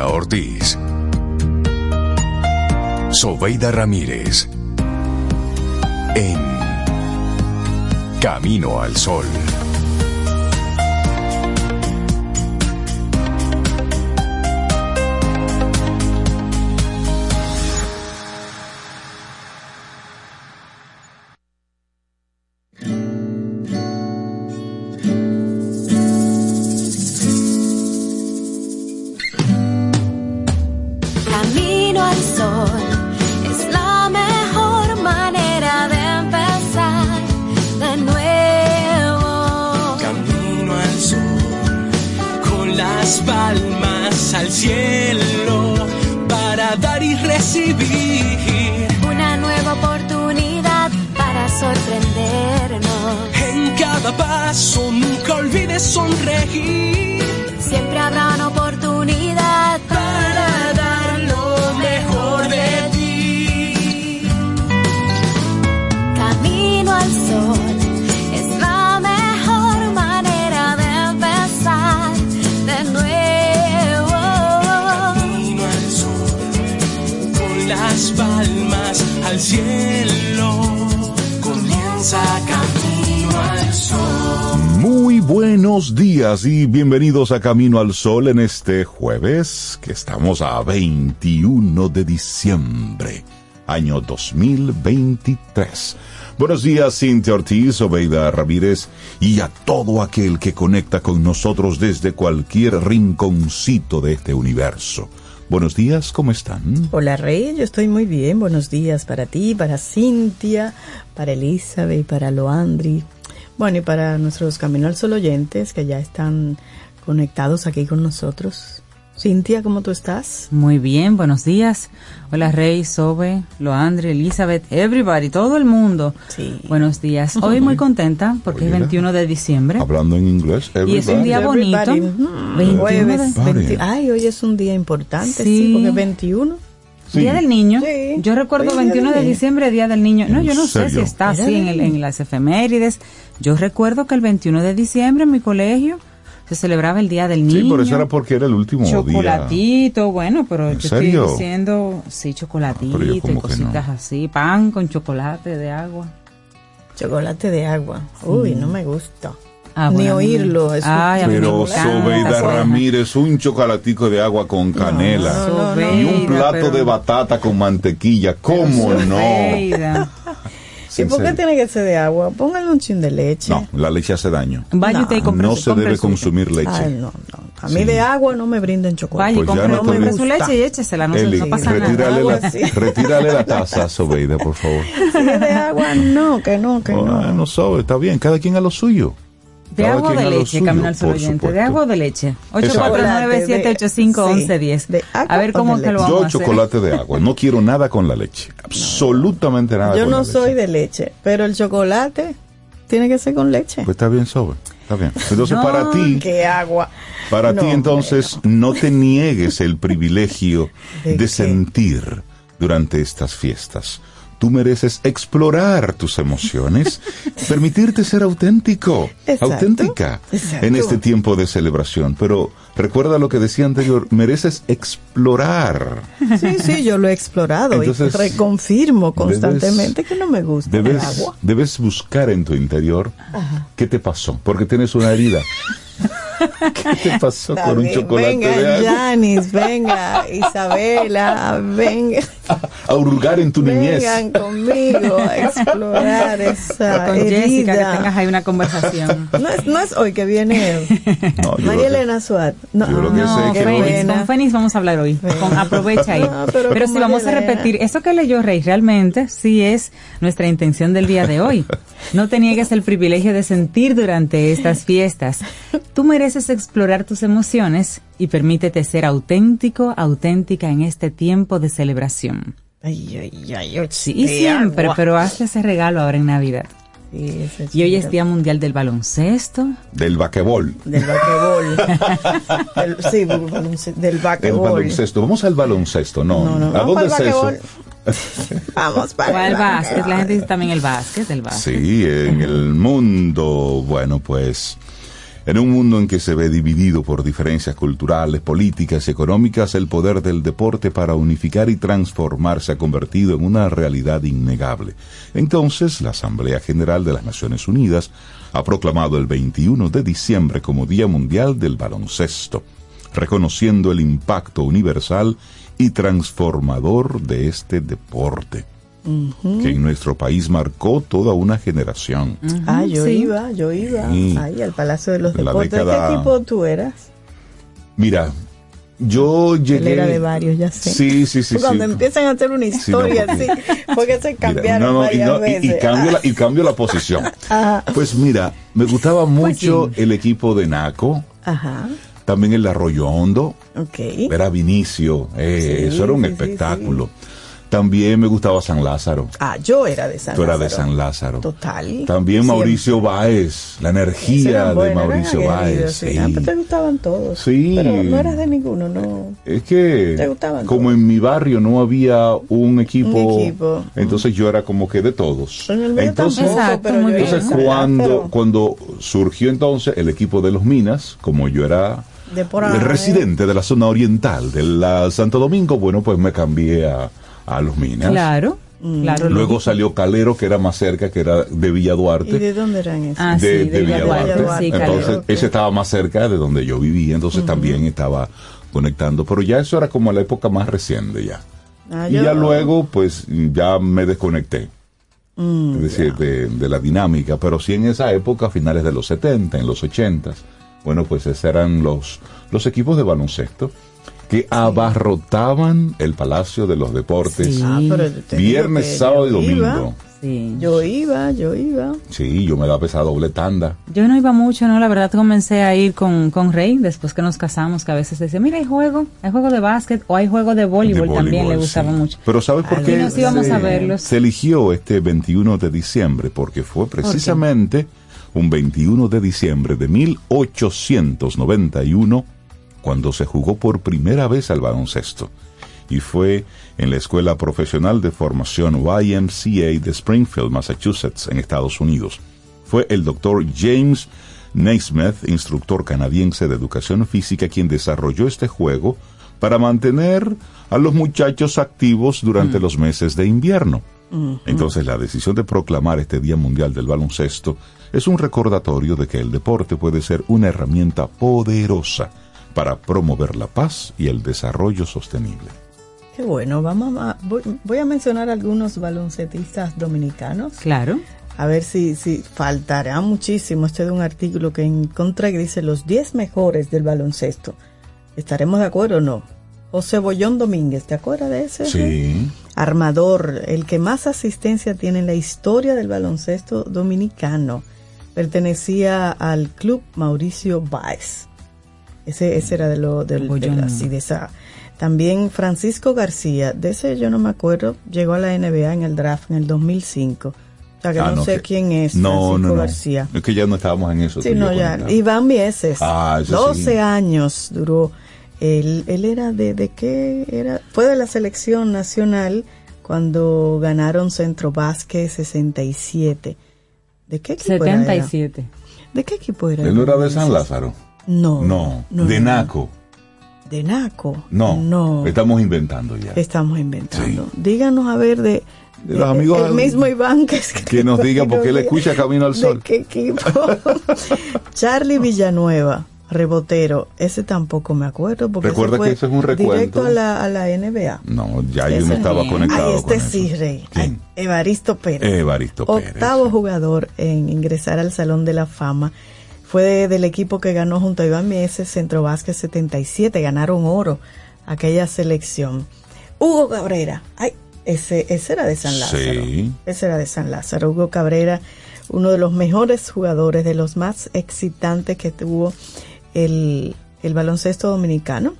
Ortiz. Sobeida Ramírez. En Camino al Sol. Bienvenidos a Camino al Sol en este jueves que estamos a 21 de diciembre, año 2023. Buenos días, Cintia Ortiz, Obeida Ramírez y a todo aquel que conecta con nosotros desde cualquier rinconcito de este universo. Buenos días, ¿cómo están? Hola Rey, yo estoy muy bien. Buenos días para ti, para Cintia, para Elizabeth, para Loandri. Bueno, y para nuestros Camino al Sol oyentes que ya están conectados aquí con nosotros. Cintia, ¿cómo tú estás? Muy bien, buenos días. Hola Rey, Sobe, Loandre, Elizabeth, everybody, todo el mundo. Sí. Buenos días. Hoy muy contenta porque Oye, es 21 de diciembre. Hablando en inglés, Y es un día bonito. Everybody. 21 Jueves de- 20 Ay, hoy es un día importante, sí, Sí. porque es 21. Sí. Día del Niño. Sí. Yo recuerdo Hoy es Día 21 de diciembre, Día del Niño. No, ¿En yo no sé si está así en, del el- en las efemérides. Yo recuerdo que el 21 de diciembre en mi colegio se celebraba el Día del Niño. Sí, por eso era porque era el último día. Chocolatito, bueno, pero ¿En yo serio? estoy diciendo, sí, Ah, chocolatito pero yo y cositas no. así, pan con chocolate de agua. Chocolate de agua. Uy, no me gusta. Ah, Ni bueno, oírlo. Ay, Pero Sobeida. Ramírez, un chocolatico de agua con canela. no, no, no. Y un plato pero- de batata con mantequilla. ¿Cómo no? ¿Y por qué tiene que ser de agua? Póngale un chin de leche. No, la leche hace daño. Vaya No, usted y compre No su- se debe su- consumir leche. Ay, no, no. A mí Sí. de agua no me brinden chocolate. Vaya Pues ya compre, no compre su leche y échesela, no, se- Eli, no pasa retírale, nada. la, sí. retírale la taza, Sobeida, por favor. Si es de agua, no, que no, que no. no sabe, está bien, cada quien a lo suyo. De Cada agua de leche, suyo, Camino al Sol por oyente. De agua o de leche. Exacto. 849-785-1110. Sí. De agua A ver cómo que lo vamos Yo a hacer. chocolate de agua, no quiero nada con la leche. Absolutamente nada Yo con no la soy leche. de leche, pero el chocolate tiene que ser con leche. Pues está bien, Sobe, está bien. Entonces No, para ti... que agua. Para No, ti entonces no te niegues el privilegio ¿De de, qué? sentir durante estas fiestas. Tú mereces explorar tus emociones, permitirte ser auténtico, Exacto, auténtica exacto. en este tiempo de celebración. Pero recuerda lo que decía anterior, mereces explorar. Sí, sí, yo lo he explorado Entonces, y reconfirmo debes- constantemente que no me gusta el Debes, agua. debes buscar en tu interior qué te pasó, porque tienes una herida. ¿Qué te pasó con un chocolate venga? Janis, venga, Isabela, venga, A hurgar en tu niñez. vengan conmigo a explorar esa Con Jessica, que herida. tengas ahí una conversación. No es, no es hoy que viene No, yo María Elena Suárez. No, yo creo que No, sé que Fénix, con Fénix vamos a hablar hoy. Con, aprovecha ahí. No, pero pero sí, vamos a Elena. repetir. Eso que leyó Rey realmente sí es nuestra intención del día de hoy. No te niegues el privilegio de sentir durante estas fiestas. Tú mereces explorar tus emociones y permítete ser auténtico, auténtica en este tiempo de celebración. Ay, ay, ay, ay, Sí, y siempre, agua. pero hazte ese regalo ahora en Navidad. Sí, Y hoy es. Día Mundial del Baloncesto. Del vaquebol. Del vaquebol. del, sí, del El vaquebol. baloncesto. Vamos al baloncesto, no. No, no, ¿A vamos dónde es eso? Vamos para O adelante. básquet, la gente dice también el básquet, el básquet. Sí, en el mundo, bueno, pues en un mundo en que se ve dividido por diferencias culturales, políticas y económicas, el poder del deporte para unificar y transformar se ha convertido en una realidad innegable. Entonces, la Asamblea General de las Naciones Unidas ha proclamado el 21 de diciembre como Día Mundial del Baloncesto, reconociendo el impacto universal y transformador de este deporte, que en nuestro país marcó toda una generación. Ah, yo Sí. iba, yo iba Sí. ahí al Palacio de los La Deportes. década- ¿De qué equipo tú eras? Mira, yo Él llegué... era de varios, ya sé. Sí, sí, sí. Cuando sí. empiezan a hacer una historia porque- así, porque se Mira, cambiaron no, no, y, varias no, y- veces. y cambio la, y cambio la posición. Pues mira, me gustaba mucho el equipo de Naco, Ajá, también el de Arroyo Hondo, ok. era Vinicio, eh, Sí, eso era un sí, sí, espectáculo. También me gustaba San Lázaro, Ah, yo era de San tú eras de Lázaro. San Lázaro. Total. También Siempre. Mauricio Báez, la Ese energía de Mauricio Báez. sí. sí. Ah, pero te gustaban todos. Sí. Pero no eras de ninguno, no. Es que ¿Te gustaban como todos? en mi barrio no había un equipo, Un equipo. entonces yo era como que de todos. En Entonces, tampoco, Exacto, pero entonces cuando Lázaro. cuando surgió entonces el equipo de los Minas, como yo era De por ahí. el residente de la zona oriental de la Santo Domingo, bueno, pues me cambié a, a los Minas. Claro, Mm. claro. Luego lógico. salió Calero, que era más cerca, que era de Villa ¿Y Duarte. de dónde eran esos? Ah, de, sí, de de Villa Villa Duarte. Duarte, sí, entonces, Calero. ese estaba más cerca de donde yo vivía, entonces también estaba conectando. Pero ya eso era como la época más reciente ya. Ah, y ya luego, pues, ya me desconecté. Mm, es decir, de, de la dinámica. Pero sí en esa época, a finales de los 70, en los 80, bueno, pues esos eran los, los equipos de baloncesto que abarrotaban el Palacio de los Deportes. Sí. Ah, Viernes, sábado y yo domingo. Sí. Yo iba, yo iba. Sí, yo me daba esa doble tanda. Yo no iba mucho, ¿no? La verdad comencé a ir con, con Rey después que nos casamos, que a veces decía, mira, hay juego, hay juego de básquet o hay juego de voleibol, De también le voleibol, gustaba sí. mucho. Pero ¿sabes por qué? nos íbamos se, a verlos. Se eligió este 21 de diciembre porque fue precisamente un 21 de diciembre de 1891 cuando se jugó por primera vez al baloncesto. Y fue en la Escuela Profesional de Formación YMCA de Springfield, Massachusetts, en Estados Unidos. Fue el doctor James Naismith, instructor canadiense de educación física, quien desarrolló este juego para mantener a los muchachos activos durante los meses de invierno. Entonces la decisión de proclamar este Día Mundial del Baloncesto es un recordatorio de que el deporte puede ser una herramienta poderosa para promover la paz y el desarrollo sostenible. Qué bueno, vamos a, voy, voy a mencionar algunos baloncetistas dominicanos. Claro. A ver si, si faltará muchísimo. Este de un artículo que encontré que dice los 10 mejores del baloncesto. ¿Estaremos de acuerdo o no? José Bollón Domínguez, ¿te acuerdas de ese? Sí, Armador, el que más asistencia tiene en la historia del baloncesto dominicano. Pertenecía al club Mauricio Báez. Ese, ese era de lo del, de, la- sí, de esa. También Francisco García, de ese yo no me acuerdo, llegó a la NBA en el draft en el 2005. O sea que Ah, no, sé que- quién es No, Francisco no, no. García. Es que ya no estábamos en eso. Sí, no, ya. Iván Mieses, Ah, ese 12 sí. años duró. Él, él era de, de qué era? Fue de la selección nacional cuando ganaron Centro Básquet 67. ¿De qué equipo era? 77. ¿De qué equipo era? Él no era de? San Lázaro. No. No, no, de no. Naco. De Naco. No, No. estamos inventando ya. Estamos inventando. Díganos a ver de, De los amigos el al- mismo Iván que, Que nos diga porque él escucha Camino al Sol. ¿De qué equipo? Charlie Villanueva, rebotero. Ese tampoco me acuerdo. Porque Recuerda que ese es un recuento. Directo a la, a la NBA. No, ya yo no estaba bien. conectado Ay, este con sí, eso. Rey. ¿Quién? Ay, Evaristo Pérez. Evaristo Pérez. Octavo jugador en ingresar al Salón de la Fama. Fue de- del equipo que ganó junto a Iván Mieses, Centro Vázquez 77. Ganaron oro aquella selección. Hugo Cabrera. Ay, ese, ese era de San Lázaro. Sí. Ese era de San Lázaro. Hugo Cabrera, uno de los mejores jugadores, de los más excitantes que tuvo el, el baloncesto dominicano.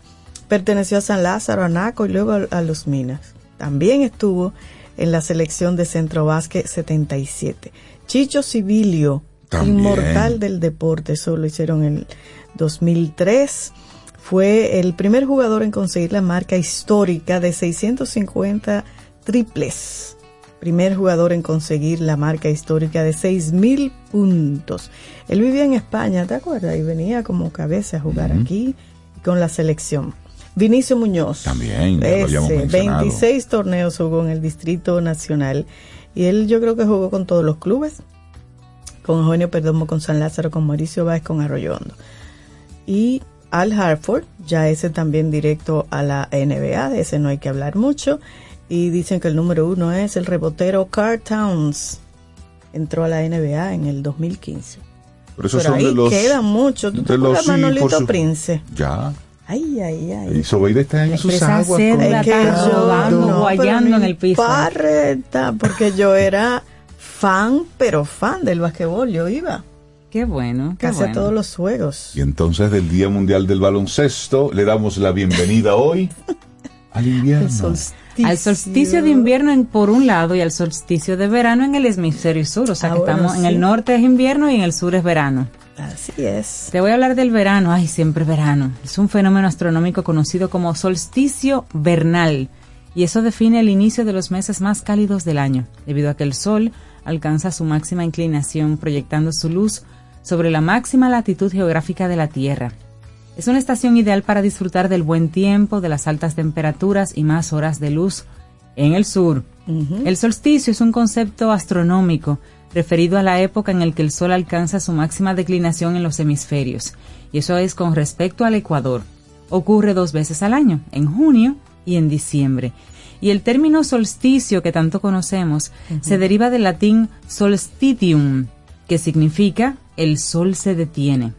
Perteneció a San Lázaro, a Naco y luego a, a los Minas. También estuvo en la selección de Centro Básquet 77. Chicho Civilio, También. inmortal del deporte, eso lo hicieron en el 2003. Fue el primer jugador en conseguir la marca histórica de 650 triples. Primer jugador en conseguir la marca histórica de 6.000 puntos. Él vivía en España, ¿te acuerdas? Y venía como cabeza a jugar aquí con la selección. Vinicio Muñoz. También, lo Ese, mencionado. 26 torneos jugó en el Distrito Nacional. Y él yo creo que jugó con todos los clubes. Con Eugenio Perdomo, con San Lázaro, con Mauricio Báez, con Arroyo Hondo. Y Al Hartford, ya ese también directo a la NBA, de ese no hay que hablar mucho. Y dicen que el número uno es el rebotero Carl Towns. Entró a la NBA en el 2015. Pero esos Pero son ahí de los. quedan muchos. ¿Tú te de los- sí, Manolito su- Prince? Ya. Ay, ay, ay. Y Sobeida está en sus aguas. con- la Es que yo no, guayando en el piso. Parreta, porque yo era fan, pero fan del basquetbol. Yo iba Qué bueno, qué casi bueno. a todos los juegos. Y entonces del Día Mundial del Baloncesto le damos la bienvenida hoy al invierno. El solsticio. Al solsticio de invierno en, por un lado y al solsticio de verano en el hemisferio sur. O sea Ah, que bueno, estamos en el norte es invierno y en el sur es verano. Así es. Te voy a hablar del verano. Ay, siempre verano. Es un fenómeno astronómico conocido como solsticio vernal. Y eso define el inicio de los meses más cálidos del año, debido a que el Sol alcanza su máxima inclinación proyectando su luz sobre la máxima latitud geográfica de la Tierra. Es una estación ideal para disfrutar del buen tiempo, de las altas temperaturas y más horas de luz en el sur. El solsticio es un concepto astronómico referido a la época en la que el Sol alcanza su máxima declinación en los hemisferios, y eso es con respecto al Ecuador. Ocurre dos veces al año, en junio y en diciembre. Y el término solsticio que tanto conocemos se deriva del latín solstitium, que significa el sol se detiene.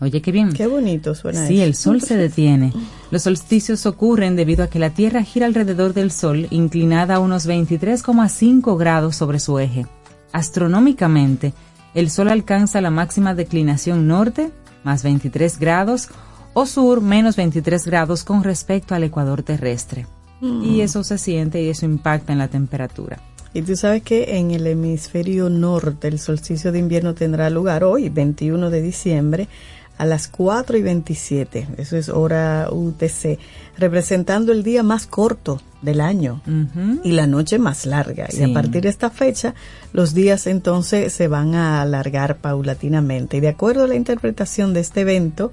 Oye, qué bien. Qué bonito suena Sí, eso. el sol se detiene. Los solsticios ocurren debido a que la Tierra gira alrededor del Sol inclinada a unos 23,5 grados sobre su eje. Astronómicamente, el Sol alcanza la máxima declinación norte, más 23 grados, o sur, menos 23 grados con respecto al ecuador terrestre. Y eso se siente y eso impacta en la temperatura. Y tú sabes que en el hemisferio norte el solsticio de invierno tendrá lugar hoy, 21 de diciembre, a las 4 y 27. Eso es hora UTC, representando el día más corto del año y la noche más larga. Y a partir de esta fecha, los días entonces se van a alargar paulatinamente. Y de acuerdo a la interpretación de este evento,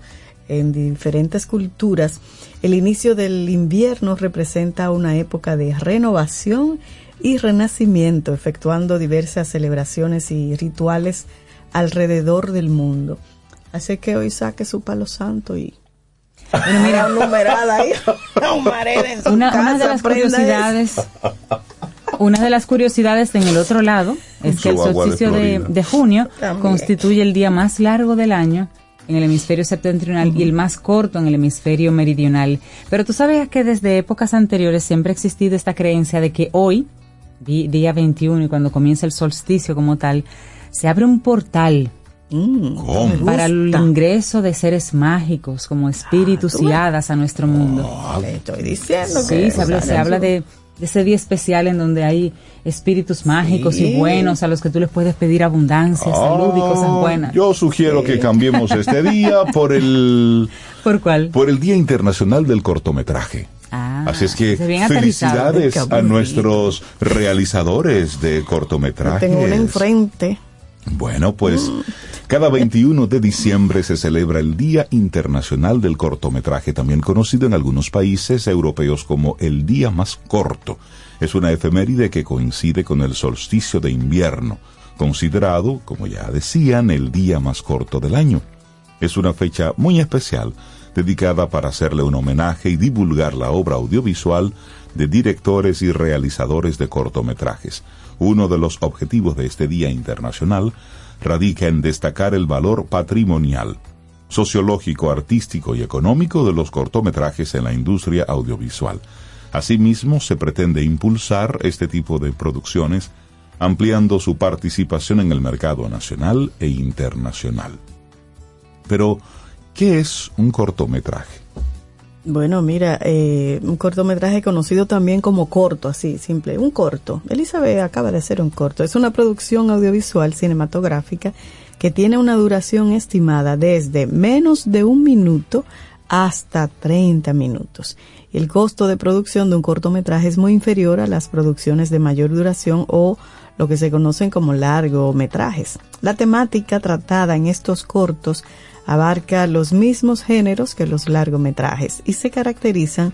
en diferentes culturas, el inicio del invierno representa una época de renovación y renacimiento, efectuando diversas celebraciones y rituales alrededor del mundo. Así que hoy saque su palo santo y Bueno, mira, una numerada ahí, humareda en su una, una de casa, las curiosidades una de las curiosidades en el otro lado es que el solsticio de, junio También. constituye el día más largo del año en el hemisferio septentrional y el más corto en el hemisferio meridional. Pero tú sabes que desde épocas anteriores siempre ha existido esta creencia de que hoy, día 21 y cuando comienza el solsticio como tal, se abre un portal Mm, para el ingreso de seres mágicos como espíritus tú y hadas a nuestro mundo. Le estoy diciendo Sí, que se habla, se habla de, de ese día especial en donde hay espíritus mágicos y buenos a los que tú les puedes pedir abundancia, salud y cosas Ah, buenas. Yo sugiero que cambiemos este día por el ¿Por cuál? por el Día Internacional del Cortometraje. Ah, Así es que aterrizado. felicidades a nuestros realizadores de cortometrajes. tengo una enfrente. Bueno, pues cada 21 de diciembre se celebra el Día Internacional del Cortometraje, también conocido en algunos países europeos como el Día Más Corto. Es una efeméride que coincide con el solsticio de invierno, considerado, como ya decían, el día más corto del año. Es una fecha muy especial, dedicada para hacerle un homenaje y divulgar la obra audiovisual de directores y realizadores de cortometrajes. Uno de los objetivos de este Día Internacional radica en destacar el valor patrimonial, sociológico, artístico y económico de los cortometrajes en la industria audiovisual. Asimismo, se pretende impulsar este tipo de producciones, ampliando su participación en el mercado nacional e internacional. Pero, ¿qué es un cortometraje? Bueno, mira, eh, un cortometraje conocido también como corto, así, simple, un corto. Elizabeth acaba de hacer un corto. Es una producción audiovisual cinematográfica que tiene una duración estimada desde menos de un minuto hasta 30 minutos. El costo de producción de un cortometraje es muy inferior a las producciones de mayor duración o lo que se conocen como largometrajes. La temática tratada en estos cortos abarca los mismos géneros que los largometrajes y se caracterizan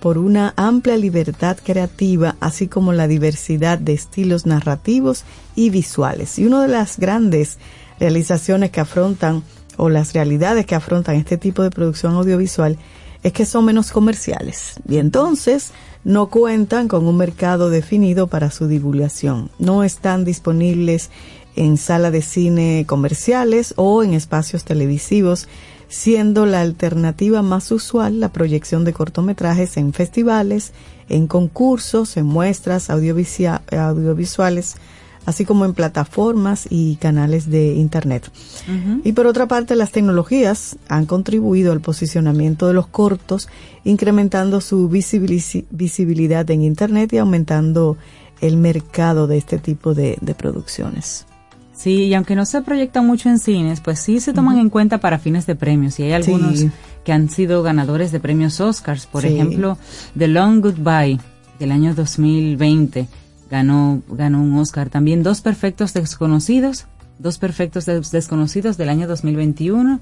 por una amplia libertad creativa, así como la diversidad de estilos narrativos y visuales. Y una de las grandes realizaciones que afrontan o las realidades que afrontan este tipo de producción audiovisual es que son menos comerciales y entonces no cuentan con un mercado definido para su divulgación. No están disponibles en sala de cine comerciales o en espacios televisivos siendo la alternativa más usual la proyección de cortometrajes en festivales, en concursos, en muestras audiovisuales, así como en plataformas y canales de Internet. Y por otra parte, las tecnologías han contribuido al posicionamiento de los cortos, incrementando su visibilidad en Internet y aumentando el mercado de este tipo de producciones. Sí, y aunque no se proyectan mucho en cines, pues sí se toman en cuenta para fines de premios. Y hay algunos que han sido ganadores de premios Oscars. Por ejemplo, The Long Goodbye del año 2020 ganó, ganó un Oscar. También Dos Perfectos Desconocidos, Dos Perfectos Desconocidos del año 2021.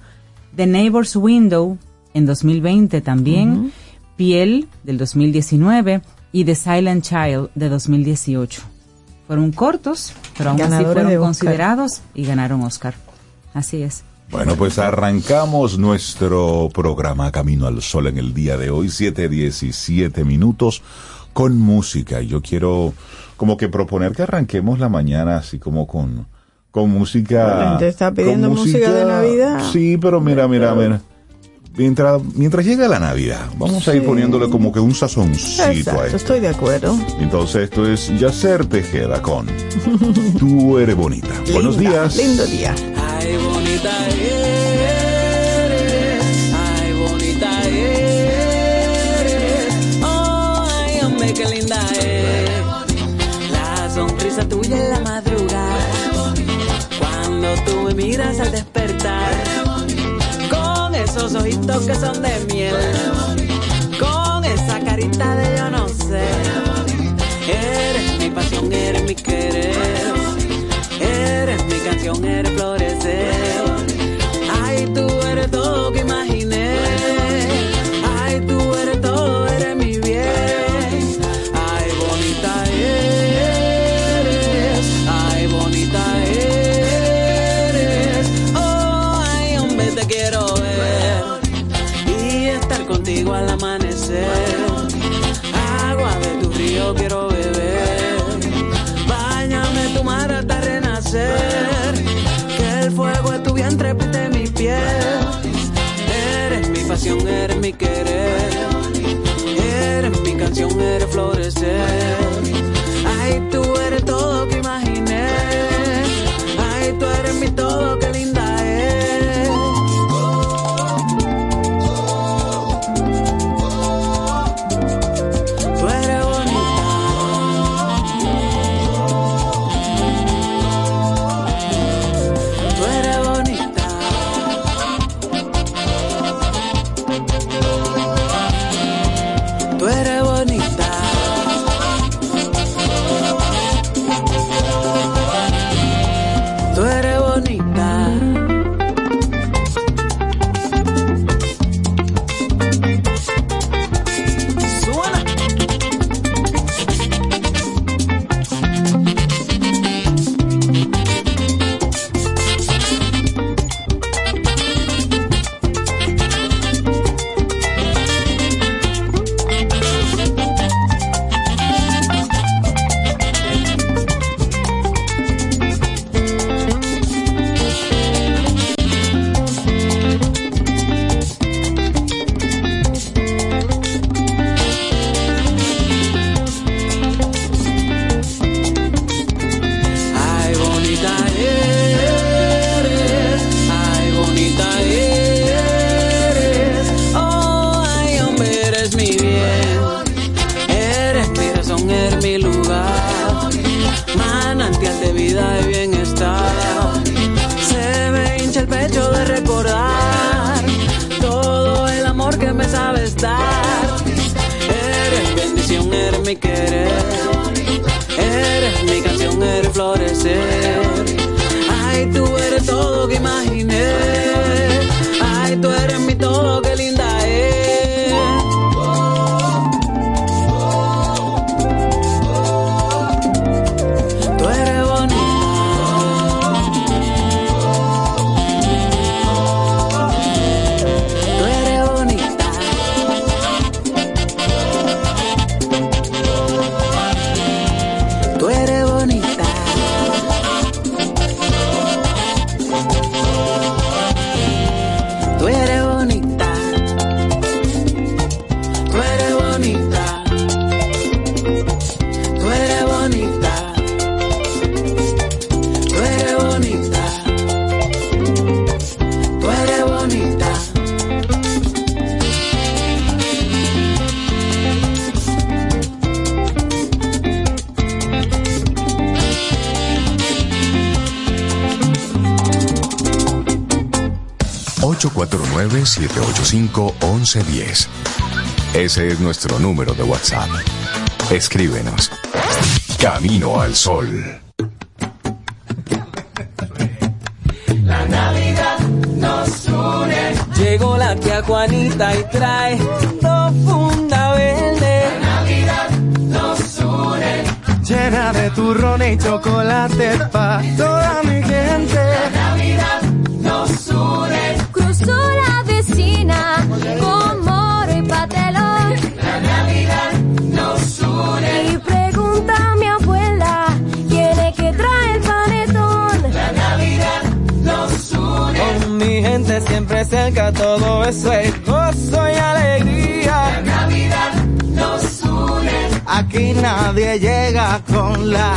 The Neighbor's Window en 2020 también. Piel del 2019 y The Silent Child de 2018. Fueron cortos, pero aún así fueron considerados y ganaron Oscar. Así es. Bueno, pues arrancamos nuestro programa Camino al Sol en el día de hoy, 7.17 minutos, con música. Yo quiero como que proponer que arranquemos la mañana así como con, con música. ¿Te está pidiendo música, de Navidad? Sí, pero mira, mira, mira mientras, mientras llega la Navidad, vamos a ir poniéndole como que un sazoncito Exacto, estoy de acuerdo. Entonces esto es Yacer Tejeda con Tú eres bonita. Buenos días. Lindo día. Ay, bonita eres. Ay, bonita eres. ay, hombre, qué linda es. La sonrisa tuya en la madrugada. Cuando tú me miras al despertar esos ojitos que son de miel, con esa carita de yo no sé. Eres mi pasión, eres mi querer, eres mi canción, eres florecer. Eres florecer. 785 Ese es nuestro número de WhatsApp. Escríbenos. Camino al Sol. Llegó la tía Juanita y trae dos funda verde. La Navidad nos une. Llena de turrones y chocolate pa' toda mi gente. Todo eso es gozo y alegría. Navidad nos une. Aquí nadie llega con la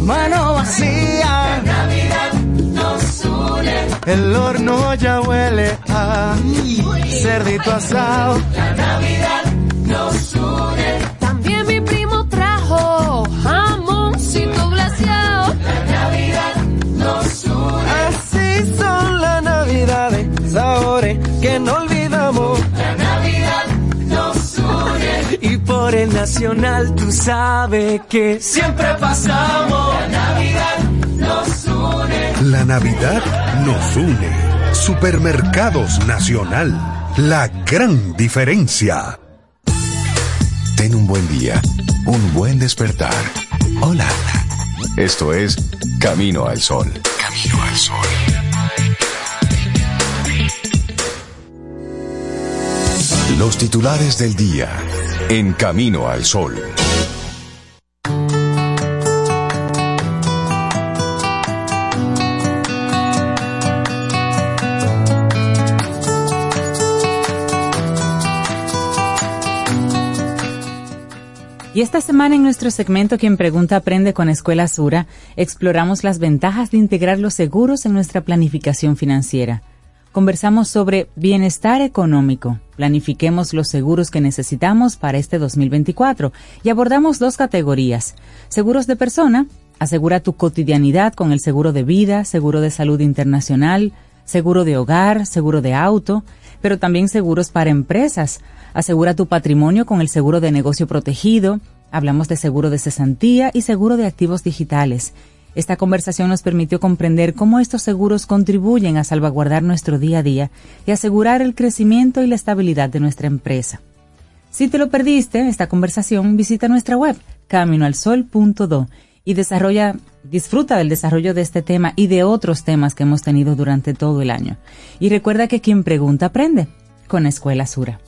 mano vacía. Navidad nos une. El horno ya huele a cerdito asado. La Navidad nacional tú sabes que siempre pasamos. La Navidad nos une. La Navidad nos une. Supermercados Nacional. La gran diferencia. Ten un buen día, un buen despertar. Hola. Esto es Camino al Sol. Camino al Sol. Los titulares del día en Camino al Sol. Y esta semana en nuestro segmento Quien Pregunta Aprende con Escuela Sura, exploramos las ventajas de integrar los seguros en nuestra planificación financiera. Conversamos sobre bienestar económico, planifiquemos los seguros que necesitamos para este 2024 y abordamos dos categorías. Seguros de persona, asegura tu cotidianidad con el seguro de vida, seguro de salud internacional, seguro de hogar, seguro de auto, pero también seguros para empresas. Asegura tu patrimonio con el seguro de negocio protegido. Hablamos de seguro de cesantía y seguro de activos digitales. Esta conversación nos permitió comprender cómo estos seguros contribuyen a salvaguardar nuestro día a día y asegurar el crecimiento y la estabilidad de nuestra empresa. Si te lo perdiste, esta conversación, visita nuestra web caminoalsol.do y desarrolla, disfruta del desarrollo de este tema y de otros temas que hemos tenido durante todo el año. Y recuerda que quien pregunta aprende con Escuela Sura.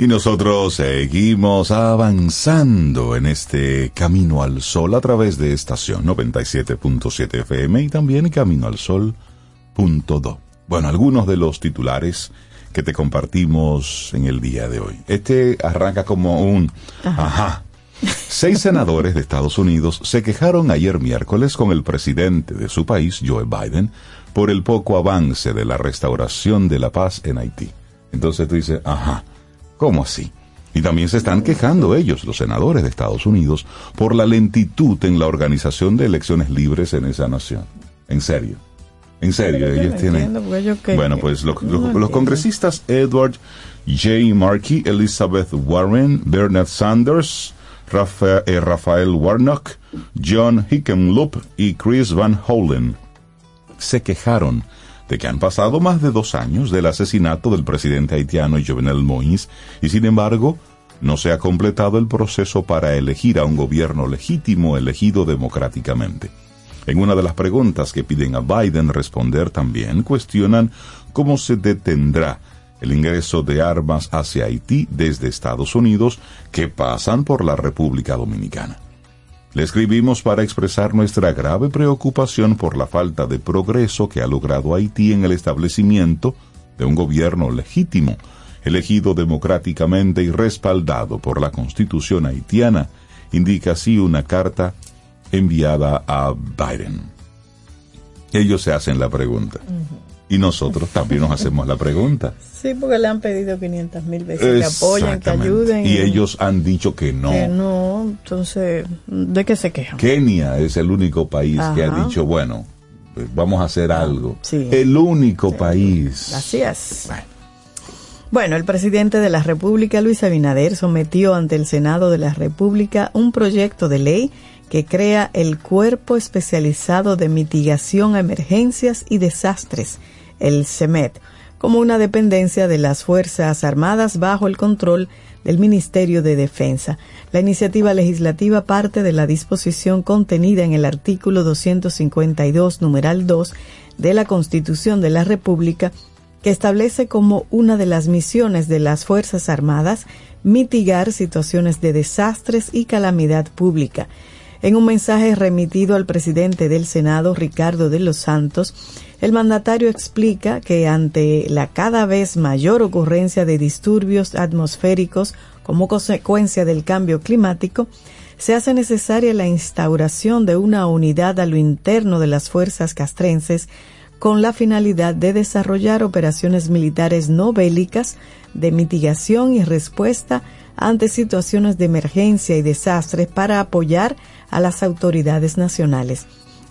Y nosotros seguimos avanzando en este Camino al Sol a través de estación 97.7 FM y también Camino al Sol.do. Bueno, algunos de los titulares que te compartimos en el día de hoy. Este arranca como un ajá. Seis senadores de Estados Unidos se quejaron ayer miércoles con el presidente de su país, Joe Biden, por el poco avance de la restauración de la paz en Haití. Entonces tú dices, ajá, ¿cómo así? Y también se están quejando ellos, los senadores de Estados Unidos, por la lentitud en la organización de elecciones libres en esa nación. En serio. En serio, Pero ellos tienen... entiendo, Bueno, pues lo- lo- no los congresistas Edward J. Markey, Elizabeth Warren, Bernard Sanders, Rafa- eh, Rafael Warnock, John Hickenloop y Chris Van Hollen se quejaron de que han pasado más de dos años del asesinato del presidente haitiano Jovenel Moïse y sin embargo no se ha completado el proceso para elegir a un gobierno legítimo elegido democráticamente. En una de las preguntas que piden a Biden responder también cuestionan cómo se detendrá el ingreso de armas hacia Haití desde Estados Unidos que pasan por la República Dominicana. Le escribimos para expresar nuestra grave preocupación por la falta de progreso que ha logrado Haití en el establecimiento de un gobierno legítimo, elegido democráticamente y respaldado por la Constitución haitiana, indica así una carta enviada a Biden. Ellos se hacen la pregunta. Y nosotros también nos hacemos la pregunta. Sí, porque le han pedido 500 mil veces que apoyen, que ayuden. Y ellos han dicho que no. Que no, entonces, ¿de qué se quejan? Kenia es el único país que ha Ajá. dicho, bueno, pues vamos a hacer algo. sí. El único país. Así es. Bueno, el presidente de la República, Luis Abinader, sometió ante el Senado de la República un proyecto de ley que crea el Cuerpo Especializado de Mitigación a Emergencias y Desastres, el CEMET, como una dependencia de las Fuerzas Armadas bajo el control del Ministerio de Defensa. La iniciativa legislativa parte de la disposición contenida en el artículo 252, numeral 2 de la Constitución de la República, que establece como una de las misiones de las Fuerzas Armadas mitigar situaciones de desastres y calamidad pública. En un mensaje remitido al presidente del Senado, Ricardo de los Santos, el mandatario explica que ante la cada vez mayor ocurrencia de disturbios atmosféricos como consecuencia del cambio climático, se hace necesaria la instauración de una unidad a lo interno de las fuerzas castrenses con la finalidad de desarrollar operaciones militares no bélicas de mitigación y respuesta ante situaciones de emergencia y desastres para apoyar a las autoridades nacionales.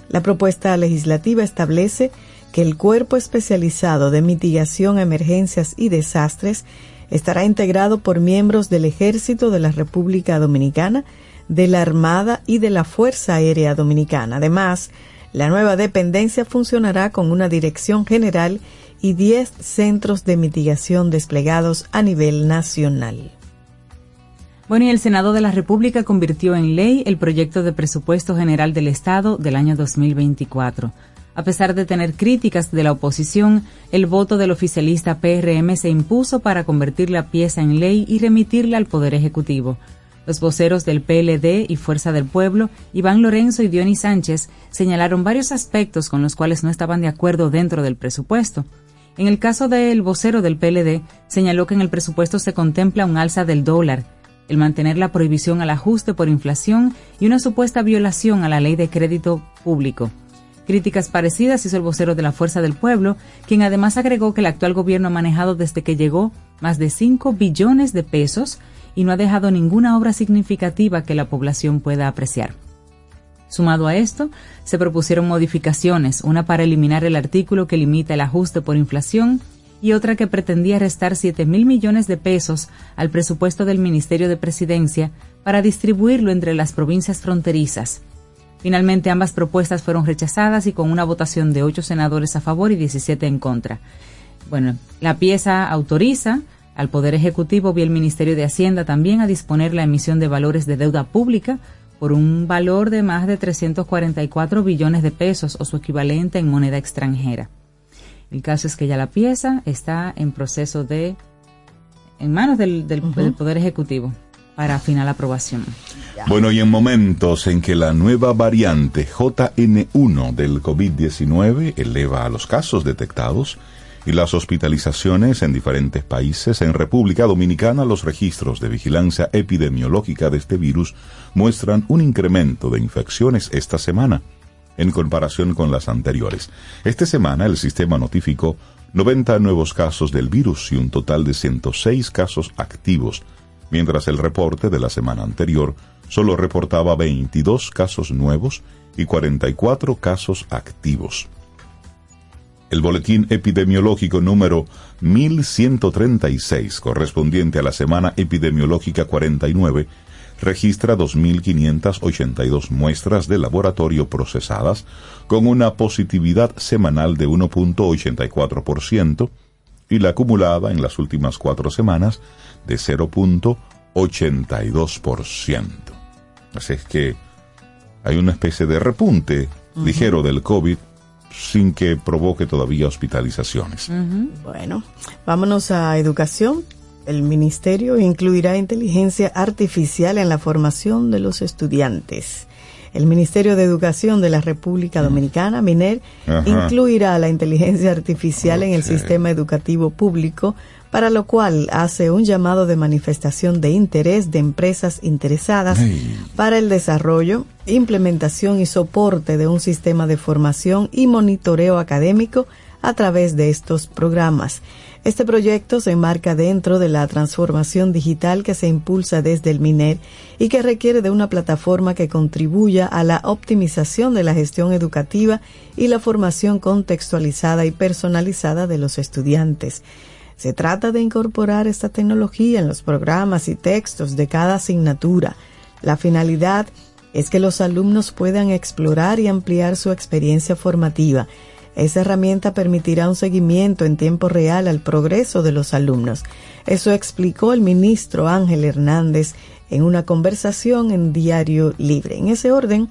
La propuesta legislativa establece que el Cuerpo Especializado de Mitigación a Emergencias y Desastres estará integrado por miembros del Ejército de la República Dominicana, de la Armada y de la Fuerza Aérea Dominicana. Además, la nueva dependencia funcionará con una dirección general y 10 centros de mitigación desplegados a nivel nacional. Bueno, y el Senado de la República convirtió en ley el proyecto de presupuesto general del Estado del año 2024. A pesar de tener críticas de la oposición, el voto del oficialista PRM se impuso para convertir la pieza en ley y remitirla al Poder Ejecutivo. Los voceros del PLD y Fuerza del Pueblo, Iván Lorenzo y Dionis Sánchez, señalaron varios aspectos con los cuales no estaban de acuerdo dentro del presupuesto. En el caso del vocero del PLD, señaló que en el presupuesto se contempla un alza del dólar, el mantener la prohibición al ajuste por inflación y una supuesta violación a la ley de crédito público. Críticas parecidas hizo el vocero de la Fuerza del Pueblo, quien además agregó que el actual gobierno ha manejado desde que llegó más de 5 billones de pesos y no ha dejado ninguna obra significativa que la población pueda apreciar. Sumado a esto, se propusieron modificaciones, una para eliminar el artículo que limita el ajuste por inflación y otra que pretendía restar 7 mil millones de pesos al presupuesto del Ministerio de Presidencia para distribuirlo entre las provincias fronterizas. Finalmente, ambas propuestas fueron rechazadas y con una votación de 8 senadores a favor y 17 en contra. Bueno, la pieza autoriza al Poder Ejecutivo y el Ministerio de Hacienda también a disponer la emisión de valores de deuda pública por un valor de más de 344 billones de pesos o su equivalente en moneda extranjera. El caso es que ya la pieza está en proceso de, en manos del, del, uh -huh. del Poder Ejecutivo para final aprobación. Bueno, y en momentos en que la nueva variante JN1 del COVID-19 eleva a los casos detectados y las hospitalizaciones en diferentes países, en República Dominicana los registros de vigilancia epidemiológica de este virus muestran un incremento de infecciones esta semana en comparación con las anteriores. Esta semana el sistema notificó 90 nuevos casos del virus y un total de 106 casos activos, mientras el reporte de la semana anterior solo reportaba 22 casos nuevos y 44 casos activos. El boletín epidemiológico número 1136, correspondiente a la semana epidemiológica 49, registra 2.582 muestras de laboratorio procesadas con una positividad semanal de 1.84% y la acumulada en las últimas cuatro semanas de 0.82%. Así es que hay una especie de repunte ligero del COVID sin que provoque todavía hospitalizaciones. Bueno, vámonos a educación. El ministerio incluirá inteligencia artificial en la formación de los estudiantes. El Ministerio de Educación de la República Dominicana, MINER, Ajá. incluirá la inteligencia artificial en el sistema educativo público, para lo cual hace un llamado de manifestación de interés de empresas interesadas para el desarrollo, implementación y soporte de un sistema de formación y monitoreo académico a través de estos programas. Este proyecto se enmarca dentro de la transformación digital que se impulsa desde el MINER y que requiere de una plataforma que contribuya a la optimización de la gestión educativa y la formación contextualizada y personalizada de los estudiantes. Se trata de incorporar esta tecnología en los programas y textos de cada asignatura. La finalidad es que los alumnos puedan explorar y ampliar su experiencia formativa. Esa herramienta permitirá un seguimiento en tiempo real al progreso de los alumnos. Eso explicó el ministro Ángel Hernández en una conversación en Diario Libre. En ese orden,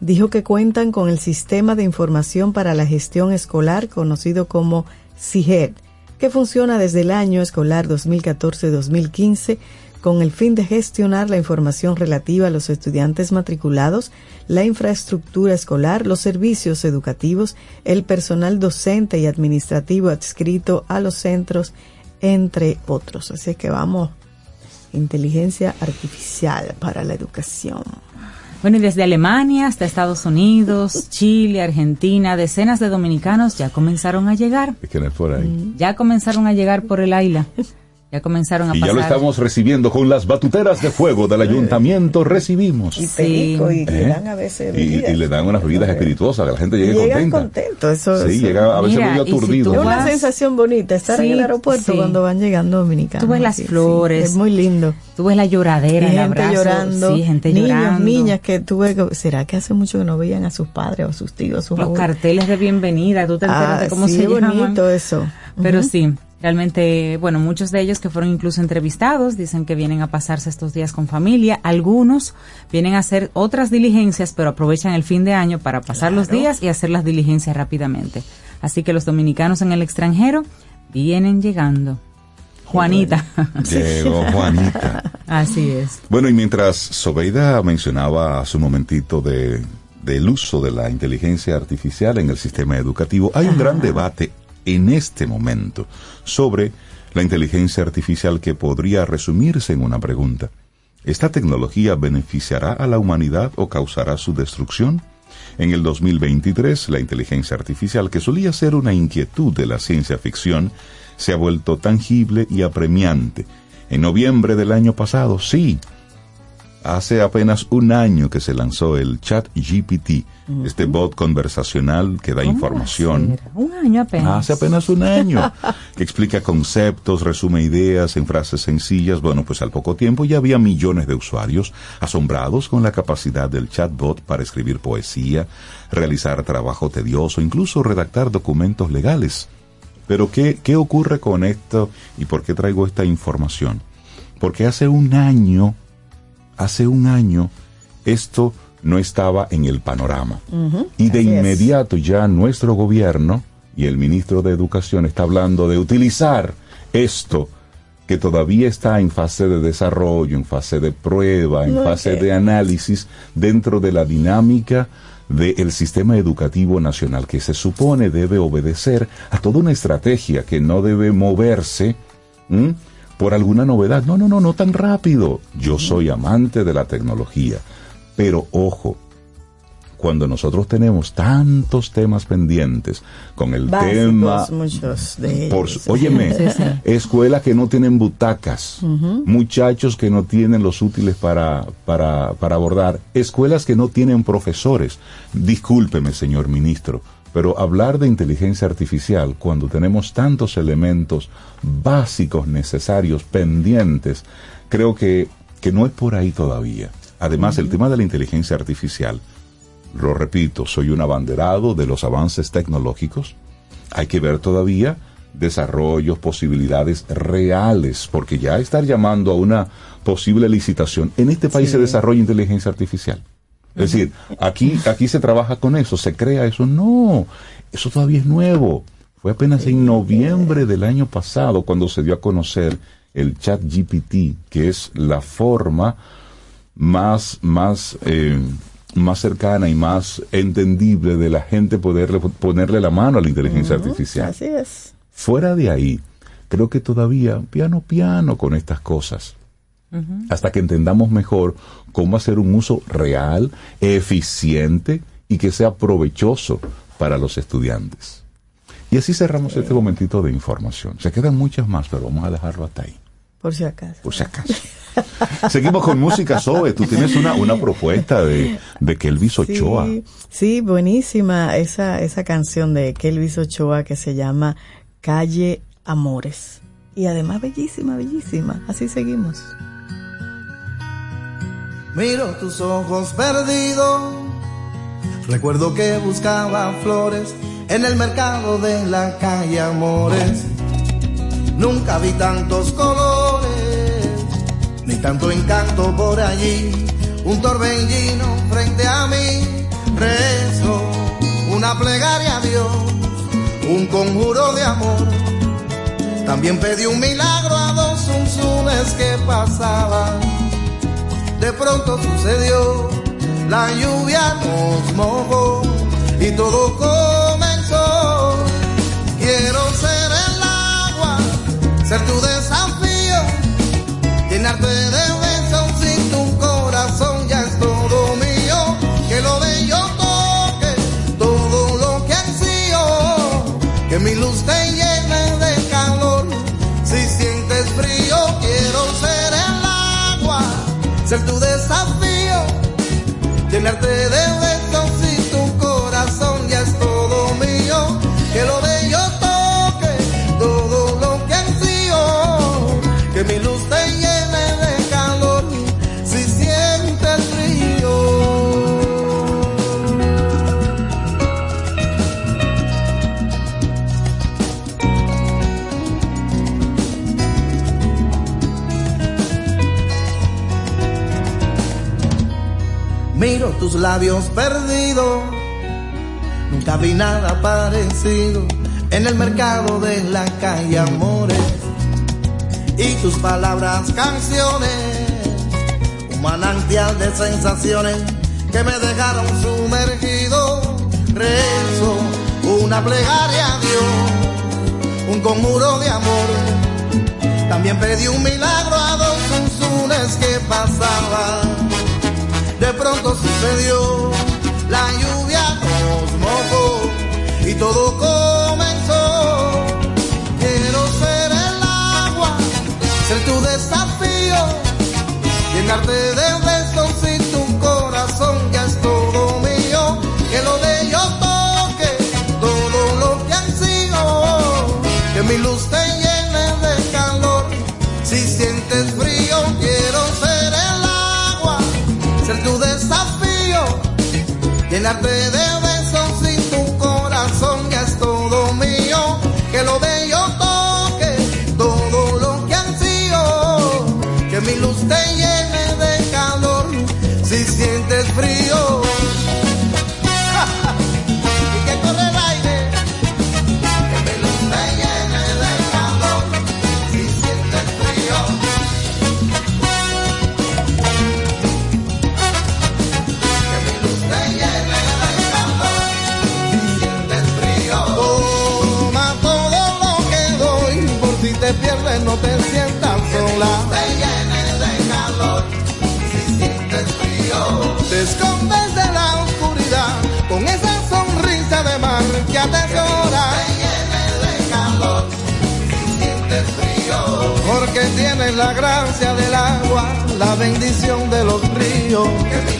dijo que cuentan con el Sistema de Información para la Gestión Escolar, conocido como CIGED, que funciona desde el año escolar 2014-2015 con el fin de gestionar la información relativa a los estudiantes matriculados, la infraestructura escolar, los servicios educativos, el personal docente y administrativo adscrito a los centros, entre otros. Así que vamos, inteligencia artificial para la educación. Bueno, y desde Alemania hasta Estados Unidos, Chile, Argentina, decenas de dominicanos ya comenzaron a llegar. Es que no es por ahí. Ya comenzaron a llegar por el Aila. Ya comenzaron a Y pasar. ya lo estamos recibiendo con las batuteras de fuego del ayuntamiento. Recibimos. Y Sí. y le ¿Eh? dan a veces Y, bebidas. y le dan unas bebidas espirituosas, que la gente llegue Llegan contenta. contentos, eso Sí, eso- llega a veces Mira, medio si aturdido. tú Es una vas- sensación bonita estar Sí, en el aeropuerto sí. cuando van llegando dominicanos. Tú ves las Sí, sí, flores. es muy lindo. Tú ves la Y lloradera, el gente abrazo. llorando. Sí, gente niños, llorando. niñas que que- ¿Será que hace mucho que no veían a sus padres o a sus tíos? a sus Los abuelos? carteles de bienvenida, tú te enteras Ah, de cómo sí, se llaman. bonito eso. Pero sí, realmente, bueno, muchos de ellos que fueron incluso entrevistados dicen que vienen a pasarse estos días con familia. Algunos vienen a hacer otras diligencias, pero aprovechan el fin de año para pasar los días y hacer las diligencias rápidamente. Así que los dominicanos en el extranjero vienen llegando. Juanita. Llegó Juanita. Así es. Bueno, y mientras Sobeida mencionaba hace un momentito de, del uso de la inteligencia artificial en el sistema educativo, hay un gran debate en este momento sobre la inteligencia artificial que podría resumirse en una pregunta. ¿Esta tecnología beneficiará a la humanidad o causará su destrucción? En el 2023, la inteligencia artificial, que solía ser una inquietud de la ciencia ficción, se ha vuelto tangible y apremiante. En noviembre del año pasado, sí, hace apenas un año que se lanzó el Chat GPT, este bot conversacional que da ¿Cómo información. Un año apenas. Hace apenas un año, que explica conceptos, resume ideas en frases sencillas. Bueno, pues al poco tiempo ya había millones de usuarios asombrados con la capacidad del chatbot para escribir poesía, realizar trabajo tedioso, incluso redactar documentos legales. Pero ¿qué, qué ocurre con esto y por qué traigo esta información? Porque hace un año, hace un año, esto no estaba en el panorama. y de es. inmediato ya nuestro gobierno y el ministro de Educación está hablando de utilizar esto que todavía está en fase de desarrollo, en fase de prueba, en fase de análisis dentro de la dinámica del sistema educativo nacional que se supone debe obedecer a toda una estrategia que no debe moverse ¿m? Por alguna novedad. No, no, no, no tan rápido. Yo soy amante de la tecnología, pero ojo, cuando nosotros tenemos tantos temas pendientes con el Básicos, tema muchos de por ellos. su- óyeme, Sí, sí. escuelas que no tienen butacas, muchachos que no tienen los útiles para, para, para abordar, escuelas que no tienen profesores. Discúlpeme, señor ministro, pero hablar de inteligencia artificial cuando tenemos tantos elementos básicos necesarios pendientes, creo que que no es por ahí todavía. Además, el tema de la inteligencia artificial, lo repito, soy un abanderado de los avances tecnológicos. Hay que ver todavía desarrollos, posibilidades reales, porque ya estar llamando a una posible licitación, en este país Sí. se desarrolla inteligencia artificial. Es decir, aquí, aquí se trabaja con eso, se crea eso. No, eso todavía es nuevo. Fue apenas en noviembre del año pasado cuando se dio a conocer el chat GPT, que es la forma más, más, eh, más cercana y más entendible de la gente poderle ponerle la mano a la inteligencia artificial. Así es. Fuera de ahí, creo que todavía piano piano con estas cosas. Hasta que entendamos mejor cómo hacer un uso real, eficiente y que sea provechoso para los estudiantes. Y así cerramos este momentito de información. Se quedan muchas más, pero vamos a dejarlo hasta ahí, Por si acaso. por si acaso. Seguimos con música, Zoe. Tú tienes una, una propuesta de, de Kelvis Ochoa. Sí, sí, buenísima esa, esa canción de Kelvis Ochoa que se llama Calle Amores. Y además bellísima, bellísima. Así seguimos. Miro tus ojos perdidos. Recuerdo que buscaba flores en el mercado de la calle Amores. Nunca vi tantos colores, ni tanto encanto por allí. Un torbellino frente a mí, rezo una plegaria a Dios, un conjuro de amor. También pedí un milagro a dos unzunes que pasaban de pronto sucedió, la lluvia nos mojó y todo comenzó. Quiero ser el agua, ser tu desafío, llenarte tus labios perdidos, nunca vi nada parecido en el mercado de la calle Amores. Y tus palabras canciones, un manantial de sensaciones que me dejaron sumergido. Rezo una plegaria a Dios, un conjuro de amor. También pedí un milagro a dos unzunes que pasaban de pronto sucedió, la lluvia nos mojó y todo comenzó. Quiero ser el agua, ser tu desafío, llenarte de llenarte de la gracia del agua, la bendición de los ríos. Que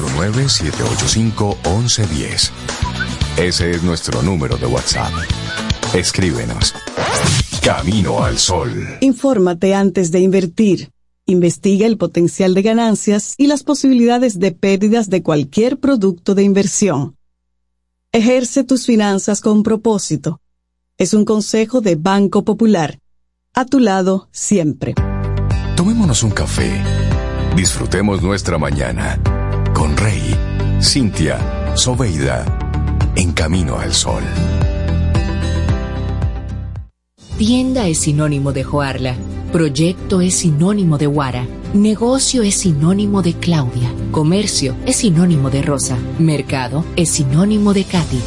849-785-1110. Ese es nuestro número de WhatsApp. Escríbenos. Camino al Sol. Infórmate antes de invertir. Investiga el potencial de ganancias y las posibilidades de pérdidas de cualquier producto de inversión. Ejerce tus finanzas con propósito. Es un consejo de Banco Popular. A tu lado siempre. Tomémonos un café. Disfrutemos nuestra mañana con Rey, Cintia, Soveida, en camino al sol. Tienda es sinónimo de Joarla. Proyecto es sinónimo de Guara. Negocio es sinónimo de Claudia. Comercio es sinónimo de Rosa. Mercado es sinónimo de Katy.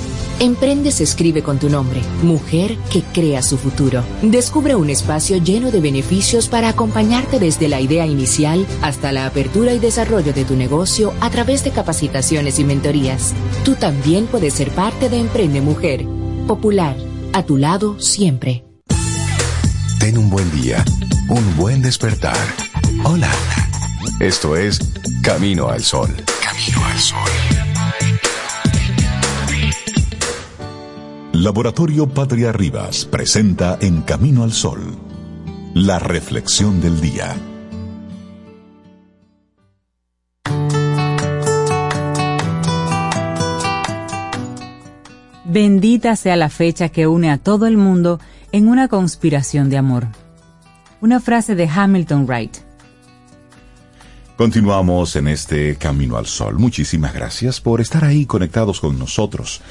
Emprende se escribe con tu nombre, mujer que crea su futuro. Descubre un espacio lleno de beneficios para acompañarte desde la idea inicial hasta la apertura y desarrollo de tu negocio a través de capacitaciones y mentorías. Tú también puedes ser parte de Emprende Mujer. Popular, a tu lado siempre. Ten un buen día, un buen despertar. Hola. Esto es Camino al Sol. Camino al Sol. Laboratorio Patria Rivas presenta En Camino al Sol, la reflexión del día. Bendita sea la fecha que une a todo el mundo en una conspiración de amor. Una frase de Hamilton Wright. Continuamos en este Camino al Sol. Muchísimas gracias por estar ahí conectados con nosotros.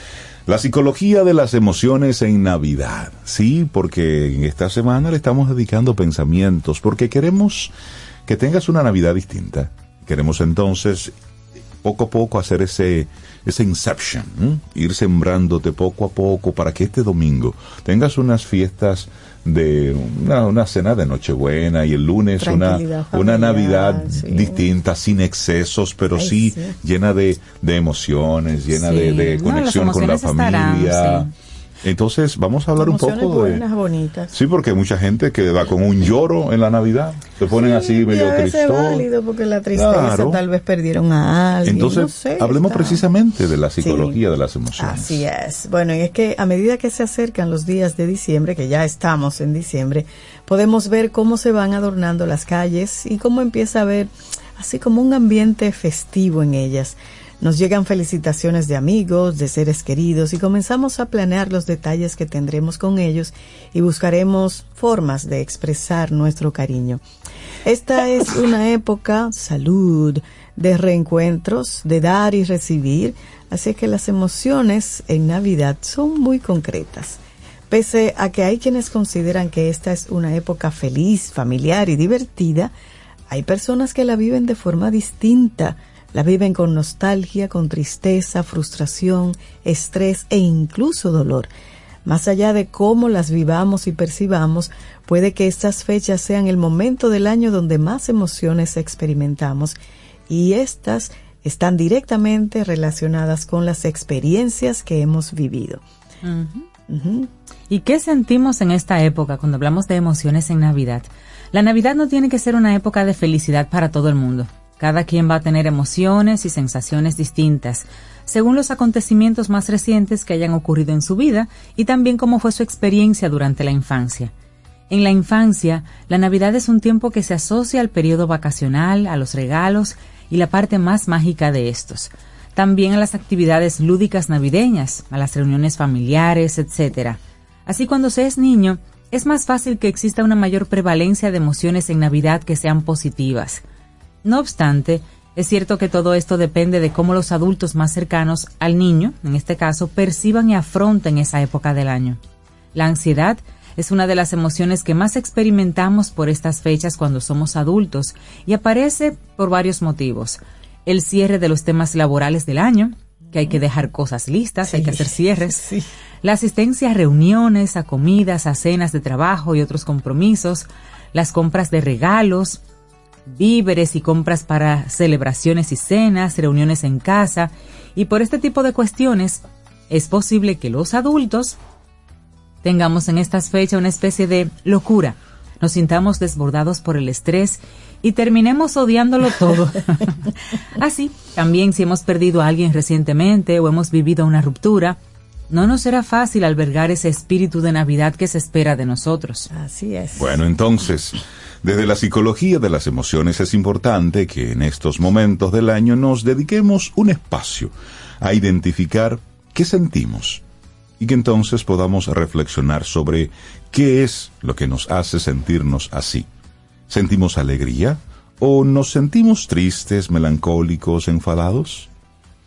La psicología de las emociones en Navidad. Sí, porque en esta semana le estamos dedicando pensamientos, porque queremos que tengas una Navidad distinta. Queremos entonces poco a poco hacer ese, ese inception, ir sembrándote poco a poco para que este domingo tengas unas fiestas de una, una cena de Nochebuena y el lunes una, una Navidad sí. distinta, sin excesos, pero Ay, sí, sí. llena de, de emociones, llena de, Sí. de No, conexión con la estarán, familia. Entonces, vamos a hablar un poco de... bonitas. Sí, porque hay mucha gente que va con un lloro en la Navidad. Se ponen así medio veces es válido porque la tristeza Claro. tal vez perdieron a alguien. Entonces, no sé, hablemos está- precisamente de la psicología de las emociones. Así es. Bueno, y es que a medida que se acercan los días de diciembre, que ya estamos en diciembre, podemos ver cómo se van adornando las calles y cómo empieza a haber así como un ambiente festivo en ellas. Nos llegan felicitaciones de amigos, de seres queridos y comenzamos a planear los detalles que tendremos con ellos y buscaremos formas de expresar nuestro cariño. Esta es una época, salud, de reencuentros, de dar y recibir, así que las emociones en Navidad son muy concretas. Pese a que hay quienes consideran que esta es una época feliz, familiar y divertida, hay personas que la viven de forma distinta, la viven con nostalgia, con tristeza, frustración, estrés e incluso dolor. Más allá de cómo las vivamos y percibamos, puede que estas fechas sean el momento del año donde más emociones experimentamos y estas están directamente relacionadas con las experiencias que hemos vivido. ¿Y qué sentimos en esta época cuando hablamos de emociones en Navidad? La Navidad no tiene que ser una época de felicidad para todo el mundo. Cada quien va a tener emociones y sensaciones distintas, según los acontecimientos más recientes que hayan ocurrido en su vida y también cómo fue su experiencia durante la infancia. En la infancia, la Navidad es un tiempo que se asocia al periodo vacacional, a los regalos y la parte más mágica de estos. También a las actividades lúdicas navideñas, a las reuniones familiares, etc. Así cuando se es niño, es más fácil que exista una mayor prevalencia de emociones en Navidad que sean positivas. No obstante, es cierto que todo esto depende de cómo los adultos más cercanos al niño, en este caso, perciban y afronten esa época del año. La ansiedad es una de las emociones que más experimentamos por estas fechas cuando somos adultos y aparece por varios motivos. El cierre de los temas laborales del año, que hay que dejar cosas listas, hay que hacer cierres. Sí. La asistencia a reuniones, a comidas, a cenas de trabajo y otros compromisos, las compras de regalos, víveres y compras para celebraciones y cenas, reuniones en casa, y por este tipo de cuestiones es posible que los adultos tengamos en estas fechas una especie de locura. nos sintamos desbordados por el estrés y terminemos odiándolo todo. Así, también si hemos perdido a alguien recientemente o hemos vivido una ruptura, no nos será fácil albergar ese espíritu de Navidad que se espera de nosotros. Así es. Bueno, entonces, desde la psicología de las emociones es importante que en estos momentos del año nos dediquemos un espacio a identificar qué sentimos y que entonces podamos reflexionar sobre qué es lo que nos hace sentirnos así. ¿Sentimos alegría o nos sentimos tristes, melancólicos, enfadados?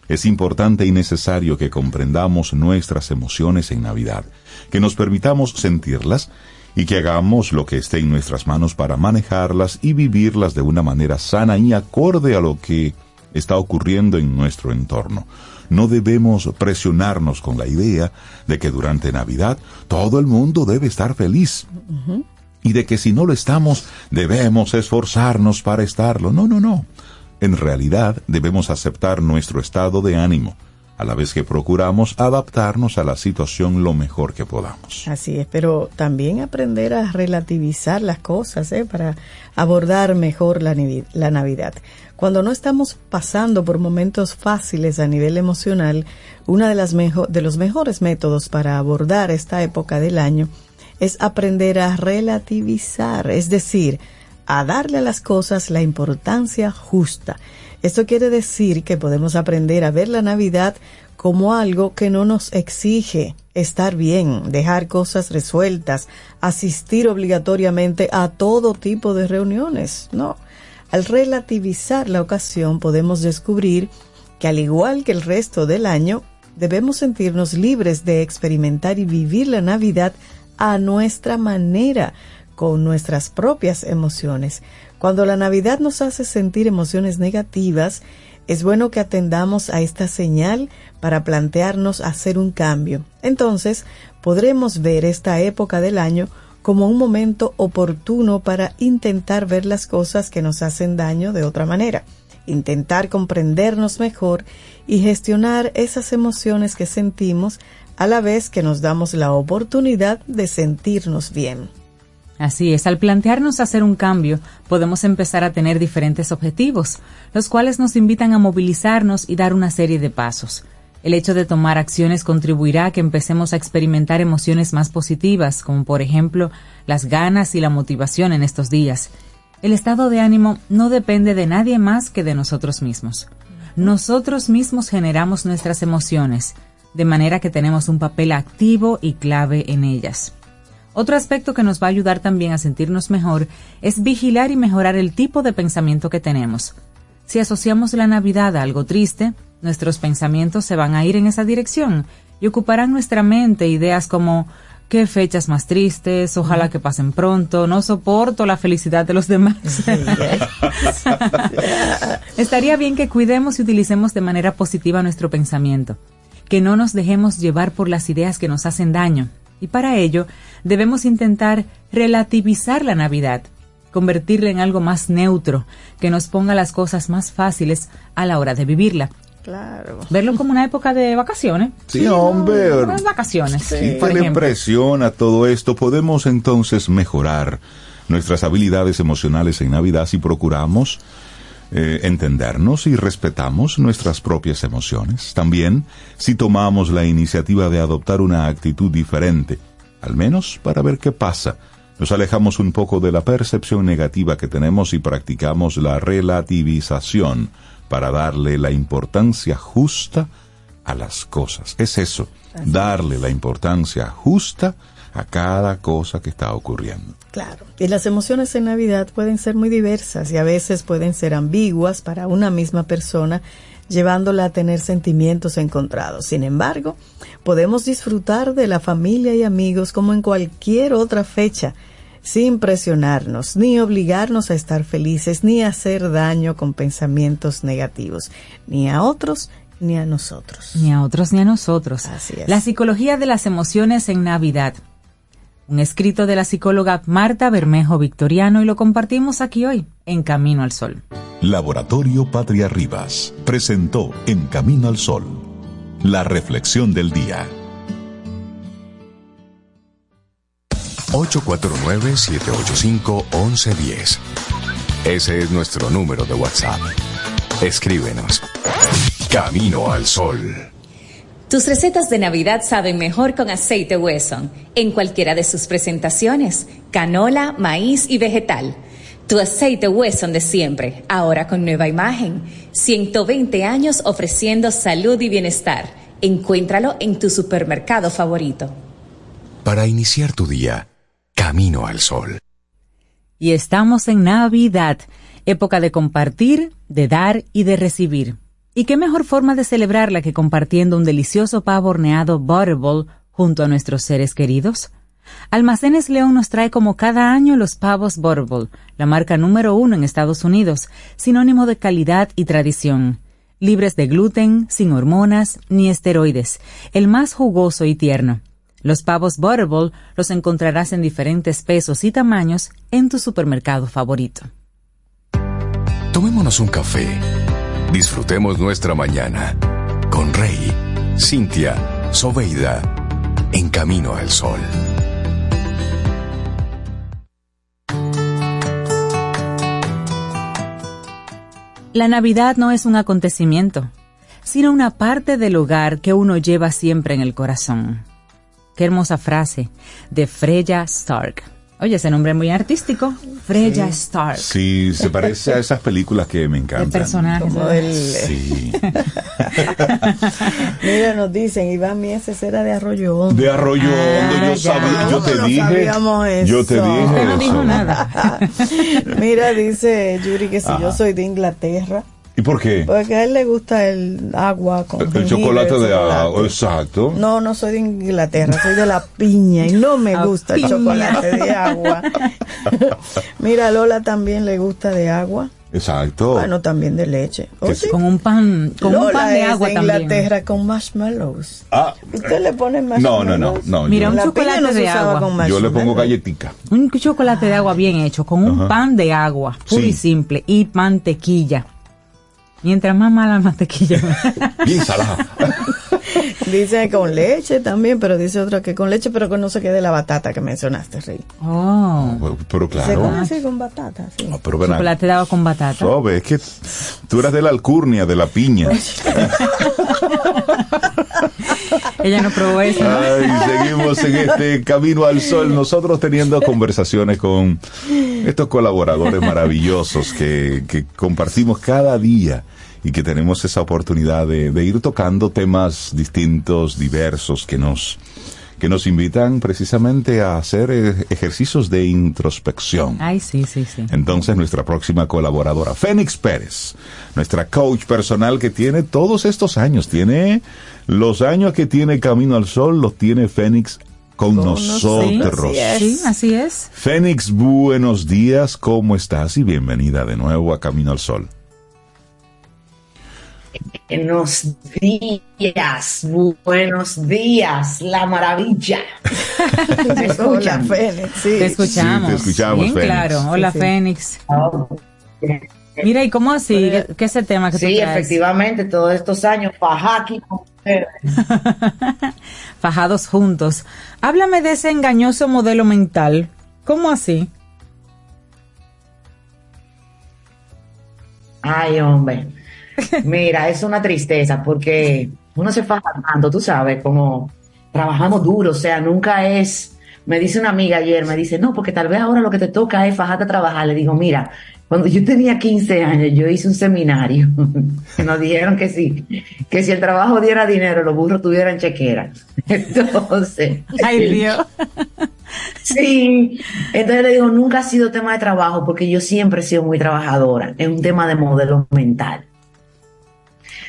Es importante y necesario que comprendamos nuestras emociones en Navidad, que nos permitamos sentirlas y que hagamos lo que esté en nuestras manos para manejarlas y vivirlas de una manera sana y acorde a lo que está ocurriendo en nuestro entorno. No debemos presionarnos con la idea de que durante Navidad todo el mundo debe estar feliz. Y de que si no lo estamos, debemos esforzarnos para estarlo. No, no, no. En realidad debemos aceptar nuestro estado de ánimo, a la vez que procuramos adaptarnos a la situación lo mejor que podamos. Así es, pero también aprender a relativizar las cosas ¿eh? para abordar mejor la, Navidad. Cuando no estamos pasando por momentos fáciles a nivel emocional, uno de, de los mejores métodos para abordar esta época del año es aprender a relativizar, es decir, a darle a las cosas la importancia justa. Esto quiere decir que podemos aprender a ver la Navidad como algo que no nos exige estar bien, dejar cosas resueltas, asistir obligatoriamente a todo tipo de reuniones. No. Al relativizar la ocasión podemos descubrir que al igual que el resto del año, debemos sentirnos libres de experimentar y vivir la Navidad a nuestra manera, con nuestras propias emociones. Cuando la Navidad nos hace sentir emociones negativas, es bueno que atendamos a esta señal para plantearnos hacer un cambio. Entonces, podremos ver esta época del año como un momento oportuno para intentar ver las cosas que nos hacen daño de otra manera, intentar comprendernos mejor y gestionar esas emociones que sentimos a la vez que nos damos la oportunidad de sentirnos bien. Así es, al plantearnos hacer un cambio, podemos empezar a tener diferentes objetivos, los cuales nos invitan a movilizarnos y dar una serie de pasos. El hecho de tomar acciones contribuirá a que empecemos a experimentar emociones más positivas, como por ejemplo las ganas y la motivación en estos días. El estado de ánimo no depende de nadie más que de nosotros mismos. Nosotros mismos generamos nuestras emociones, de manera que tenemos un papel activo y clave en ellas. Otro aspecto que nos va a ayudar también a sentirnos mejor es vigilar y mejorar el tipo de pensamiento que tenemos. Si asociamos la Navidad a algo triste, nuestros pensamientos se van a ir en esa dirección y ocuparán nuestra mente ideas como qué fechas más tristes, ojalá que pasen pronto, no soporto la felicidad de los demás. Estaría bien que cuidemos y utilicemos de manera positiva nuestro pensamiento, que no nos dejemos llevar por las ideas que nos hacen daño, y para ello debemos intentar relativizar la Navidad, convertirla en algo más neutro, que nos ponga las cosas más fáciles a la hora de vivirla. Claro. Verlo como una época de vacaciones. Sí, hombre. vacaciones. Sí, por impresión a todo esto, podemos entonces mejorar nuestras habilidades emocionales en Navidad si procuramos eh, entendernos y respetamos nuestras propias emociones. También si tomamos la iniciativa de adoptar una actitud diferente, al menos para ver qué pasa. Nos alejamos un poco de la percepción negativa que tenemos y practicamos la relativización para darle la importancia justa a las cosas. Es eso, darle la importancia justa a cada cosa que está ocurriendo. Claro. Y las emociones en Navidad pueden ser muy diversas y a veces pueden ser ambiguas para una misma persona, llevándola a tener sentimientos encontrados. Sin embargo, podemos disfrutar de la familia y amigos como en cualquier otra fecha, sin presionarnos, ni obligarnos a estar felices, ni hacer daño con pensamientos negativos, ni a otros ni a nosotros. Ni a otros ni a nosotros. Así es. La psicología de las emociones en Navidad un escrito de la psicóloga Marta Bermejo Victoriano y lo compartimos aquí hoy, en Camino al Sol. Laboratorio Patria Rivas presentó En Camino al Sol, la reflexión del día. 849-785-1110. Ese es nuestro número de WhatsApp. Escríbenos. Camino al Sol. Tus recetas de Navidad saben mejor con aceite Wesson, en cualquiera de sus presentaciones, canola, maíz y vegetal. Tu aceite Wesson de siempre, ahora con nueva imagen. 120 años ofreciendo salud y bienestar. Encuéntralo en tu supermercado favorito. Para iniciar tu día, Camino al Sol. Y estamos en Navidad, época de compartir, de dar y de recibir. ¿Y qué mejor forma de celebrarla que compartiendo un delicioso pavo horneado Butterball junto a nuestros seres queridos? Almacenes León nos trae como cada año los pavos Butterball, la marca número uno en Estados Unidos, sinónimo de calidad y tradición. Libres de gluten, sin hormonas ni esteroides, el más jugoso y tierno. Los pavos Butterball los encontrarás en diferentes pesos y tamaños en tu supermercado favorito. Tomémonos un café. Disfrutemos nuestra mañana con Rey, Cintia, Soveida, en camino al sol. La Navidad no es un acontecimiento, sino una parte del hogar que uno lleva siempre en el corazón. Qué hermosa frase de Freya Stark. Oye, ese nombre es muy artístico. Freya Stark. Sí, se parece a esas películas que me encantan. El personaje. Como del- Sí. Mira, nos dicen, Iván Mieses era de Arroyo Hondo. De Arroyo Hondo, yo Ah, ya. sabía, yo te ¿Cómo no dije. sabíamos Yo te dije. Usted no dijo nada. Mira, dice Yuri que si Ajá. yo soy de Inglaterra, ¿Y por qué? porque a él le gusta el agua con El jengibre, chocolate de agua, exacto. No, no soy de Inglaterra, soy de la piña y no me La gusta el chocolate de agua. Mira, Lola también le gusta de agua. Exacto. Bueno, también de leche. ¿O Que sí? Con un pan, con Lola un pan de es agua de también. Inglaterra con marshmallows. Ah, ¿Usted le pone no, marshmallows? no, no, no. Mira, yo, un La chocolate no de agua. con yo le marshmallows. pongo galletica. Un chocolate de agua bien hecho, con un Ajá. pan de agua, puro Sí. y simple, y mantequilla. Mientras más mala la mantequilla. Bien salada. Dice con leche también, pero dice otra que con leche, pero que no se quede la batata que mencionaste, Rey. oh, Pero Se come claro. así con batata, sí. No, pero de agua con batata. Sobe, es que tú eras de la alcurnia, de la piña. Ella no probó eso. ¿no? Ay, seguimos en este camino al sol, nosotros teniendo conversaciones con estos colaboradores maravillosos que, que compartimos cada día y que tenemos esa oportunidad de, de ir tocando temas distintos, diversos, que nos, que nos invitan precisamente a hacer eh, ejercicios de introspección. Ay, sí, sí, sí. Entonces nuestra próxima colaboradora, Fénix Pérez, nuestra coach personal que tiene todos estos años, tiene los años que tiene Camino al Sol, los tiene Fénix con, Con nosotros. nosotros. Así Sí, así es. Fénix, buenos días, ¿cómo estás? Y bienvenida de nuevo a Camino al Sol. Buenos días, buenos días, la maravilla. ¿Me Hola, escuchan? Fénix, sí. Te escuchamos. Sí, te escuchamos, Bien Fénix. claro. Hola, Sí, sí. Fénix. Mira, ¿y cómo así? ¿Qué, qué es el tema que tú Sí, traes? efectivamente, todos estos años, fajá aquí con ustedes. Fajados juntos. Háblame de ese engañoso modelo mental. ¿Cómo así? Ay, hombre. Mira, es una tristeza porque uno se faja tanto, tú sabes, como trabajamos duro, o sea, nunca es. Me dice una amiga ayer, me dice, no, porque tal vez ahora lo que te toca es fajarte a trabajar. Le digo, mira, cuando yo tenía 15 años, yo hice un seminario que nos dijeron que sí, que si el trabajo diera dinero, los burros tuvieran chequera. Entonces, Ay, Dios. Sí, entonces le digo, nunca ha sido tema de trabajo porque yo siempre he sido muy trabajadora. Es un tema de modelo mental.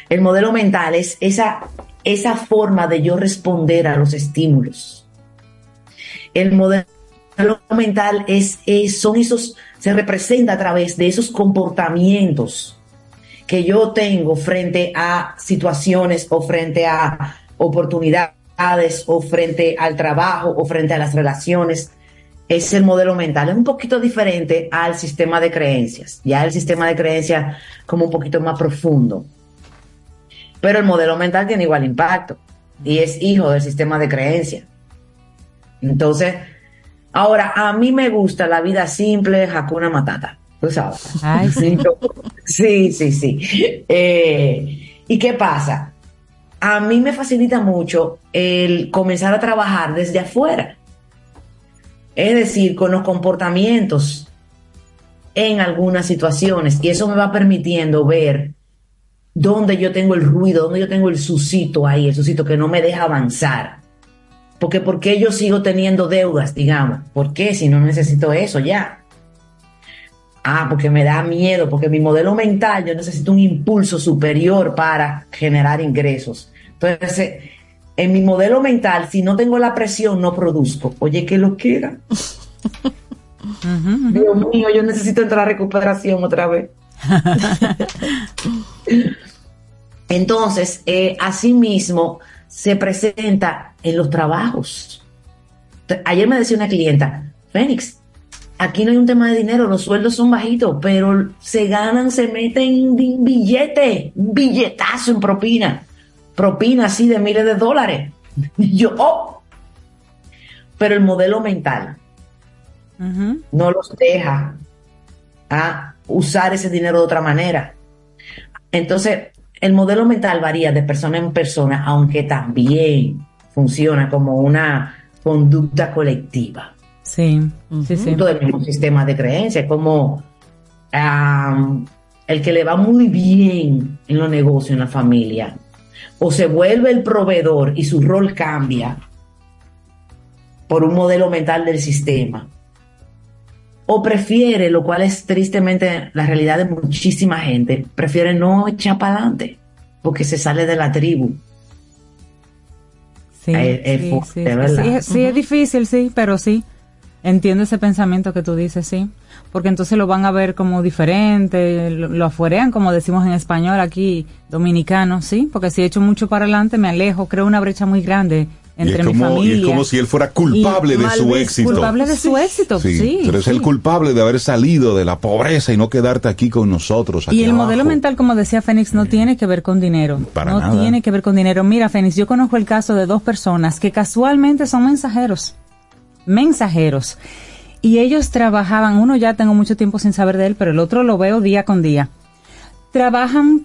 El modelo mental es esa, esa forma de yo responder a los estímulos. El modelo mental es, es- son esos, se representa a través de esos comportamientos que yo tengo frente a situaciones o frente a oportunidades o frente al trabajo o frente a las relaciones. Es el modelo mental. Es un poquito diferente al sistema de creencias. Ya el sistema de creencias como un poquito más profundo. Pero el modelo mental tiene igual impacto y es hijo del sistema de creencias. Entonces, Ahora, a mí me gusta la vida simple, Hakuna Matata. Tú sabes. Ay, sí. Sí, sí, sí. Eh, ¿Y qué pasa? A mí me facilita mucho el comenzar a trabajar desde afuera. Es decir, con los comportamientos en algunas situaciones. Y eso me va permitiendo ver dónde yo tengo el ruido, dónde yo tengo el susito ahí, el susito que no me deja avanzar. Porque ¿por qué yo sigo teniendo deudas, digamos? ¿Por qué si no necesito eso ya? Ah, porque me da miedo, porque mi modelo mental yo necesito un impulso superior para generar ingresos. Entonces, en mi modelo mental, si no tengo la presión, no produzco. Oye, ¿qué lo quiera? Dios mío, yo necesito entrar a recuperación otra vez. Entonces, eh, asimismo, se presenta en los trabajos. Ayer me decía una clienta, Fénix, aquí no hay un tema de dinero, los sueldos son bajitos, pero se ganan, se meten billete, un billetazo en propina, propina así de miles de dólares. Y yo, oh, pero el modelo mental no los deja a usar ese dinero de otra manera. Entonces, el modelo mental varía de persona en persona, aunque también funciona como una conducta colectiva. Sí, sí, sí. Dentro del mismo sistema de creencias, como am, el que le va muy bien en los negocios, en la familia, o se vuelve el proveedor y su rol cambia por un modelo mental del sistema, o prefiere, lo cual es tristemente la realidad de muchísima gente, prefiere no echar para adelante porque se sale de la tribu. Sí, Es- es sí, fuerte, sí, ¿verdad? sí, es- difícil, sí, pero sí. Entiendo ese pensamiento que tú dices, sí. Porque entonces lo van a ver como diferente, lo, lo afuerean, como decimos en español aquí, dominicano, sí. Porque si he hecho mucho para adelante, me alejo, creo una brecha muy grande Y entre es, mi como, y familia. es como si él fuera culpable y de su éxito. Culpable de su éxito, sí. pero es sí. el culpable de haber salido de la pobreza y no quedarte aquí con nosotros. aquí Y el abajo. modelo mental, como decía Fénix, no tiene que ver con dinero. Para no nada. tiene que ver con dinero. Mira, Fénix, yo conozco el caso de dos personas que casualmente son mensajeros. Mensajeros. Y ellos trabajaban, uno ya tengo mucho tiempo sin saber de él, pero el otro lo veo día con día. Trabajan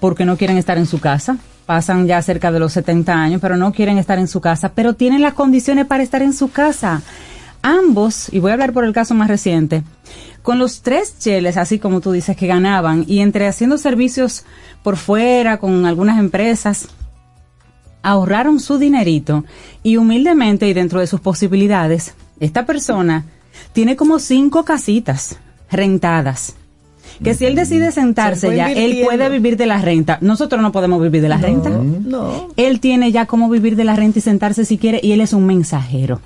porque no quieren estar en su casa. Pasan ya cerca de los 70 años, pero no quieren estar en su casa, pero tienen las condiciones para estar en su casa. Ambos, y voy a hablar por el caso más reciente, con los tres cheles, así como tú dices, que ganaban, y entre haciendo servicios por fuera con algunas empresas, ahorraron su dinerito y humildemente y dentro de sus posibilidades, esta persona tiene como cinco casitas rentadas. Que si él decide sentarse ya, él puede vivir de la renta. Nosotros no podemos vivir de la renta. No. Él tiene ya cómo vivir de la renta y sentarse si quiere y él es un mensajero.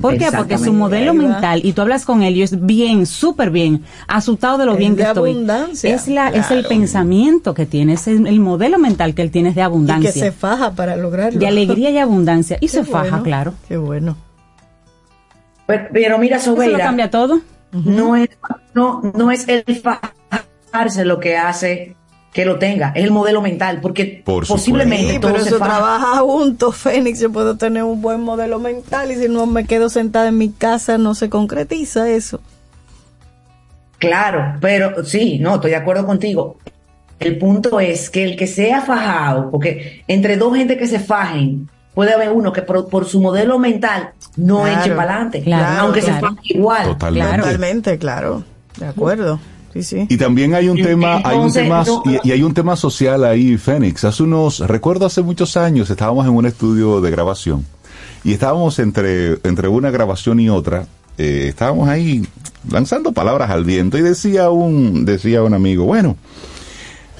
¿Por qué? Porque su modelo mental, y tú hablas con él y es bien, súper bien, asustado de lo Es bien que de estoy. abundancia, es, la, es el pensamiento que tiene, es el, el modelo mental que él tiene es de Y abundancia. que se faja para lograrlo. de alegría y abundancia. Y Qué se faja, claro. Qué bueno. Pero, pero mira, Eso lo Sobeira, cambia todo. No es, no, no es el fajarse lo que hace que lo tenga, es el modelo mental, porque Por posiblemente Sí, todo pero se eso faja. trabaja juntos, Fénix. Yo puedo tener un buen modelo mental y si no me quedo sentada en mi casa no se concretiza eso. Claro, pero sí, no, estoy de acuerdo contigo. El punto es que el que sea fajado, porque entre dos gente que se fajen, puede haber uno que por, por su modelo mental no Claro, eche para adelante, claro, aunque claro. se igual. Totalmente. Totalmente, claro. De acuerdo. Sí, sí. Y también hay un tema, hay un tema, no- y, y hay un tema social ahí, Fénix. Hace unos, recuerdo hace muchos años, estábamos en un estudio de grabación y estábamos entre, entre una grabación y otra, eh, estábamos ahí lanzando palabras al viento y decía un, decía un amigo, bueno,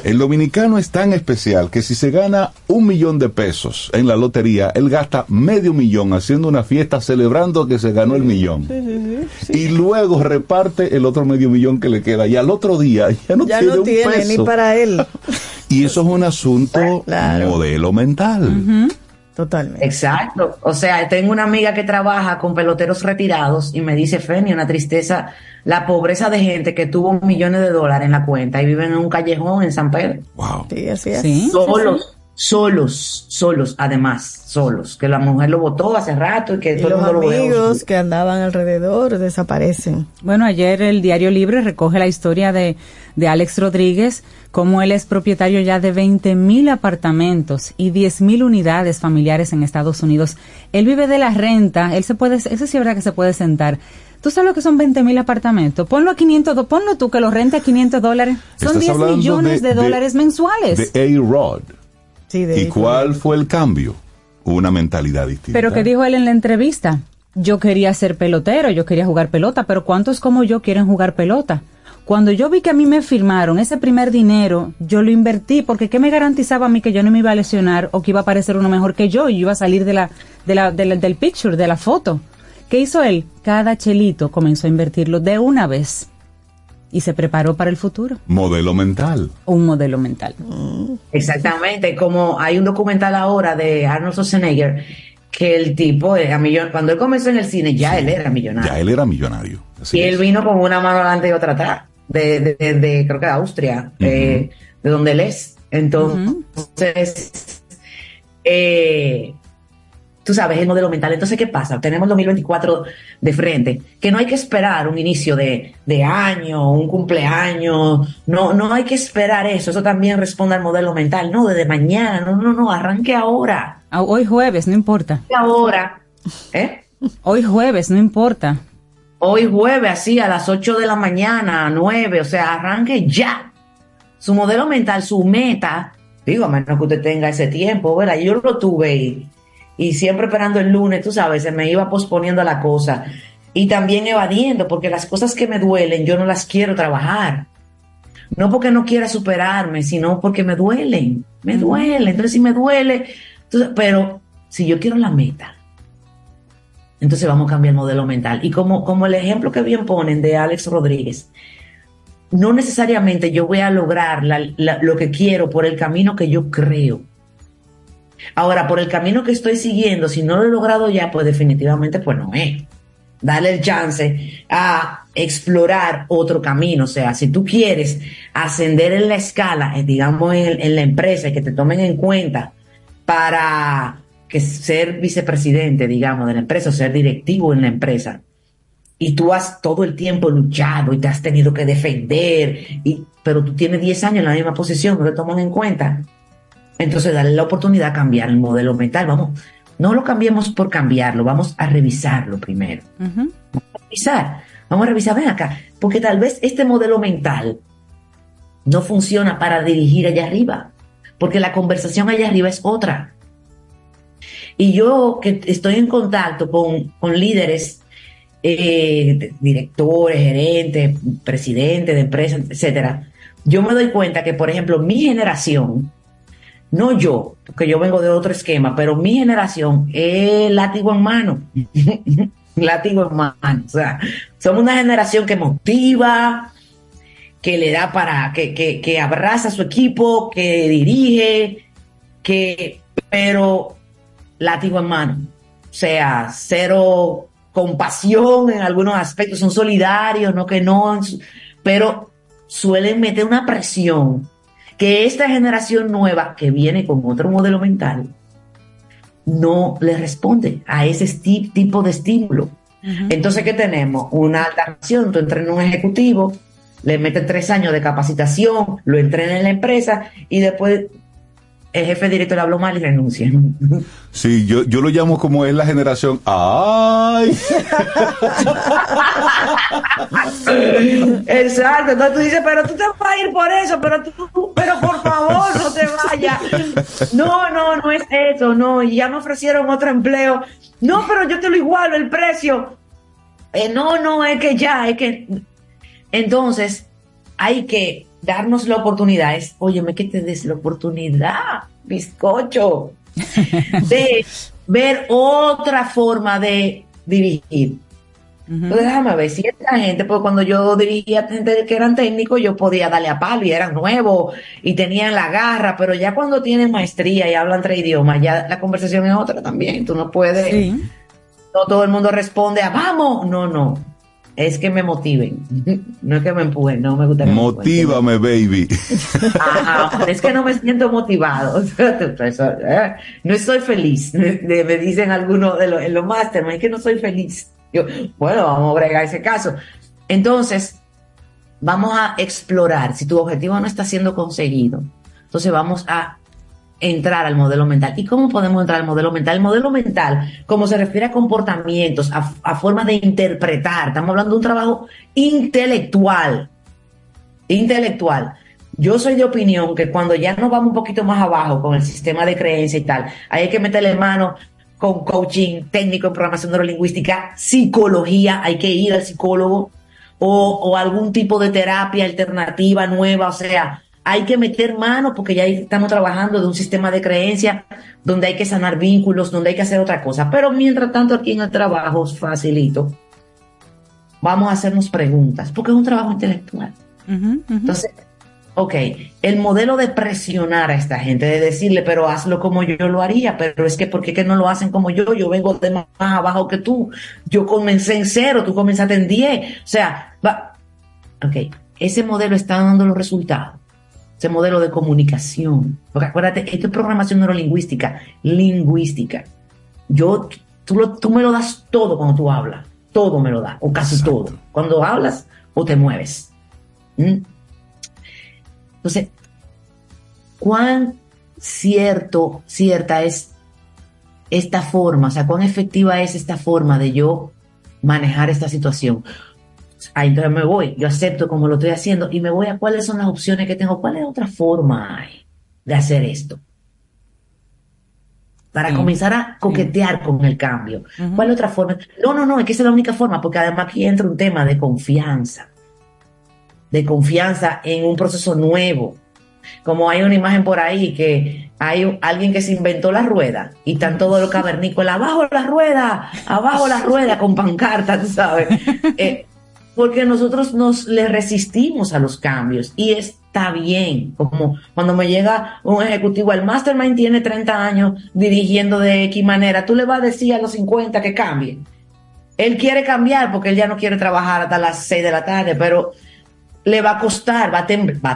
el dominicano es tan especial que si se gana un millón de pesos en la lotería, él gasta medio millón haciendo una fiesta celebrando que se ganó el millón. Y luego reparte el otro medio millón que le queda. Y al otro día ya no ya tiene no un tiene peso. ni para él. Y eso es un asunto Claro. modelo mental. Totalmente. Exacto. O sea, tengo una amiga que trabaja con peloteros retirados y me dice, Feni, una tristeza, la pobreza de gente que tuvo millones de dólares en la cuenta y viven en un callejón en San Pedro. Wow. Sí, así es. Sí. Solos, solos, solos, además, solos, que la mujer lo votó hace rato y que Y todo el los mundo lo amigos que andaban alrededor desaparecen. Bueno, ayer el Diario Libre recoge la historia de, de Alex Rodríguez, como él es propietario ya de 20 mil apartamentos y 10 mil unidades familiares en Estados Unidos. Él vive de la renta, él se puede, eso sí es verdad que se puede sentar. ¿Tú sabes lo que son 20 mil apartamentos? Ponlo a 500, do- ponlo tú que lo rente a 500 dólares. Son Estás 10 hablando millones de, de- de- dólares mensuales. De A-Rod. Sí, ¿Y cuál fue el cambio? Una mentalidad distinta. Pero que dijo él en la entrevista, yo quería ser pelotero, yo quería jugar pelota, pero ¿cuántos como yo quieren jugar pelota? Cuando yo vi que a mí me firmaron ese primer dinero, yo lo invertí porque ¿qué me garantizaba a mí que yo no me iba a lesionar o que iba a aparecer uno mejor que yo y yo iba a salir de la, de la, de la- del picture, de la foto? ¿Qué hizo él? Cada chelito comenzó a invertirlo de una vez y se preparó para el futuro. Modelo mental. Un modelo mental. Exactamente, como hay un documental ahora de Arnold Schwarzenegger que el tipo era millon- cuando él comenzó en el cine ya él era millonario. Ya él era millonario. Así y es. él vino con una mano adelante y otra atrás, de, de, de- de- creo que de Austria, eh, de donde él es. Entonces, eh, tú sabes, el modelo mental. Entonces, ¿qué pasa? Tenemos 2024 de frente, que no hay que esperar un inicio de, de año, un cumpleaños, no, no hay que esperar eso, eso también responde al modelo mental, no, desde mañana, no, no, no, arranque ahora. Ah, Hoy jueves, no importa. Ahora, ¿eh? Hoy jueves, no importa. Hoy jueves, así a las 8 de la mañana, a 9, o sea, arranque ya. Su modelo mental, su meta, digo, a menos que usted tenga ese tiempo, ¿verdad? Yo lo tuve y, y siempre esperando el lunes, tú sabes, se me iba posponiendo la cosa. Y también evadiendo, porque las cosas que me duelen, yo no las quiero trabajar. No porque no quiera superarme, sino porque me duelen. Me duele. Entonces, si me duele, entonces, pero si yo quiero la meta, entonces vamos a cambiar el modelo mental. Y como, como el ejemplo que bien ponen de Alex Rodríguez, no necesariamente yo voy a lograr la- la- lo que quiero por el camino que yo creo. Ahora, por el camino que estoy siguiendo, si no lo he logrado ya, pues definitivamente pues no es. Darle el chance a explorar otro camino. O sea, si tú quieres ascender en la escala, eh, digamos en la empresa, y que te tomen en cuenta para que ser vicepresidente, digamos, de la empresa, o ser directivo en la empresa, y tú has todo el tiempo luchado y te has tenido que defender, y, pero tú tienes 10 años en la misma posición, no te toman en cuenta. Entonces, dale la oportunidad a cambiar el modelo mental. Vamos, no lo cambiemos por cambiarlo, vamos a revisarlo primero. Vamos a revisar, vamos a revisar, ven acá, porque tal vez este modelo mental no funciona para dirigir allá arriba, porque la conversación allá arriba es otra. Y yo que estoy en contacto con, con líderes, eh, directores, gerentes, presidentes de empresas, etcétera, yo me doy cuenta que, por ejemplo, mi generación, no yo, porque yo vengo de otro esquema, pero mi generación es látigo en mano. látigo en mano. O sea, somos una generación que motiva, que le da para, que, que, que abraza a su equipo, que dirige, que, pero látigo en mano. O sea, cero compasión en algunos aspectos, son solidarios, no que no, pero suelen meter una presión que esta generación nueva que viene con otro modelo mental no le responde a ese tipo de estímulo. Entonces, ¿qué tenemos? Una alta acción, tú entrenas un ejecutivo, le metes tres años de capacitación, lo entrena en la empresa y después el jefe director le habló mal y renuncia. Sí, yo, yo lo llamo como es la generación. ¡Ay! Exacto, entonces tú dices, pero tú te vas a ir por eso, pero tú, pero por favor, no te vayas. No, no, no es eso, no, y ya me ofrecieron otro empleo. No, pero yo te lo igualo el precio. Eh, no, no, es que ya, es que. Entonces, hay que darnos la oportunidad. Es, óyeme, que te des la oportunidad, bizcocho, de ver otra forma de dirigir. Entonces, déjame ver, si esta gente, pues cuando yo dirigía gente que eran técnicos, yo podía darle a palo y eran nuevos y tenían la garra, pero ya cuando tienen maestría y hablan tres idiomas, ya la conversación es otra también. Tú no puedes, no todo el mundo responde a vamos, no, no. Es que me motiven, no es que me empujen, no me gusta que me. Motívame, baby. Ajá, es que no me siento motivado. ¿eh? No estoy feliz. Me dicen algunos de los, en los máster, es que no soy feliz. Yo, bueno, vamos a bregar ese caso. Entonces, vamos a explorar. Si tu objetivo no está siendo conseguido, entonces vamos a entrar al modelo mental. ¿Y cómo podemos entrar al modelo mental? El modelo mental, como se refiere a comportamientos, a, formas de interpretar, estamos hablando de un trabajo intelectual. Intelectual. Yo soy de opinión que cuando ya nos vamos un poquito más abajo con el sistema de creencia y tal, hay que meterle mano con coaching técnico en programación neurolingüística, psicología, hay que ir al psicólogo o, o algún tipo de terapia alternativa nueva, o sea, hay que meter mano porque ya estamos trabajando de un sistema de creencia donde hay que sanar vínculos, donde hay que hacer otra cosa. Pero mientras tanto aquí en el trabajo facilito. Vamos a hacernos preguntas porque es un trabajo intelectual. Entonces, ok, el modelo de presionar a esta gente, de decirle, pero hazlo como yo lo haría, pero es que ¿por qué que no lo hacen como yo? Yo vengo de más abajo que tú. Yo comencé en cero, tú comenzaste en 10. O sea, va. Ok, ese modelo está dando los resultados ese modelo de comunicación. Porque acuérdate, esto es programación neurolingüística, lingüística. Yo, tú, lo- tú me lo das todo cuando tú hablas, todo me lo das, o casi todo. Cuando hablas o te mueves. ¿Mm? Entonces, ¿cuán cierto, cierta es esta forma? O sea, ¿cuán efectiva es esta forma de yo manejar esta situación? Ahí entonces me voy, yo acepto como lo estoy haciendo y me voy a cuáles son las opciones que tengo, cuál es otra forma hay de hacer esto. Para Sí. comenzar a coquetear con el cambio. ¿Cuál es otra forma? No, no, no, es que esa es la única forma, porque además aquí entra un tema de confianza. De confianza en un proceso nuevo. Como hay una imagen por ahí que hay alguien que se inventó la rueda y están todos los cavernícolas, abajo la rueda, abajo la rueda con pancarta, tú sabes. Eh, porque nosotros nos le resistimos a los cambios y está bien. Como cuando me llega un ejecutivo, el mastermind tiene 30 años dirigiendo de X manera, tú le vas a decir a los 50 que cambie. Él quiere cambiar porque él ya no quiere trabajar hasta las 6 de la tarde, pero le va a costar, va a,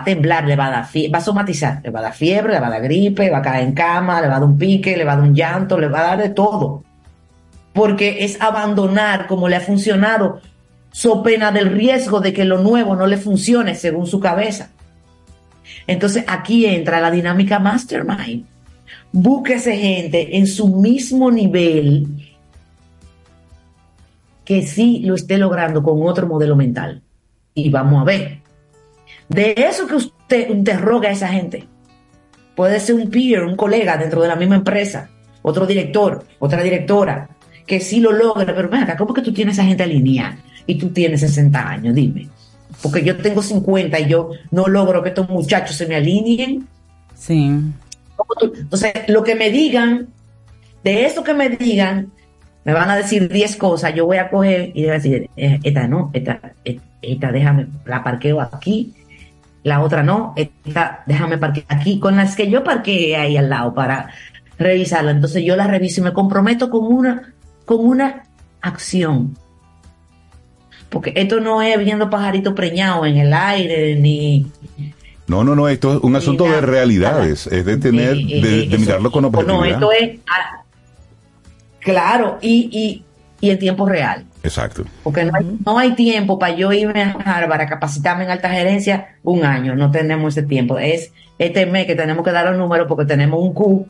temblar, le va a dar va a somatizar, le va a dar fiebre, le va a dar gripe, va a caer en cama, le va a dar un pique, le va a dar un llanto, le va a dar de todo. Porque es abandonar como le ha funcionado, so pena del riesgo de que lo nuevo no le funcione según su cabeza. Entonces aquí entra la dinámica mastermind. Búsquese gente en su mismo nivel que sí lo esté logrando con otro modelo mental. Y vamos a ver. De eso que usted interroga a esa gente. Puede ser un peer, un colega dentro de la misma empresa, otro director, otra directora, que sí lo logra, pero ven acá, ¿cómo que tú tienes esa gente alineada? Y tú tienes 60 años, dime. Porque yo tengo 50 y yo no logro que estos muchachos se me alineen. Sí. Entonces, lo que me digan, de eso que me digan, me van a decir 10 cosas, yo voy a coger y voy a decir, eh, esta no, esta, eh, esta déjame, la parqueo aquí, la otra no, esta déjame parquear aquí, con las que yo parqueé ahí al lado para revisarla. Entonces yo la reviso y me comprometo con una, con una acción. Porque esto no es viendo pajaritos preñados en el aire, ni, No, no, no, esto es un asunto de nada, realidades, es de tener, Eh, de, eh, de mirarlo con No, objetividad. esto es ah, claro y, y, y en tiempo real. Exacto. Porque no hay, no hay tiempo para yo irme a Harvard a capacitarme en alta gerencia un año. No tenemos ese tiempo. Es este mes que tenemos que dar los números porque tenemos un Q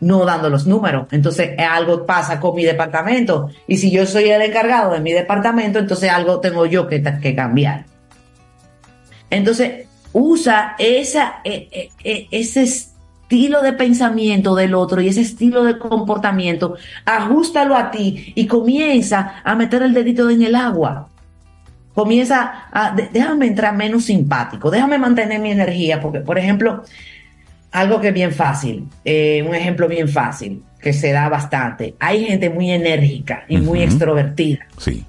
no dando los números. Entonces algo pasa con mi departamento. Y si yo soy el encargado de mi departamento, entonces algo tengo yo que, que cambiar. Entonces usa eh, eh, eh, ese estilo de pensamiento del otro y ese estilo de comportamiento, ajustalo a ti y comienza a meter el dedito en el agua. Comienza a, déjame entrar menos simpático, déjame mantener mi energía, porque, por ejemplo, algo que es bien fácil, eh, un ejemplo bien fácil, que se da bastante. Hay gente muy enérgica y muy extrovertida. Sí.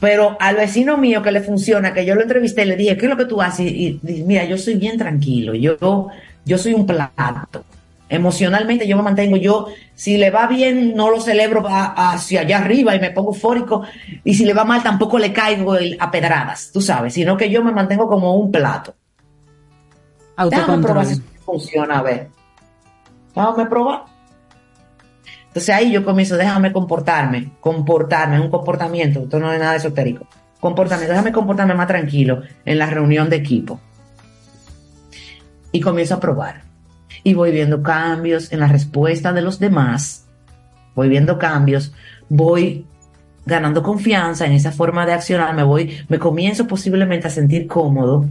Pero al vecino mío que le funciona, que yo lo entrevisté, le dije, ¿qué es lo que tú haces? Y, mira, yo soy bien tranquilo, yo, yo soy un plato. Emocionalmente yo me mantengo, yo si le va bien no lo celebro hacia allá arriba y me pongo eufórico y si le va mal tampoco le caigo a pedradas, tú sabes, sino que yo me mantengo como un plato. Déjame probar si funciona, a ver. Déjame probar. Entonces ahí yo comienzo, déjame comportarme, comportarme, un comportamiento, esto no es nada esotérico. Comportamiento, déjame comportarme más tranquilo en la reunión de equipo. Y comienzo a probar. Y voy viendo cambios en la respuesta de los demás. Voy viendo cambios. Voy ganando confianza en esa forma de accionar. Me voy, me comienzo posiblemente a sentir cómodo.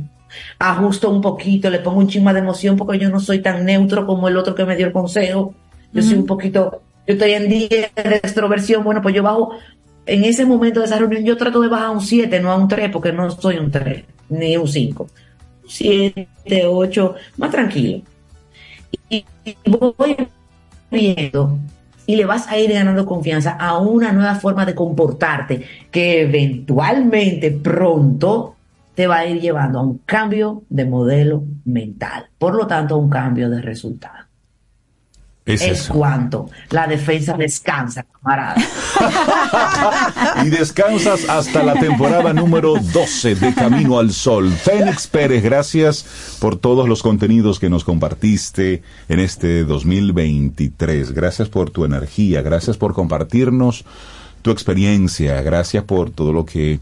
Ajusto un poquito, le pongo un chisma de emoción porque yo no soy tan neutro como el otro que me dio el consejo. Yo soy un poquito yo estoy en 10 de extroversión, bueno, pues yo bajo, en ese momento de esa reunión yo trato de bajar a un 7, no a un 3, porque no soy un 3, ni un 5. 7, 8, más tranquilo. Y, voy viendo y le vas a ir ganando confianza a una nueva forma de comportarte que eventualmente pronto te va a ir llevando a un cambio de modelo mental, por lo tanto a un cambio de resultado. Es, cuanto la defensa descansa, camarada. y descansas hasta la temporada número 12 de Camino al Sol. Fénix Pérez, gracias por todos los contenidos que nos compartiste en este 2023. Gracias por tu energía, gracias por compartirnos tu experiencia, gracias por todo lo que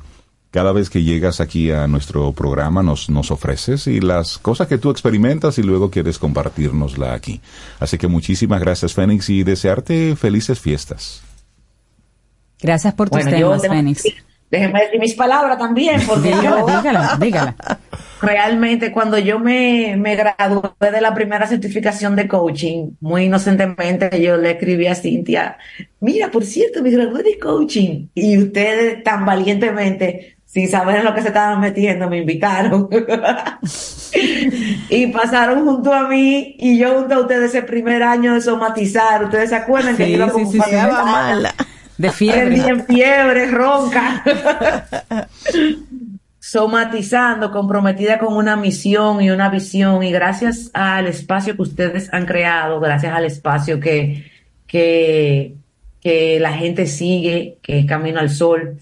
cada vez que llegas aquí a nuestro programa nos, nos ofreces y las cosas que tú experimentas y luego quieres compartirnosla aquí. Así que muchísimas gracias, Fénix, y desearte felices fiestas. Gracias por tus temas, Fénix. Déjenme decir mis palabras también, porque yo... Dígala, dígala. Realmente, cuando yo me, me gradué de la primera certificación de coaching, muy inocentemente yo le escribí a Cintia, mira, por cierto, me gradué de coaching. Y ustedes tan valientemente sin saber en lo que se estaban metiendo, me invitaron. y pasaron junto a mí y yo junto a ustedes ese primer año de somatizar. ¿Ustedes se acuerdan que iba como sí, mala? De fiebre. En fiebre, ronca. Somatizando, comprometida con una misión y una visión. Y gracias al espacio que ustedes han creado, gracias al espacio que, que, que la gente sigue, que es Camino al Sol,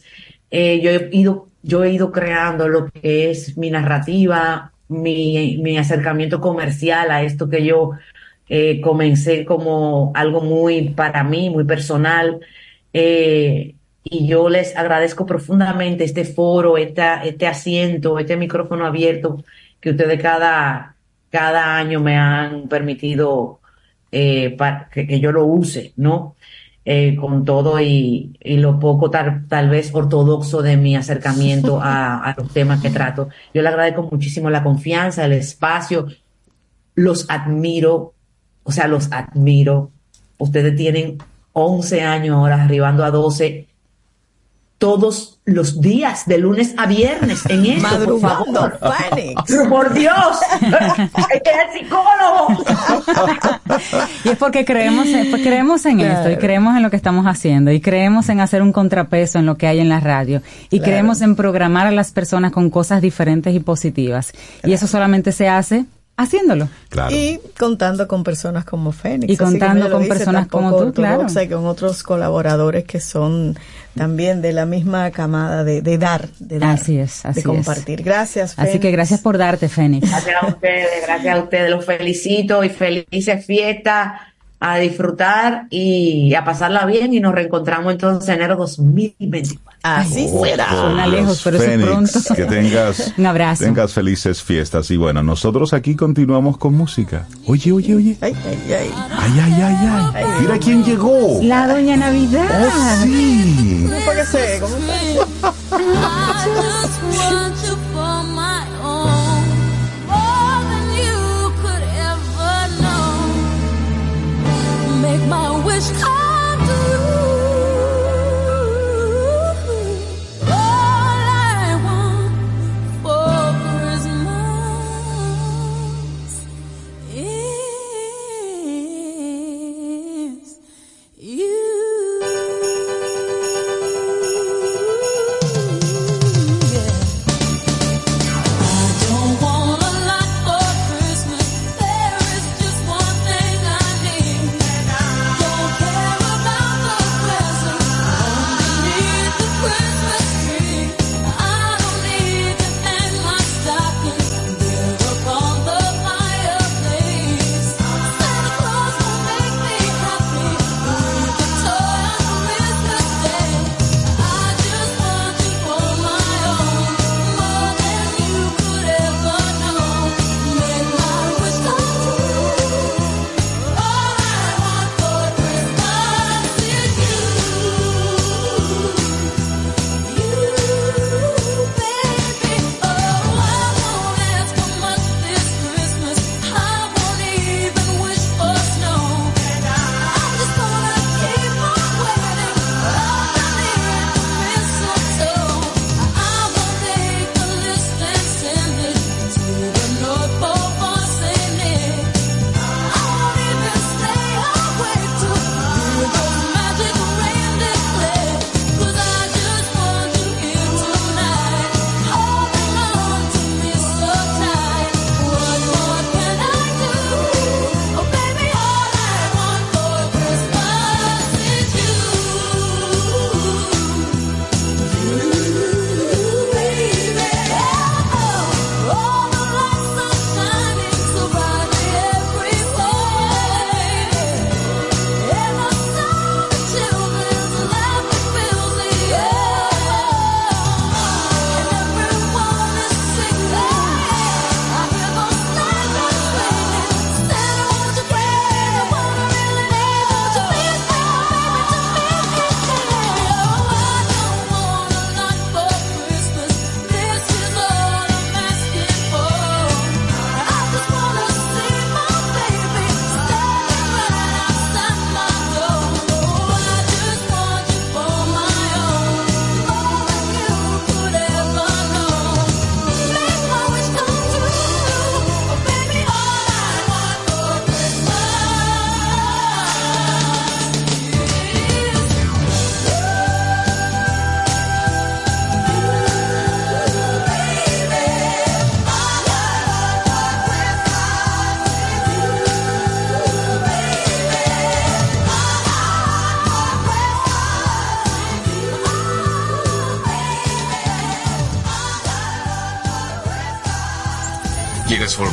eh, yo he ido yo he ido creando lo que es mi narrativa, mi, mi acercamiento comercial a esto que yo eh, comencé como algo muy para mí, muy personal. Eh, y yo les agradezco profundamente este foro, este asiento, este micrófono abierto que ustedes cada, cada año me han permitido eh, que, que, yo lo use, ¿no? Eh, con todo y, lo poco tal, tal, vez ortodoxo de mi acercamiento a, los temas que trato. Yo le agradezco muchísimo la confianza, el espacio, los admiro, o sea, los admiro. Ustedes tienen 11 años ahora, arribando a 12 todos los días, de lunes a viernes, en esto, por favor. Por Dios, es el psicólogo. y es porque creemos, pues creemos en esto y creemos en lo que estamos haciendo y creemos en hacer un contrapeso en lo que hay en la radio y creemos en programar a las personas con cosas diferentes y positivas. Y eso solamente se hace haciéndolo. Y contando con personas como Fénix. Y contando con personas como tú, claro. Y con otros colaboradores que son también de la misma camada de, dar, de dar, así es, así de compartir. Gracias, Fénix. Así que gracias por darte, Fénix. Gracias a ustedes, gracias a ustedes. Los felicito y felices fiestas a disfrutar y a pasarla bien y nos reencontramos entonces en enero 2024. Así será. Suena lejos, pero es pronto. Que tengas, un abrazo. tengas felices fiestas. Y bueno, nosotros aquí continuamos con música. Oye, oye, oye. Ay, ay, ay. Ay, ay, ay, ay. Mira quién llegó. La doña Navidad. Oh, sí. ¿Cómo que? ¿Cómo I wish.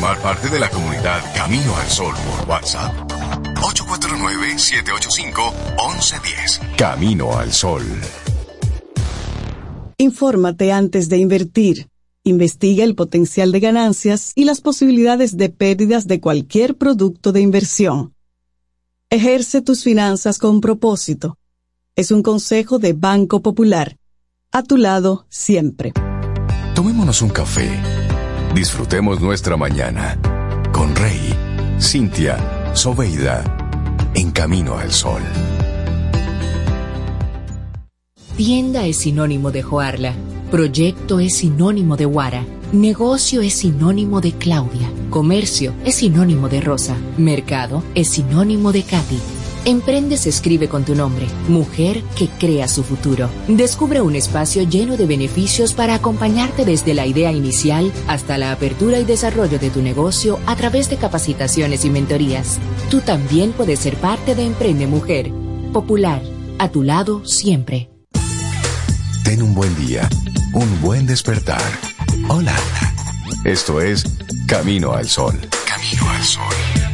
Formar parte de la comunidad Camino al Sol por WhatsApp? 849-785-1110. Camino al Sol. Infórmate antes de invertir. Investiga el potencial de ganancias y las posibilidades de pérdidas de cualquier producto de inversión. Ejerce tus finanzas con propósito. Es un consejo de Banco Popular. A tu lado siempre. Tomémonos un café. Disfrutemos nuestra mañana con Rey, Cintia, Soveida, en camino al sol. Tienda es sinónimo de Joarla. Proyecto es sinónimo de Guara. Negocio es sinónimo de Claudia. Comercio es sinónimo de Rosa. Mercado es sinónimo de Katy. Emprende se escribe con tu nombre, mujer que crea su futuro. Descubre un espacio lleno de beneficios para acompañarte desde la idea inicial hasta la apertura y desarrollo de tu negocio a través de capacitaciones y mentorías. Tú también puedes ser parte de Emprende Mujer. Popular, a tu lado siempre. Ten un buen día, un buen despertar. Hola. Esto es Camino al Sol. Camino al Sol.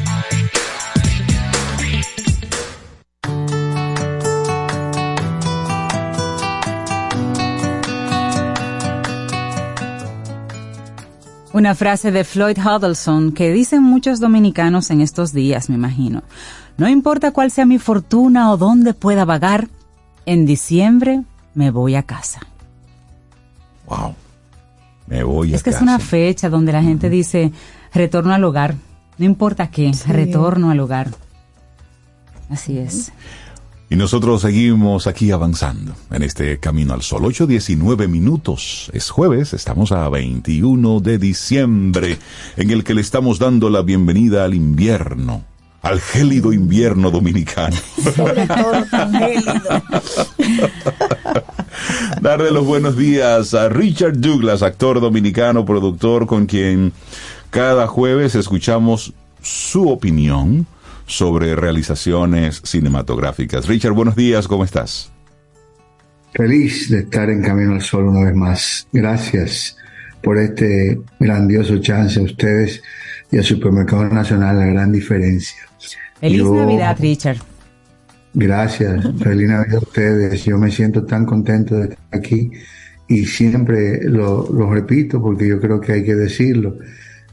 Una frase de Floyd Huddleston que dicen muchos dominicanos en estos días, me imagino. No importa cuál sea mi fortuna o dónde pueda vagar, en diciembre me voy a casa. Wow. Me voy a Es que casa. es una fecha donde la gente dice retorno al hogar. No importa qué, retorno al hogar. Así es. Y nosotros seguimos aquí avanzando en este camino al sol. 8.19 minutos. Es jueves, estamos a 21 de diciembre, en el que le estamos dando la bienvenida al invierno, al gélido invierno dominicano. Sobre todo tan gélido. Darle los buenos días a Richard Douglas, actor dominicano, productor, con quien cada jueves escuchamos su opinión sobre realizaciones cinematográficas. Richard, buenos días, ¿cómo estás? Feliz de estar en Camino al Sol una vez más. Gracias por este grandioso chance a ustedes y al Supermercado Nacional, la gran diferencia. Feliz Yo- Navidad, Richard. Gracias, feliz Navidad a ustedes. Yo me siento tan contento de estar aquí y siempre lo, lo repito porque yo creo que hay que decirlo.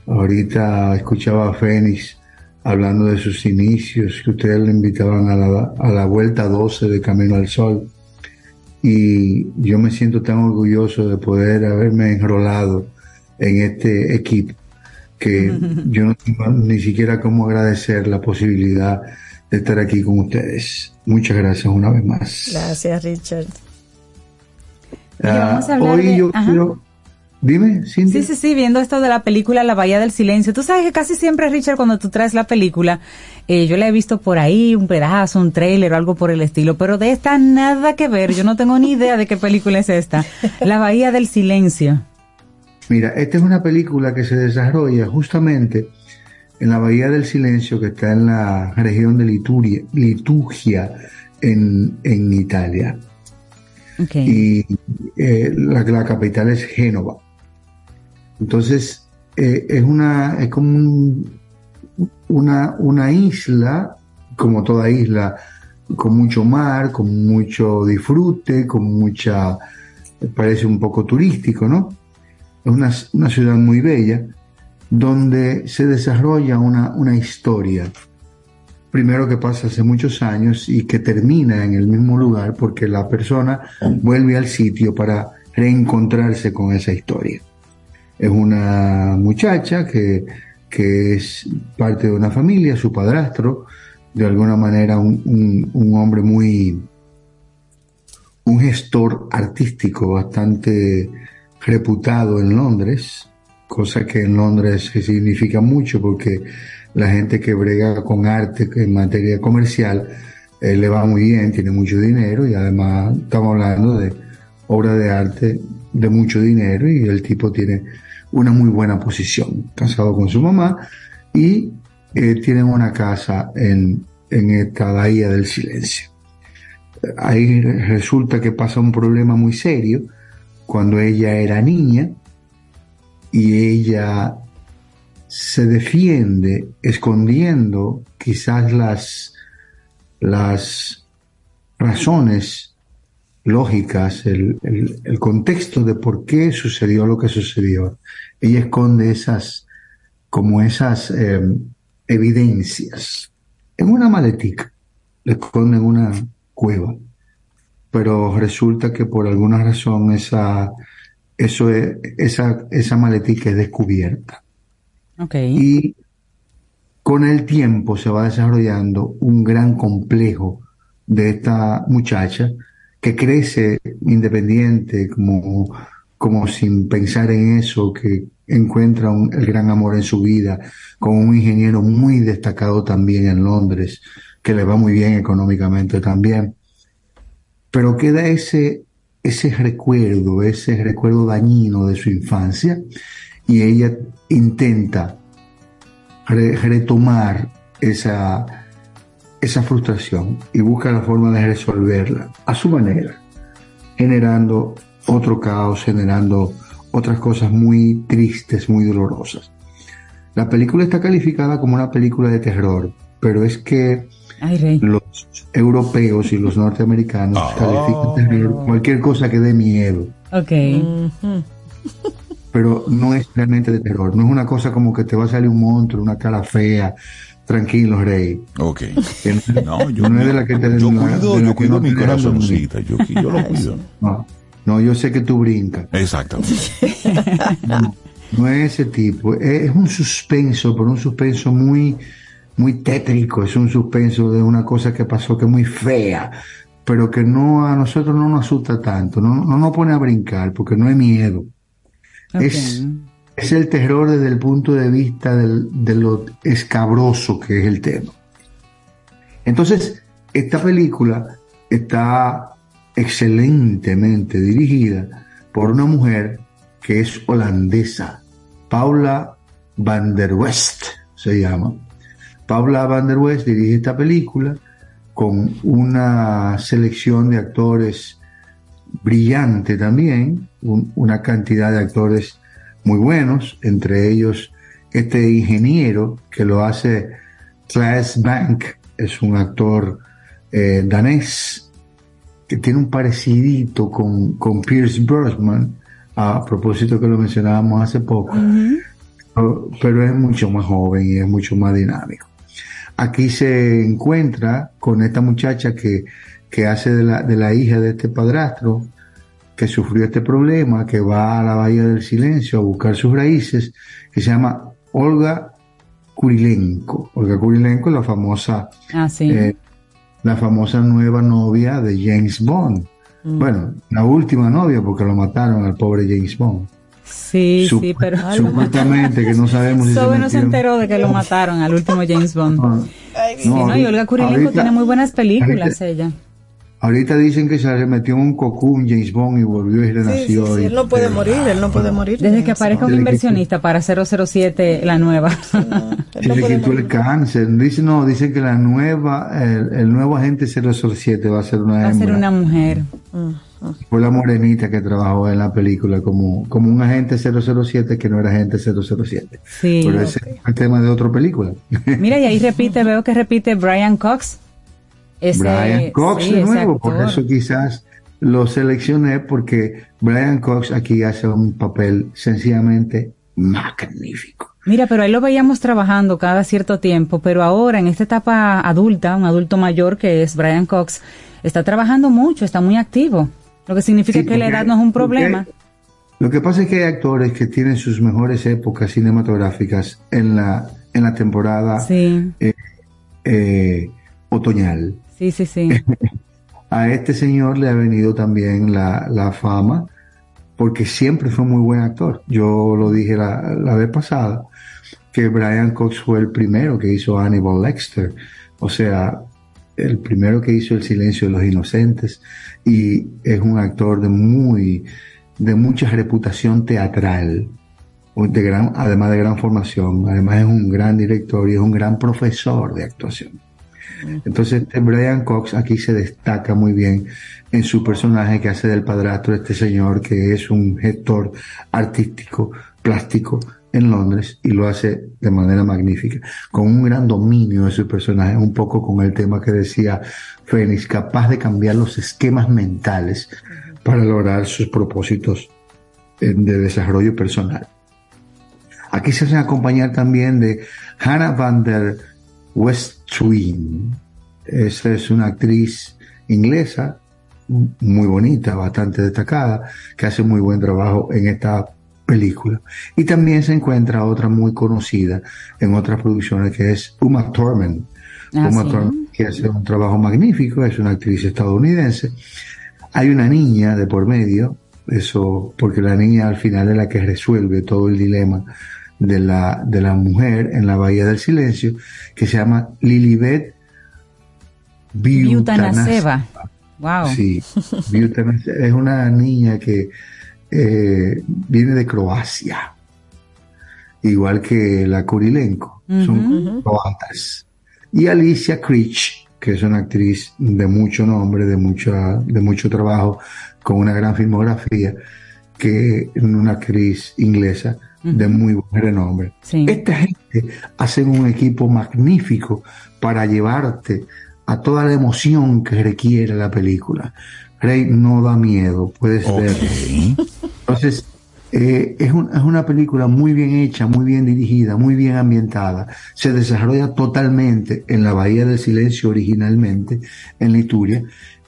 Ahorita escuchaba a Fénix hablando de sus inicios, que ustedes le invitaban a la, a la vuelta 12 de Camino al Sol. Y yo me siento tan orgulloso de poder haberme enrolado en este equipo que yo no tengo ni siquiera cómo agradecer la posibilidad de estar aquí con ustedes. Muchas gracias una vez más. Gracias, Richard. Oye, vamos a Ah, hoy de- yo ajá. quiero... Dime, Cintia. Sí, sí, sí, viendo esto de la película La Bahía del Silencio. Tú sabes que casi siempre, Richard, cuando tú traes la película, eh, yo la he visto por ahí, un pedazo, un tráiler o algo por el estilo, pero de esta nada que ver. Yo no tengo ni idea de qué película es esta. La Bahía del Silencio. Mira, esta es una película que se desarrolla justamente en la Bahía del Silencio, que está en la región de Lituria, Liturgia, en, en Italia. Y eh, la, la capital es Génova. Entonces, eh, es una, es como un- una, una isla, como toda isla, con mucho mar, con mucho disfrute, con mucha, parece un poco turístico, ¿no? Es una, una ciudad muy bella, donde se desarrolla una, una historia, primero que pasa hace muchos años y que termina en el mismo lugar porque la persona vuelve al sitio para reencontrarse con esa historia. Es una muchacha que, que es parte de una familia, su padrastro, de alguna manera un, un- hombre muy, un gestor artístico bastante reputado en Londres, cosa que en Londres significa mucho porque la gente que brega con arte en materia comercial eh, le va muy bien, tiene mucho dinero y además estamos hablando de obra de arte de mucho dinero y el tipo tiene una muy buena posición, casado con su mamá y eh, tienen una casa en, en esta bahía del silencio. Ahí resulta que pasa un problema muy serio cuando ella era niña y ella se defiende escondiendo quizás las, las razones lógicas, el, el- el contexto de por qué sucedió lo que sucedió. Ella esconde esas, como esas eh, evidencias en una maletica, le esconde en una cueva, pero resulta que por alguna razón esa, eso es- esa, esa maletica es descubierta. Ok. Y con el tiempo se va desarrollando un gran complejo de esta muchacha que crece independiente, como, como sin pensar en eso, que encuentra el gran amor en su vida, con un ingeniero muy destacado también en Londres, que le va muy bien económicamente también. Pero queda ese, ese recuerdo, ese recuerdo dañino de su infancia, y ella intenta re- retomar esa, esa frustración y busca la forma de resolverla a su manera, generando otro caos, generando otras cosas muy tristes, muy dolorosas. La película está calificada como una película de terror, pero es que Ay, Rey. los europeos y los norteamericanos califican terror cualquier cosa que dé miedo Ok. pero no es realmente de terror. No es una cosa como que te va a salir un monstruo, una cara fea. Tranquilo, Rey. Ok. No, yo no es de la que te Yo la- cuido, yo cuido no mi corazoncita, yo, yo lo cuido. No, no, yo sé que tú brincas. Exactamente. No, no es ese tipo. Es, es un suspenso, pero un suspenso muy, muy tétrico. Es un suspenso de una cosa que pasó que es muy fea, pero que no a nosotros no nos asusta tanto. No, no nos pone a brincar porque no es miedo. Es, es el terror desde el punto de vista del- de lo escabroso que es el tema. Entonces, esta película está excelentemente dirigida por una mujer que es holandesa, Paula van der West se llama. Paula van der West dirige esta película con una selección de actores brillante también, un- una cantidad de actores muy buenos, entre ellos este ingeniero que lo hace Claes Bank, es un actor eh, danés que tiene un parecidito con, con Pierce Brosnan, a propósito que lo mencionábamos hace poco, pero, pero es mucho más joven y es mucho más dinámico. Aquí se encuentra con esta muchacha que, que hace de la, de la hija de este padrastro, que sufrió este problema, que va a la Bahía del Silencio a buscar sus raíces, que se llama Olga Kurilenko. Olga Kurilenko es la famosa, Ah, sí. eh, la famosa nueva novia de James Bond. Mm. Bueno, la última novia porque lo mataron al pobre James Bond. Sí, Sup- sí, pero. Supuestamente que no sabemos si Sobe no se enteró de que lo mataron al último James Bond. Sí, No, no, y Olga Kurilenko ahorita- tiene muy buenas películas, ahorita- ella. Ahorita dicen que se metió en un cocún James Bond y volvió y renació. y- él no puede morir, él no puede morir. Desde que aparezca un le inversionista para 007, la nueva. Se le quitó el cáncer. Dicen, no, dicen que la nueva, el, el nuevo agente 007 va a ser una Va a ser una mujer. Fue la morenita que trabajó en la película como, como un agente 007 que no era agente 007. Sí. Pero ese es el tema de otra película. Mira, y ahí repite, veo que repite Brian Cox. Ese- Brian Cox sí, de nuevo, por eso quizás lo seleccioné porque Brian Cox aquí hace un papel sencillamente magnífico. Mira, pero ahí lo veíamos trabajando cada cierto tiempo, pero ahora en esta etapa adulta, un adulto mayor que es Brian Cox, está trabajando mucho, está muy activo, lo que significa Sí, que la edad no es un problema. Lo que pasa es que hay actores que tienen sus mejores épocas cinematográficas en la, en la temporada Sí, eh, eh, otoñal. Sí, sí, sí. A este señor le ha venido también la, la fama porque siempre fue muy buen actor. Yo lo dije la, la vez pasada, que Brian Cox fue el primero que hizo Hannibal Lecter. O sea, el primero que hizo El silencio de los inocentes y es un actor de muy, de mucha reputación teatral, de gran, además de gran formación, además es un gran director y es un gran profesor de actuación. Entonces, este Brian Cox aquí se destaca muy bien en su personaje que hace del padrastro de este señor, que es un gestor artístico, plástico, en Londres y lo hace de manera magnífica, con un gran dominio de su personaje, un poco con el tema que decía Fénix, capaz de cambiar los esquemas mentales para lograr sus propósitos eh, de desarrollo personal. Aquí se hacen acompañar también de Hannah van der Westwin. Esa es una actriz inglesa muy bonita, bastante destacada, que hace muy buen trabajo en esta película. Y también se encuentra otra muy conocida en otras producciones que es Uma Thurman. Ah, Uma sí. Thurman que hace un trabajo magnífico, es una actriz estadounidense. Hay una niña de por medio, eso porque la niña al final es la que resuelve todo el dilema de la, de la mujer en la Bahía del Silencio, que se llama Lilibet Butanaseva. Wow. Sí, Butanaseva es una niña que eh, viene de Croacia, igual que la Kurilenko, son croatas. Y Alicia Creech, que es una actriz de mucho nombre, de, mucha, de mucho trabajo, con una gran filmografía, que es una actriz inglesa de muy buen renombre. Esta gente hacen un equipo magnífico para llevarte a toda la emoción que requiere la película. Rey no da miedo, puedes ver. Entonces, eh, es, un- es una película muy bien hecha, muy bien dirigida, muy bien ambientada. Se desarrolla totalmente en la Bahía del Silencio originalmente, en Lituria,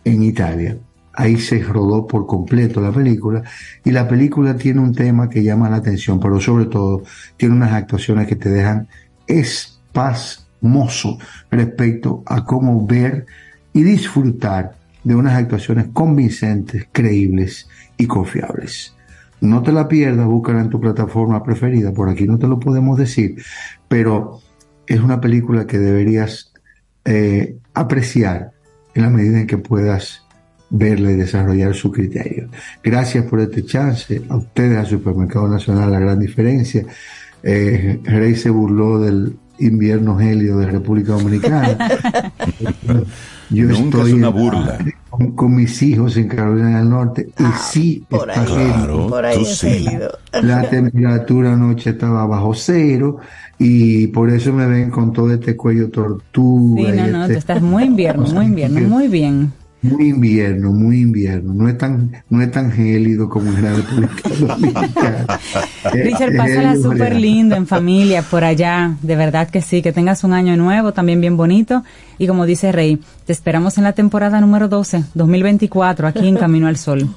en Italia. Ahí se rodó por completo la película y la película tiene un tema que llama la atención, pero sobre todo tiene unas actuaciones que te dejan espasmoso respecto a cómo ver y disfrutar de unas actuaciones convincentes, creíbles y confiables. No te la pierdas, búscala en tu plataforma preferida, por aquí no te lo podemos decir, pero es una película que deberías eh, apreciar en la medida en que puedas verla y desarrollar su criterio. Gracias por este chance, a ustedes, al Supermercado Nacional, la gran diferencia. Eh, Rey se burló del invierno gélido de República Dominicana. Yo Nunca estoy es una en- burla. con, con mis hijos en Carolina del Norte y sí por está ahí. gélido. Por ahí sí. gélido. La temperatura anoche estaba bajo cero y por eso me ven con todo este cuello tortuga. Sí, no, y no, este- tú estás muy invierno, muy invierno, muy bien. Muy invierno, muy invierno. No es tan, no es tan gélido como en la República Dominicana. Eh, Richard, pásala súper lindo en familia por allá. De verdad que sí, que tengas un año nuevo, también bien bonito. Y como dice Rey, te esperamos en la temporada número 12, 2024, aquí en Camino al Sol.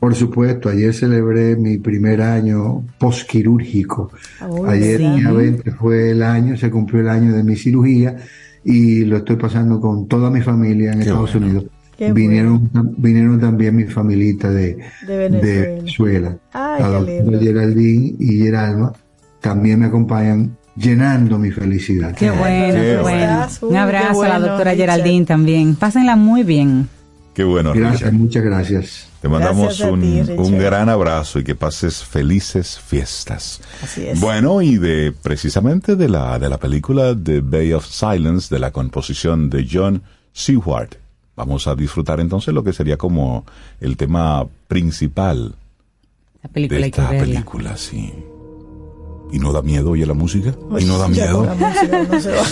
Por supuesto, ayer celebré mi primer año posquirúrgico. Uy, ayer sí. día 20 fue el año, se cumplió el año de mi cirugía y lo estoy pasando con toda mi familia en Estados Unidos. Qué Vinieron, vinieron también mi familita de, De Venezuela. Venezuela. Ay, La qué doctora. Geraldine y Geralma también me acompañan llenando mi felicidad. Qué bueno, qué bueno. estás? Uy, Un abrazo qué a la bueno, doctora Richard. Geraldine también. Pásenla muy bien. Qué bueno, Gracias, Richard. muchas gracias. Te mandamos Gracias un, ti, un gran abrazo y que pases felices fiestas. Así es. Bueno, y de precisamente de la, de la película The Bay of Silence, de la composición de John Seward. Vamos a disfrutar entonces lo que sería como el tema principal La película de hay que esta verla. película, sí. ¿Y no da miedo oye la música? ¿Y no da miedo? la música uno se va.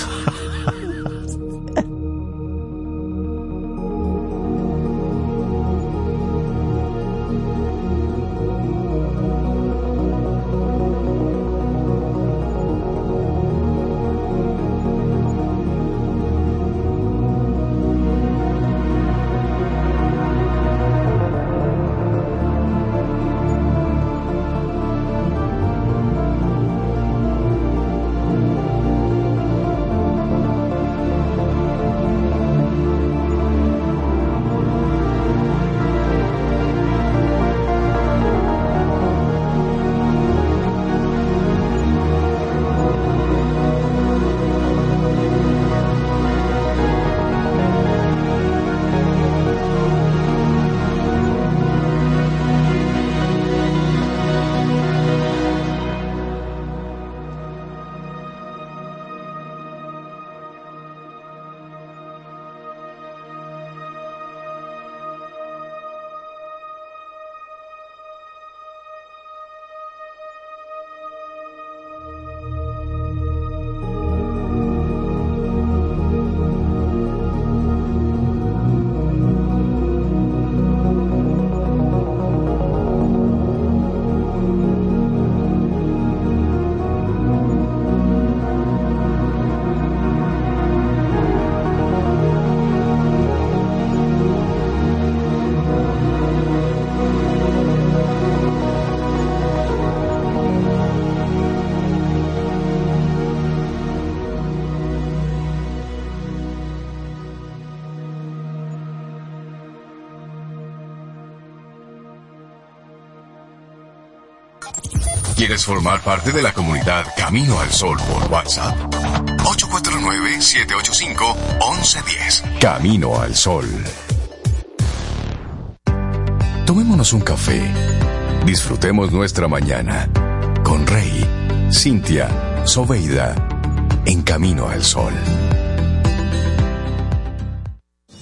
¿Quieres formar parte de la comunidad Camino al Sol por WhatsApp? 849-785-1110. Camino al Sol. Tomémonos un café. Disfrutemos nuestra mañana con Rey, Cintia, Soveida, en Camino al Sol.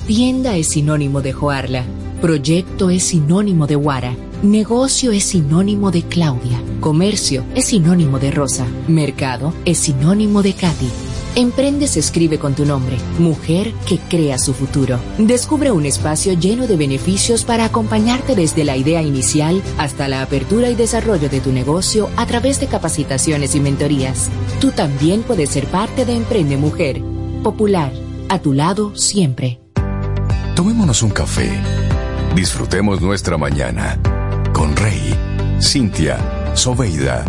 Tienda es sinónimo de Joarla. Proyecto es sinónimo de Guara. Negocio es sinónimo de Claudia. Comercio es sinónimo de Rosa. Mercado es sinónimo de Katy. Emprende se escribe con tu nombre, mujer que crea su futuro. Descubre un espacio lleno de beneficios para acompañarte desde la idea inicial hasta la apertura y desarrollo de tu negocio a través de capacitaciones y mentorías. Tú también puedes ser parte de Emprende Mujer. Popular, a tu lado siempre. Tomémonos un café. Disfrutemos nuestra mañana con Rey, Cintia, Soveida,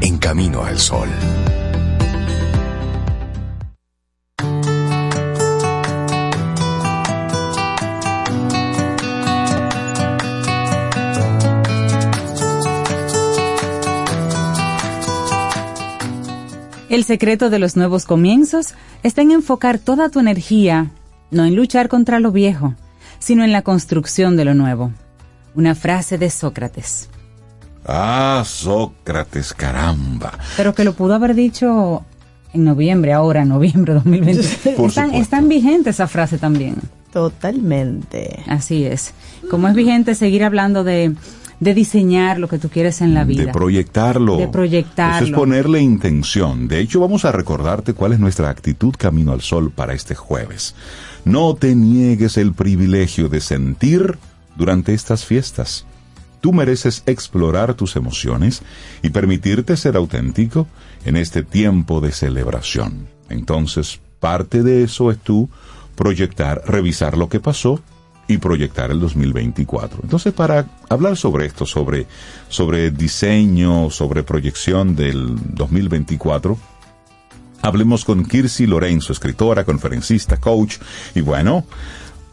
en Camino al Sol. El secreto de los nuevos comienzos está en enfocar toda tu energía, no en luchar contra lo viejo, sino en la construcción de lo nuevo. Una frase de Sócrates. Ah, Sócrates, caramba. Pero que lo pudo haber dicho en noviembre, ahora, en noviembre de 2020. Por están, están vigente esa frase también. Totalmente. Así es. Como es vigente seguir hablando de, de diseñar lo que tú quieres en la vida. De proyectarlo. De proyectarlo. Eso es ponerle intención. De hecho, vamos a recordarte cuál es nuestra actitud camino al sol para este jueves. No te niegues el privilegio de sentir durante estas fiestas. Tú mereces explorar tus emociones y permitirte ser auténtico en este tiempo de celebración. Entonces, parte de eso es tú proyectar, revisar lo que pasó y proyectar el 2024. Entonces, para hablar sobre esto, sobre, sobre diseño, sobre proyección del 2024, hablemos con Kirsi Lorenzo, escritora, conferencista, coach, y bueno,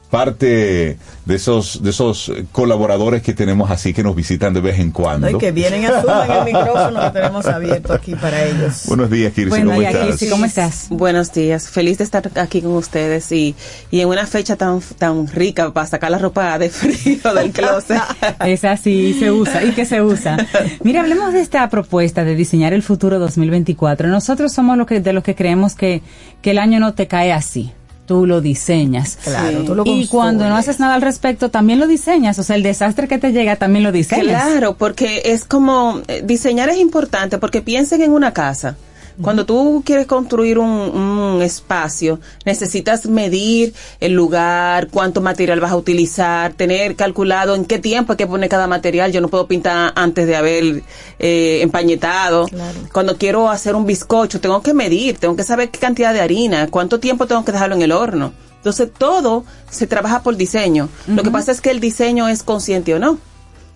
parte de esos, de esos colaboradores que tenemos así que nos visitan de vez en cuando. Y que vienen a sumar el micrófono que tenemos abierto aquí para ellos. Buenos días, Kirsi, Bueno, ¿cómo y estás? Kirsi, ¿cómo estás? Buenos días, feliz de estar aquí con ustedes y, y en una fecha tan, tan rica para sacar la ropa de frío del closet. Es así, se usa y que se usa. Mira, hablemos de esta propuesta de diseñar el futuro 2024. Nosotros somos los que, de los que creemos que, que el año no te cae así. Tú lo diseñas. Claro, tú lo Y cuando no haces nada al respecto, también lo diseñas. O sea, el desastre que te llega también lo diseñas. Claro, porque es como, eh, diseñar es importante porque piensen en una casa. Cuando tú quieres construir un, un espacio, necesitas medir el lugar, cuánto material vas a utilizar, tener calculado en qué tiempo hay que poner cada material. Yo no puedo pintar antes de haber eh, empañetado. Cuando quiero hacer un bizcocho, tengo que medir, tengo que saber qué cantidad de harina, cuánto tiempo tengo que dejarlo en el horno. Entonces todo se trabaja por diseño. Lo que pasa es que el diseño es consciente o no.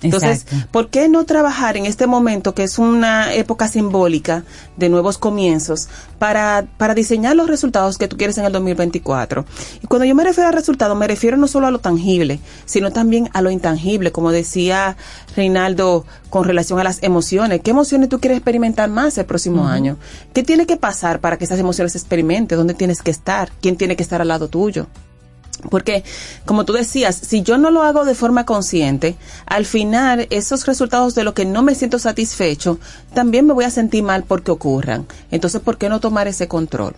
Entonces, Exacto. ¿por qué no trabajar en este momento que es una época simbólica de nuevos comienzos para, para diseñar los resultados que tú quieres en el 2024? Y cuando yo me refiero a resultados, me refiero no solo a lo tangible, sino también a lo intangible, como decía Reinaldo con relación a las emociones. ¿Qué emociones tú quieres experimentar más el próximo año? ¿Qué tiene que pasar para que esas emociones se experimenten? ¿Dónde tienes que estar? ¿Quién tiene que estar al lado tuyo? Porque, como tú decías, si yo no lo hago de forma consciente, al final esos resultados de lo que no me siento satisfecho, también me voy a sentir mal porque ocurran. Entonces, ¿por qué no tomar ese control?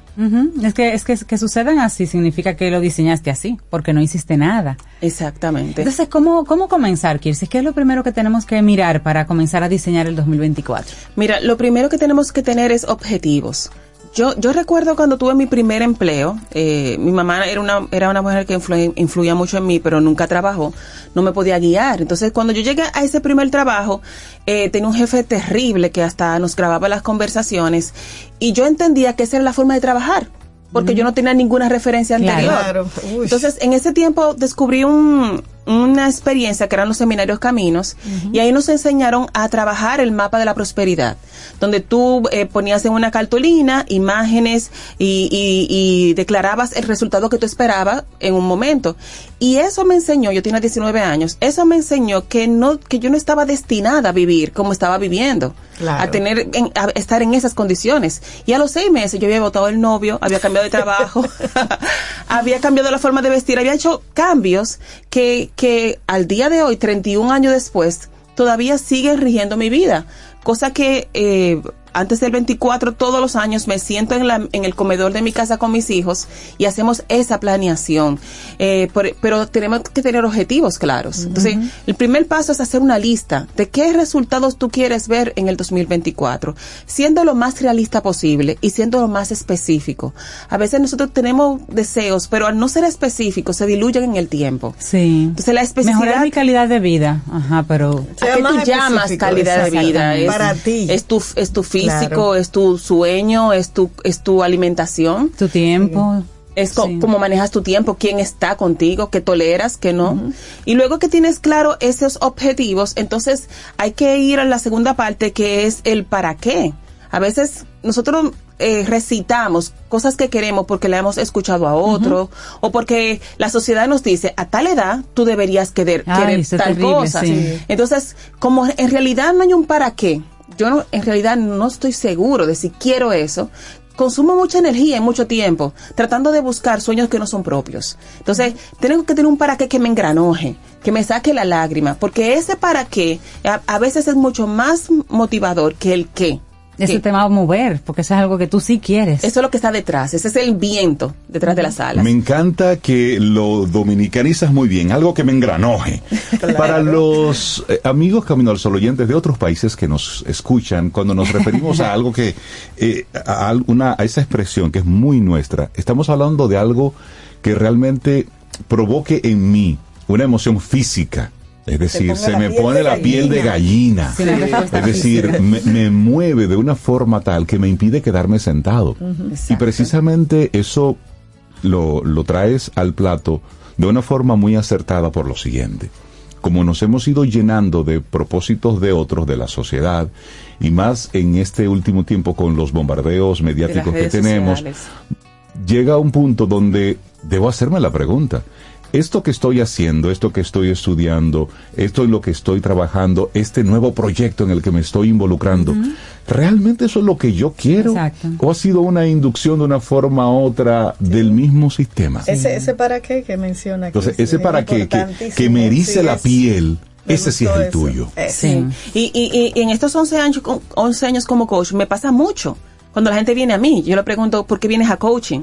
Es que es que, que sucedan así significa que lo diseñaste así, porque no hiciste nada. Exactamente. Entonces, ¿cómo, cómo comenzar, Kirsi? ¿Qué es lo primero que tenemos que mirar para comenzar a diseñar el 2024? Mira, lo primero que tenemos que tener es objetivos. Yo, yo recuerdo cuando tuve mi primer empleo, eh, mi mamá era una, era una mujer que influ- influía mucho en mí, pero nunca trabajó, no me podía guiar. Entonces, cuando yo llegué a ese primer trabajo, eh, tenía un jefe terrible que hasta nos grababa las conversaciones y yo entendía que esa era la forma de trabajar. Porque yo no tenía ninguna referencia anterior. Claro. Uy. Entonces, en ese tiempo descubrí un, una experiencia que eran los seminarios Caminos y ahí nos enseñaron a trabajar el mapa de la prosperidad, donde tú eh, ponías en una cartulina imágenes y, y- y declarabas el resultado que tú esperabas en un momento. Y eso me enseñó, yo tenía 19 años, eso me enseñó que no que yo no estaba destinada a vivir como estaba viviendo, Claro. a tener en- a estar en esas condiciones. Y a los seis meses yo había votado el novio, había cambiado de trabajo, había cambiado la forma de vestir, había hecho cambios que, que al día de hoy, 31 años después, todavía siguen rigiendo mi vida. Cosa que eh, antes del 24 todos los años me siento en, la, en el comedor de mi casa con mis hijos y hacemos esa planeación. Eh, por- pero tenemos que tener objetivos claros. Entonces, el primer paso es hacer una lista de qué resultados tú quieres ver en el 2024, siendo lo más realista posible y siendo lo más específico. A veces nosotros tenemos deseos, pero al no ser específicos se diluyen en el tiempo. Sí. Entonces, la especificidad... Mejorar mi calidad de vida. Ajá, pero. ¿A qué tú llamas calidad de vida? Es, Para ti. Es tu, es tu físico, Claro. es tu sueño, es tu, es tu alimentación. Tu tiempo. Es co- Sí. cómo manejas tu tiempo, quién está contigo, qué toleras, qué no. Y luego que tienes claro esos objetivos, entonces hay que ir a la segunda parte que es el para qué. A veces nosotros eh, recitamos cosas que queremos porque le hemos escuchado a otro o porque la sociedad nos dice a tal edad tú deberías querer, Ay, querer tal terrible, cosa. sí. Entonces, como en realidad no hay un para qué, yo no, en realidad no estoy seguro de si quiero eso, consumo mucha energía y mucho tiempo tratando de buscar sueños que no son propios. Entonces, tengo que tener un para qué que me engranoje, que me saque la lágrima, porque ese para qué a, a veces es mucho más motivador que el qué. Ese ¿Qué? te va a mover, porque eso es algo que tú sí quieres. Eso es lo que está detrás, ese es el viento detrás de las alas. Me encanta que lo dominicanizas muy bien, algo que me engranoje. Para los eh, amigos Camino al Sol oyentes de otros países que nos escuchan, cuando nos referimos a algo que, eh, a, una, a esa expresión que es muy nuestra, estamos hablando de algo que realmente provoque en mí una emoción física. Es decir, se me pone la piel de gallina. Sí, Es decir, me, me mueve de una forma tal que me impide quedarme sentado. Y precisamente eso lo, lo traes al plato de una forma muy acertada por lo siguiente. Como nos hemos ido llenando de propósitos de otros de la sociedad, y más en este último tiempo con los bombardeos mediáticos que tenemos, sociales. llega un punto donde debo hacerme la pregunta. Esto que estoy haciendo, esto que estoy estudiando, esto en lo que estoy trabajando, este nuevo proyecto en el que me estoy involucrando, ¿realmente eso es lo que yo quiero? Exacto. ¿O ha sido una inducción de una forma u otra del mismo sistema? Ese, ese para qué que menciona. aquí, Entonces, ese es para qué, que, que me erice Sí, la es- piel, me ese sí es el eso. tuyo. Eh, Sí. Y, y, y en estos 11 años, con- 11 años como coach me pasa mucho. Cuando la gente viene a mí, yo le pregunto, ¿por qué vienes a coaching?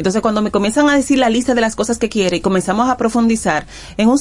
Entonces, cuando me comienzan a decir la lista de las cosas que quiere y comenzamos a profundizar, en un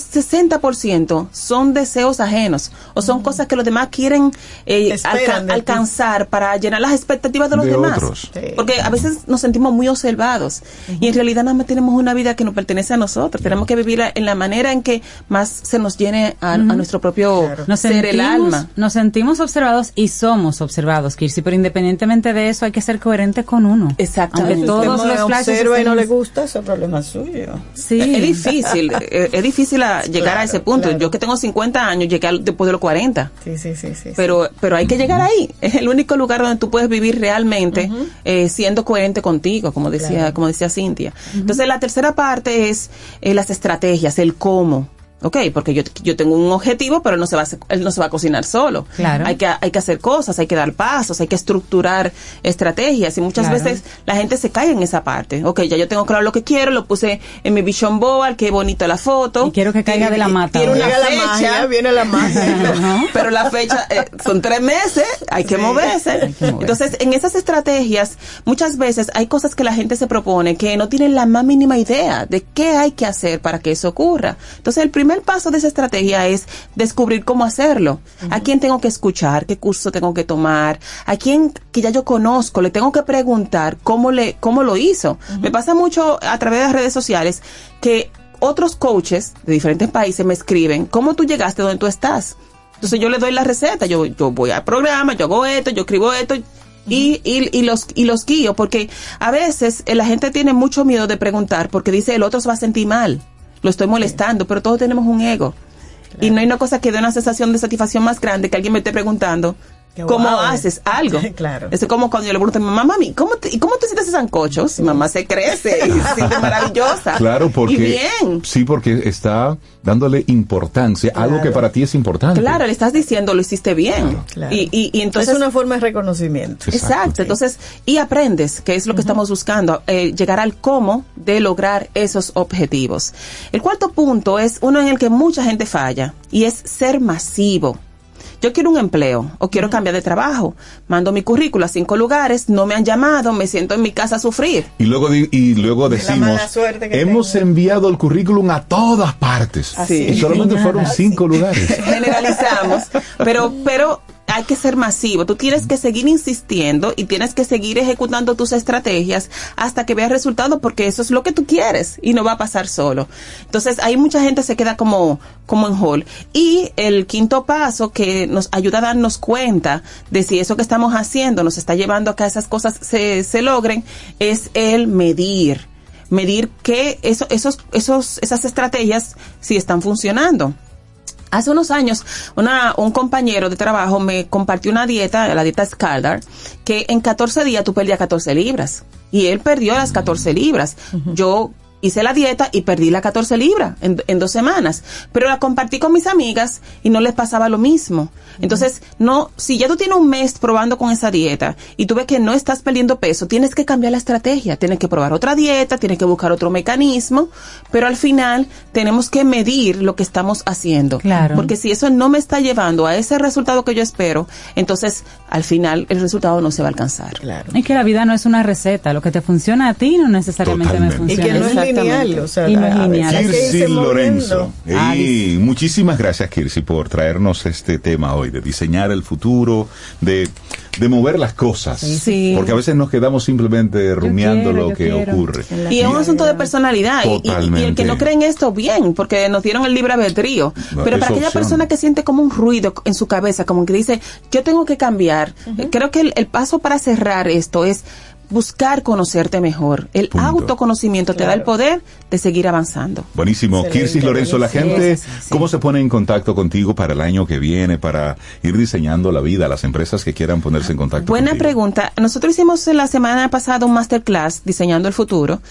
60% son deseos ajenos o son cosas que los demás quieren eh, Esperan alca- de ti. alcanzar para llenar las expectativas de los De demás. Sí. Porque a veces nos sentimos muy observados y en realidad nada más tenemos una vida que nos pertenece a nosotros. Tenemos que vivirla en la manera en que más se nos llene a, a nuestro propio Nos ser el sentimos, alma. nos sentimos observados y somos observados, Kirsi, pero independientemente de eso hay que ser coherente con uno. Exactamente. Aunque Si todos usted los flashes y no le gusta, ese problema es suyo. Sí. Es difícil, eh, es difícil a llegar a ese punto. claro. Yo que tengo 50 años, llegué al- después de los 40. Sí, sí, sí, sí. Pero, pero hay que llegar ahí. Es el único lugar donde tú puedes vivir realmente eh, siendo coherente contigo, como decía, Claro. como decía Cintia. Entonces, la tercera parte es eh, las estrategias, el cómo. Ok, porque yo, yo tengo un objetivo, pero él no se va a, él no se va a cocinar solo. Claro. Hay que, hay que hacer cosas, hay que dar pasos, hay que estructurar estrategias y muchas Claro. veces la gente se cae en esa parte. Ok, ya yo tengo claro lo que quiero, lo puse en mi vision board, qué bonita la foto. Y quiero que caiga de la mata Tiene ahora. una la fecha, magia, viene la magia. pero la fecha eh, son tres meses, hay que Sí. moverse. Hay que moverse. Entonces, en esas estrategias, muchas veces hay cosas que la gente se propone que no tienen la más mínima idea de qué hay que hacer para que eso ocurra. Entonces, el primer paso de esa estrategia es descubrir cómo hacerlo. A quién tengo que escuchar, qué curso tengo que tomar, a quién que ya yo conozco, le tengo que preguntar cómo le cómo lo hizo. Me pasa mucho a través de las redes sociales que otros coaches de diferentes países me escriben, ¿cómo tú llegaste donde tú estás? Entonces yo le doy la receta, yo, yo voy al programa, yo hago esto, yo escribo esto y, y, y los, y los guío, porque a veces eh, la gente tiene mucho miedo de preguntar porque dice el otro se va a sentir mal. Lo estoy molestando, pero todos tenemos un ego. Y no hay una cosa que dé una sensación de satisfacción más grande que alguien me esté preguntando, ¿Cómo wow. haces algo? Claro. Es como cuando yo le pregunto a mi mamá, mami, ¿cómo te, ¿y cómo te sientes ese sancocho? Mi mamá se crece y se siente maravillosa. Claro, porque. Y bien. Sí, porque está dándole importancia algo que para ti es importante. Claro, le estás diciendo, lo hiciste bien. Claro. Y, y, y entonces. es una forma de reconocimiento. Exacto. Entonces, y aprendes, que es lo que estamos buscando, eh, llegar al cómo de lograr esos objetivos. El cuarto punto es uno en el que mucha gente falla y es ser masivo. Yo quiero un empleo o quiero cambiar de trabajo. Mando mi currículo a cinco lugares, no me han llamado, me siento en mi casa a sufrir. Y luego, di- y luego decimos, hemos enviado el currículum a todas partes. Así Y solamente fueron cinco lugares. generalizamos, pero, pero hay que ser masivo. Tú tienes que seguir insistiendo y tienes que seguir ejecutando tus estrategias hasta que veas resultados porque eso es lo que tú quieres y no va a pasar solo. Entonces, hay mucha gente se queda como, como en hall. Y el quinto paso que nos ayuda a darnos cuenta de si eso que estamos haciendo nos está llevando a que esas cosas se, se logren es el medir. Medir que eso, esos, esos, esas estrategias si están funcionando. Hace unos años, una, un compañero de trabajo me compartió una dieta, la dieta Scaldar, que en 14 días tú perdías 14 libras. Y él perdió las 14 libras. Yo hice la dieta y perdí las 14 libras en, en dos semanas. Pero la compartí con mis amigas y no les pasaba lo mismo. Entonces, no, si ya tú tienes un mes probando con esa dieta y tú ves que no estás perdiendo peso, tienes que cambiar la estrategia. Tienes que probar otra dieta, tienes que buscar otro mecanismo, pero al final tenemos que medir lo que estamos haciendo. Claro. Porque si eso no me está llevando a ese resultado que yo espero, entonces al final el resultado no se va a alcanzar. Claro. Es que la vida no es una receta, lo que te funciona a ti no necesariamente me. Y funciona. que no lineal, o sea, Kirsi Lorenzo. moviendo. Y muchísimas gracias, Kirsi, por traernos este tema hoy, de diseñar el futuro, de, de mover las cosas. Sí. Porque a veces nos quedamos simplemente rumiando quiero, lo que quiero. ocurre. Y es un asunto de personalidad. Y- Y, y el Totalmente. que no cree en esto, bien, porque nos dieron el libre albedrío. No, Pero es para aquella opción. persona que siente como un ruido en su cabeza, como que dice, yo tengo que cambiar, creo que el, el paso para cerrar esto es buscar conocerte mejor. El Punto. autoconocimiento te da el poder de seguir avanzando. Buenísimo. Excelente, Kirsi Lorenzo, la gente, Sí, sí, sí. ¿cómo se pone en contacto contigo para el año que viene, para ir diseñando la vida, las empresas que quieran ponerse en contacto Buena contigo? pregunta. Nosotros hicimos la semana pasada un masterclass diseñando el futuro.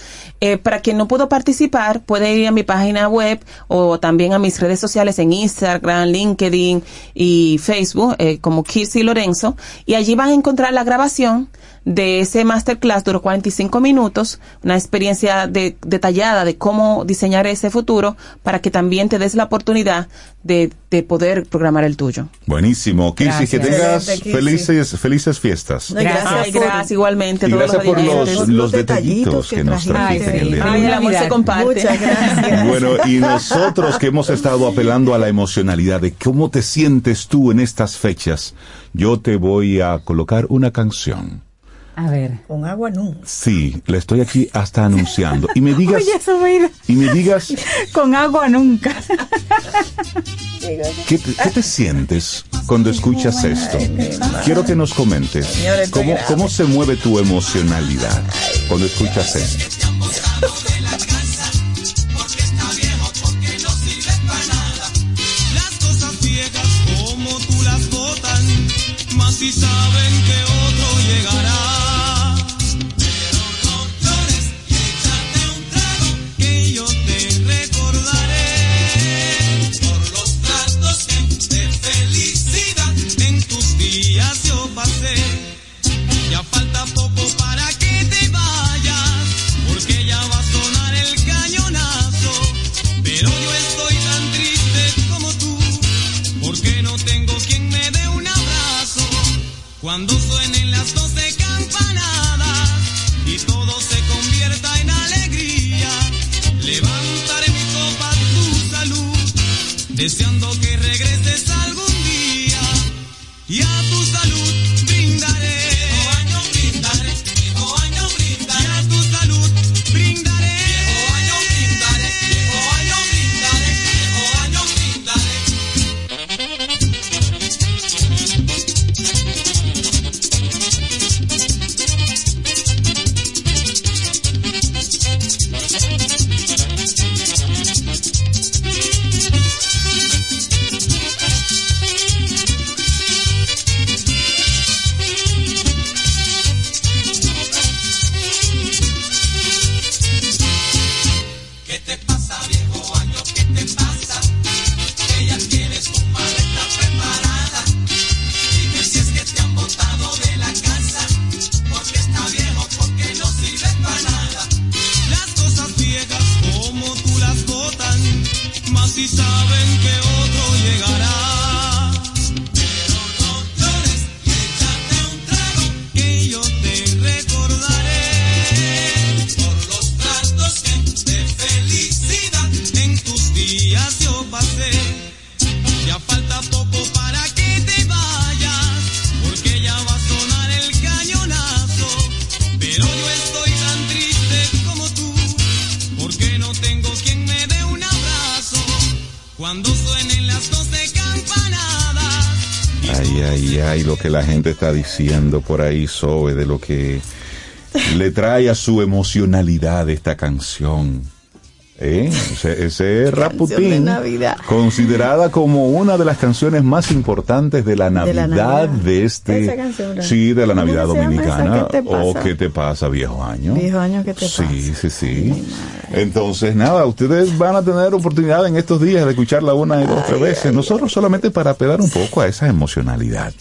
Eh, para quien no pudo participar, puede ir a mi página web o también a mis redes sociales en Instagram, LinkedIn y Facebook eh, como Kirsi Lorenzo y allí van a encontrar la grabación de ese masterclass duró 45 minutos, una experiencia de- detallada de cómo diseñar ese futuro para que también te des la oportunidad de, de poder programar el tuyo. Buenísimo. Kirsi, que tengas Kirsi. felices, felices fiestas. No, gracias, por- gracias igualmente Y todos gracias los por los, los detallitos que nos trajiste. en el día Ay, el amor se comparte. Muchas gracias. Bueno, y nosotros que hemos estado apelando a la emocionalidad de cómo te sientes tú en estas fechas, yo te voy a colocar una canción. A ver. Con agua no. Sí, la estoy aquí hasta anunciando. Y me digas, Oye, eso y me digas, Con agua nunca. ¿qué te, qué te sientes cuando escuchas esto? Quiero que nos comentes cómo, cómo se mueve tu emocionalidad cuando escuchas esto. Las cosas Cuando suenen las doce campanadas y todo se convierta en alegría, levantaré mi copa tu salud, deseando que regreses algún día y a Ay, ay, ay, lo que la gente está diciendo por ahí, Sobe, de lo que le trae a su emocionalidad esta canción. ¿Eh? Ese, ese Raputín, de Navidad. considerada como una de las canciones más importantes de la Navidad de, Navidad. este, Esa canción, sí, de la ¿Cómo Navidad dominicana. ¿Qué te pasa? o qué te pasa, viejo año. Viejo año, ¿qué te Sí, pasa? sí, sí. Entonces, nada, ustedes van a tener oportunidad en estos días de escucharla una y dos tres veces. Nosotros solamente para apelar un poco a esa emocionalidad.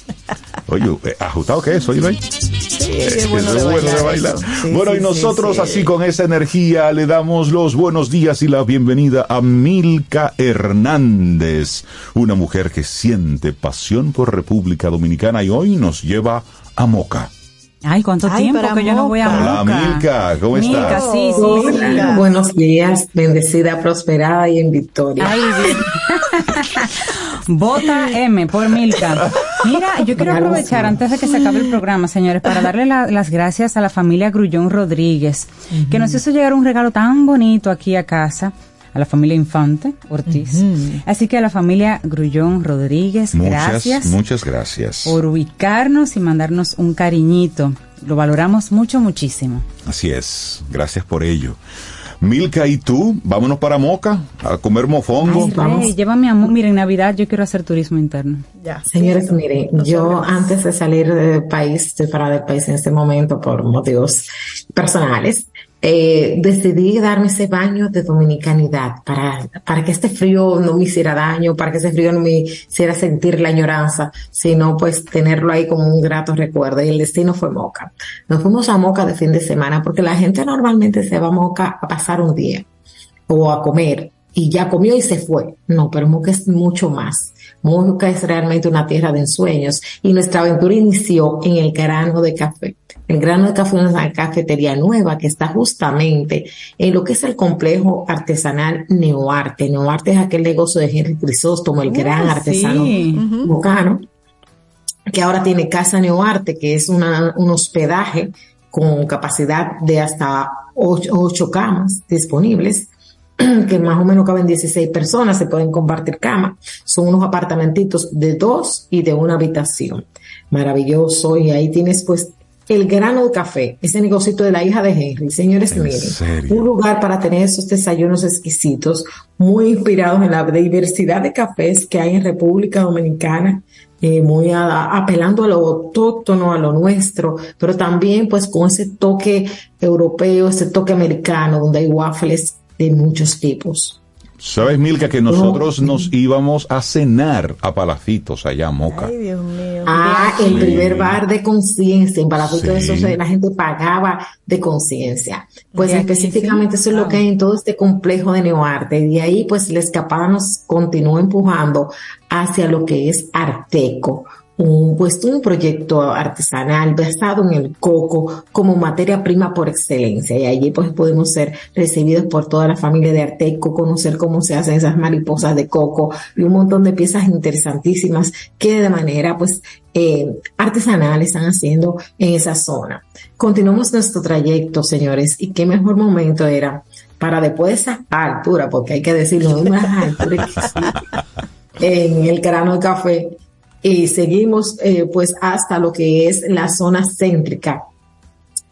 Oye, eh, ajustado que es, oye, ¿no? Sí, es bueno de es bueno de bailar. Sí, bueno, sí, y nosotros sí. así con esa energía le damos los buenos días y la bienvenida a Milka Hernández, una mujer que siente pasión por República Dominicana y hoy nos lleva a Moca. Ay, ¿cuánto Ay, tiempo para que yo no voy a. Hola Moca? Milka, ¿cómo Milka, estás? sí, sí, sí. Hola. Buenos días, bendecida, prosperada y en victoria. Ay. Vota M por Milka. Mira, yo quiero aprovechar antes de que se acabe el programa, señores, para darle la- las gracias a la familia Grullón Rodríguez, que nos hizo llegar un regalo tan bonito aquí a casa, a la familia Infante Ortiz. Así que a la familia Grullón Rodríguez, Muchas, gracias muchas gracias. por ubicarnos y mandarnos un cariñito. Lo valoramos mucho, muchísimo. Así es, gracias por ello. Milka y tú, vámonos para Moca a comer mofongo. Ay, Rey, llévame a Mira, en Navidad yo quiero hacer turismo interno. Ya. Señores, miren, yo antes de salir del país, estoy fuera del país en este momento por motivos personales, eh, decidí darme ese baño de dominicanidad para, para que este frío no me hiciera daño, para que ese frío no me hiciera sentir la añoranza, sino pues tenerlo ahí como un grato recuerdo. Y el destino fue Moca. Nos fuimos a Moca de fin de semana porque la gente normalmente se va a Moca a pasar un día o a comer y ya comió y se fue. No, pero Moca es mucho más. Moca es realmente una tierra de ensueños y nuestra aventura inició en el grano de café. El grano de café es una cafetería nueva que está justamente en lo que es el complejo artesanal Neoarte. Neoarte es aquel negocio de Henry Crisóstomo, el gran Ah, artesano sí. mocano que ahora tiene Casa Neoarte, que es una- un hospedaje con capacidad de hasta ocho, ocho camas disponibles, que más o menos caben 16 personas, se pueden compartir camas. Son unos apartamentitos de dos y de una habitación. Maravilloso. Y ahí tienes pues el grano de café, ese negocito de la hija de Henry. Señores, ¿En miren, un lugar para tener esos desayunos exquisitos, muy inspirados en la diversidad de cafés que hay en República Dominicana, eh, muy a- apelando a lo autóctono, a lo nuestro, pero también pues con ese toque europeo, ese toque americano, donde hay waffles de muchos tipos. Sabes, Milka, que nosotros nos íbamos a cenar a Palacitos allá a Moca. Ay, Dios mío. Ah, el Sí. primer bar de conciencia, en Palafito de Sí. eso la gente pagaba de conciencia. Pues De específicamente sí. eso es lo que hay en todo este complejo de Neoarte. Y de ahí pues la escapada nos continúa empujando hacia lo que es Arteco. Un, pues un proyecto artesanal basado en el coco como materia prima por excelencia. Y allí pues podemos ser recibidos por toda la familia de Arteco, conocer cómo se hacen esas mariposas de coco y un montón de piezas interesantísimas que de manera pues eh, artesanal están haciendo en esa zona. Continuamos nuestro trayecto, señores, y qué mejor momento era para después de esa altura, porque hay que decirlo, de en el grano de café, y seguimos eh, pues hasta lo que es la zona céntrica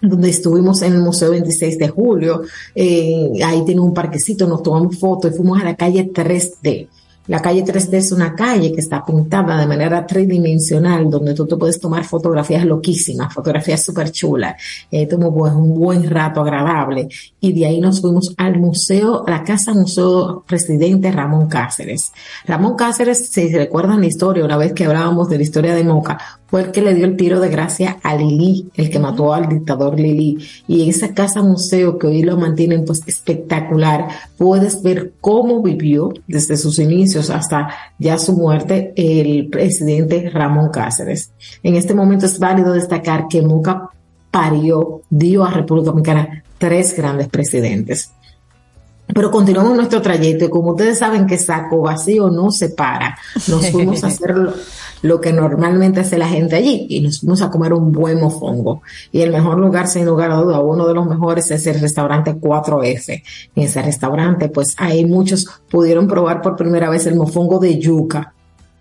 donde estuvimos en el Museo 26 de Julio, eh, ahí tiene un parquecito, nos tomamos fotos y fuimos a la calle 3D. La calle 3D es una calle que está pintada de manera tridimensional, donde tú te puedes tomar fotografías loquísimas, fotografías súper chulas. Eh, tuvo pues, un buen rato agradable. Y de ahí nos fuimos al museo, a la casa museo presidente Ramón Cáceres. Ramón Cáceres, si se recuerdan la historia, una vez que hablábamos de la historia de Moca, fue el que le dio el tiro de gracia a Lili, el que mató al dictador Lili. Y en esa casa museo que hoy lo mantienen pues espectacular, puedes ver cómo vivió desde sus inicios hasta ya su muerte el presidente Ramón Cáceres. En este momento es válido destacar que Moca parió, dio a República Dominicana tres grandes presidentes. Pero continuamos nuestro trayecto y como ustedes saben que saco vacío no se para, nos fuimos a hacer lo, que normalmente hace la gente allí y nos fuimos a comer un buen mofongo. Y el mejor lugar, sin lugar a duda, uno de los mejores es el restaurante 4F. En ese restaurante, pues ahí muchos pudieron probar por primera vez el mofongo de yuca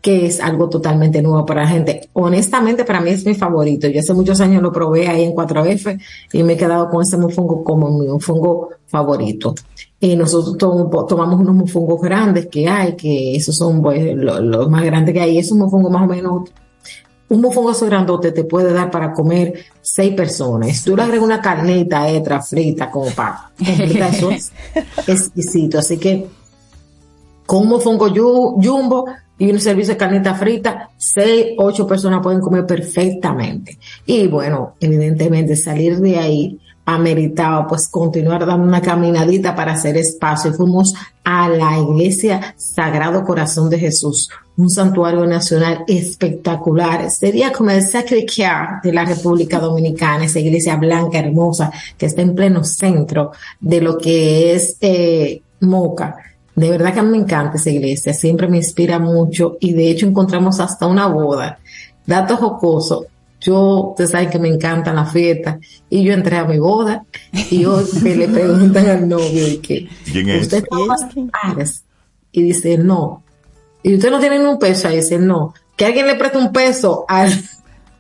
que es algo totalmente nuevo para la gente. Honestamente, para mí es mi favorito. Yo hace muchos años lo probé ahí en 4F y me he quedado con ese mofongo como mi mofongo favorito. Y nosotros to- tomamos unos mofongos grandes que hay, que esos son pues, lo- los más grandes que hay. Esos mofongos más o menos un mofongo así grandote te puede dar para comer seis personas. Tú le agregas una carnita extra frita como para eso es exquisito. Así que con un mofongo jumbo y un servicio de carnita frita, seis, ocho personas pueden comer perfectamente. Y bueno, evidentemente salir de ahí ameritaba pues continuar dando una caminadita para hacer espacio. Y fuimos a la iglesia Sagrado Corazón de Jesús, un santuario nacional espectacular. Sería como el Sacré Cœur de la República Dominicana, esa iglesia blanca, hermosa, que está en pleno centro de lo que es eh, Moca. De verdad que me encanta esa iglesia, siempre me inspira mucho y de hecho encontramos hasta una boda. Dato jocoso, yo, ustedes saben que me encantan las fiestas y yo entré a mi boda y hoy que le preguntan al novio y que ¿Quién es? usted y dice no. Y usted no tiene ni un peso y dice no. Que alguien le preste un peso al,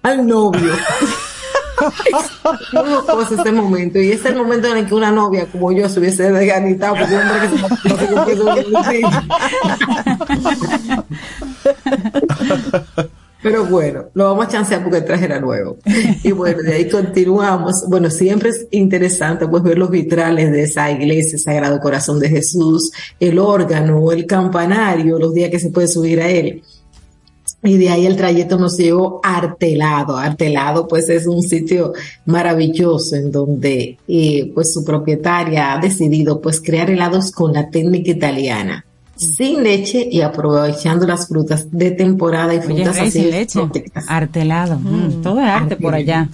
al novio. No gozo ese momento y ese es el momento en el que una novia como yo se hubiese desganitado porque un hombre que se Pero bueno, lo vamos a chancear porque el traje era nuevo. Y bueno, de ahí continuamos. Bueno, siempre es interesante pues ver los vitrales de esa iglesia, Sagrado Corazón de Jesús, el órgano, el campanario, los días que se puede subir a él. Y de ahí el trayecto nos llevó a Artelado. Artelado pues es un sitio maravilloso en donde eh, pues su propietaria ha decidido pues crear helados con la técnica italiana. Sin leche y aprovechando las frutas de temporada y frutas así sin leche. Artelado. mm, todo es arte por allá.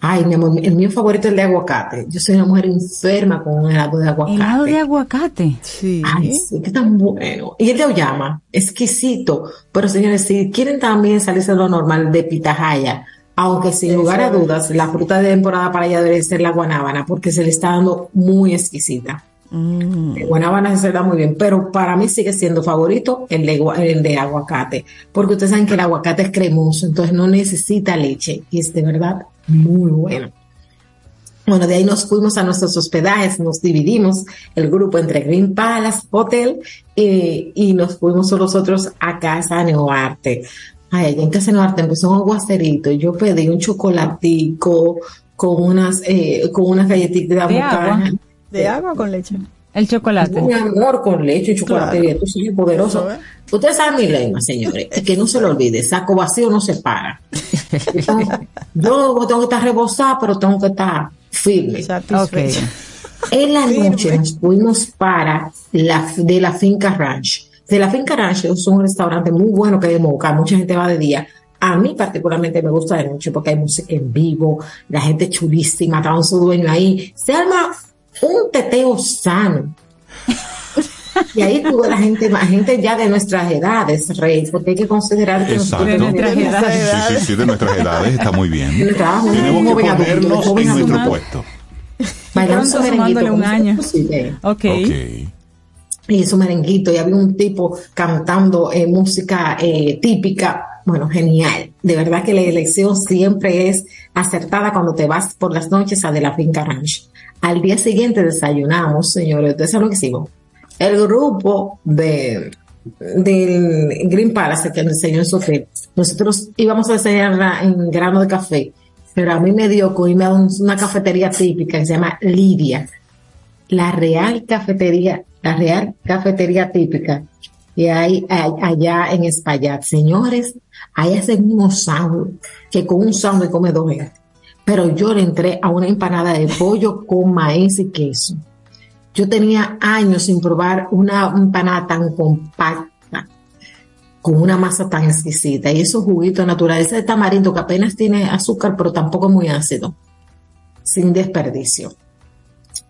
Ay, mi amor, el mío favorito es el de aguacate. Yo soy una mujer enferma con un helado de aguacate. Helado de aguacate. Sí. Ay, sí, qué tan bueno. Y el de Oyama, exquisito. Pero señores, si quieren también salirse de lo normal de pitahaya, aunque sin lugar a dudas, la fruta de temporada para allá debe ser la guanábana, porque se le está dando muy exquisita. Mm. El guanábana se da muy bien, pero para mí sigue siendo favorito el de, el de aguacate, porque ustedes saben que el aguacate es cremoso, entonces no necesita leche y es de verdad muy bueno. Bueno, de ahí nos fuimos a nuestros hospedajes, nos dividimos el grupo entre Green Palace Hotel eh, y nos fuimos nosotros a Casa Neoarte. Ay, allá en Casa Neoarte empezó un aguacerito, yo pedí un chocolatico con unas, eh, con unas galletitas de De ¿De agua con leche? El chocolate. Mi amor con leche y chocolate, Claro. tú soy poderoso. Ustedes saben mi lema, señores, y que no se lo olvide, saco vacío no se para. Entonces, yo tengo que estar rebosada, pero tengo que estar firme. Satisfecha. En la noche nos fuimos para la de la finca ranch. De la finca ranch es un restaurante muy bueno que hay en Moca, mucha gente va de día. A mí particularmente me gusta de noche porque hay música en vivo, la gente es chulísima, está con su dueño ahí. Se arma un teteo sano. Y ahí tuvo la gente, la gente ya de nuestras edades, Reyes, porque hay que considerar que Exacto. nosotros Sí, sí, sí, de nuestras edades está muy bien. De edad, Tenemos que adulto, ponernos joven en nuestro adulto. puesto. Bailar un Pronto merenguito. un año. fuera posible. Ok. y su merenguito y había un tipo cantando eh, música eh, típica. Bueno, genial. De verdad que la elección siempre es acertada cuando te vas por las noches a de la finca ranch. Al día siguiente desayunamos, señores. Ustedes saben lo que hicimos. El grupo de del Green Palace que nos enseñó en hotel, nosotros íbamos a desayunar en grano de café, pero a mí me dio con irme a un- una cafetería típica que se llama Lidia la real cafetería, la real cafetería típica que hay a- allá en Espaillat. Señores, ahí hacen unos sándwiches que con un sándwich come dos gente. Pero yo le entré a una empanada de pollo con maíz y queso. Yo tenía años sin probar una empanada tan compacta, con una masa tan exquisita y esos juguitos naturales, ese tamarindo que apenas tiene azúcar, pero tampoco muy ácido, sin desperdicio.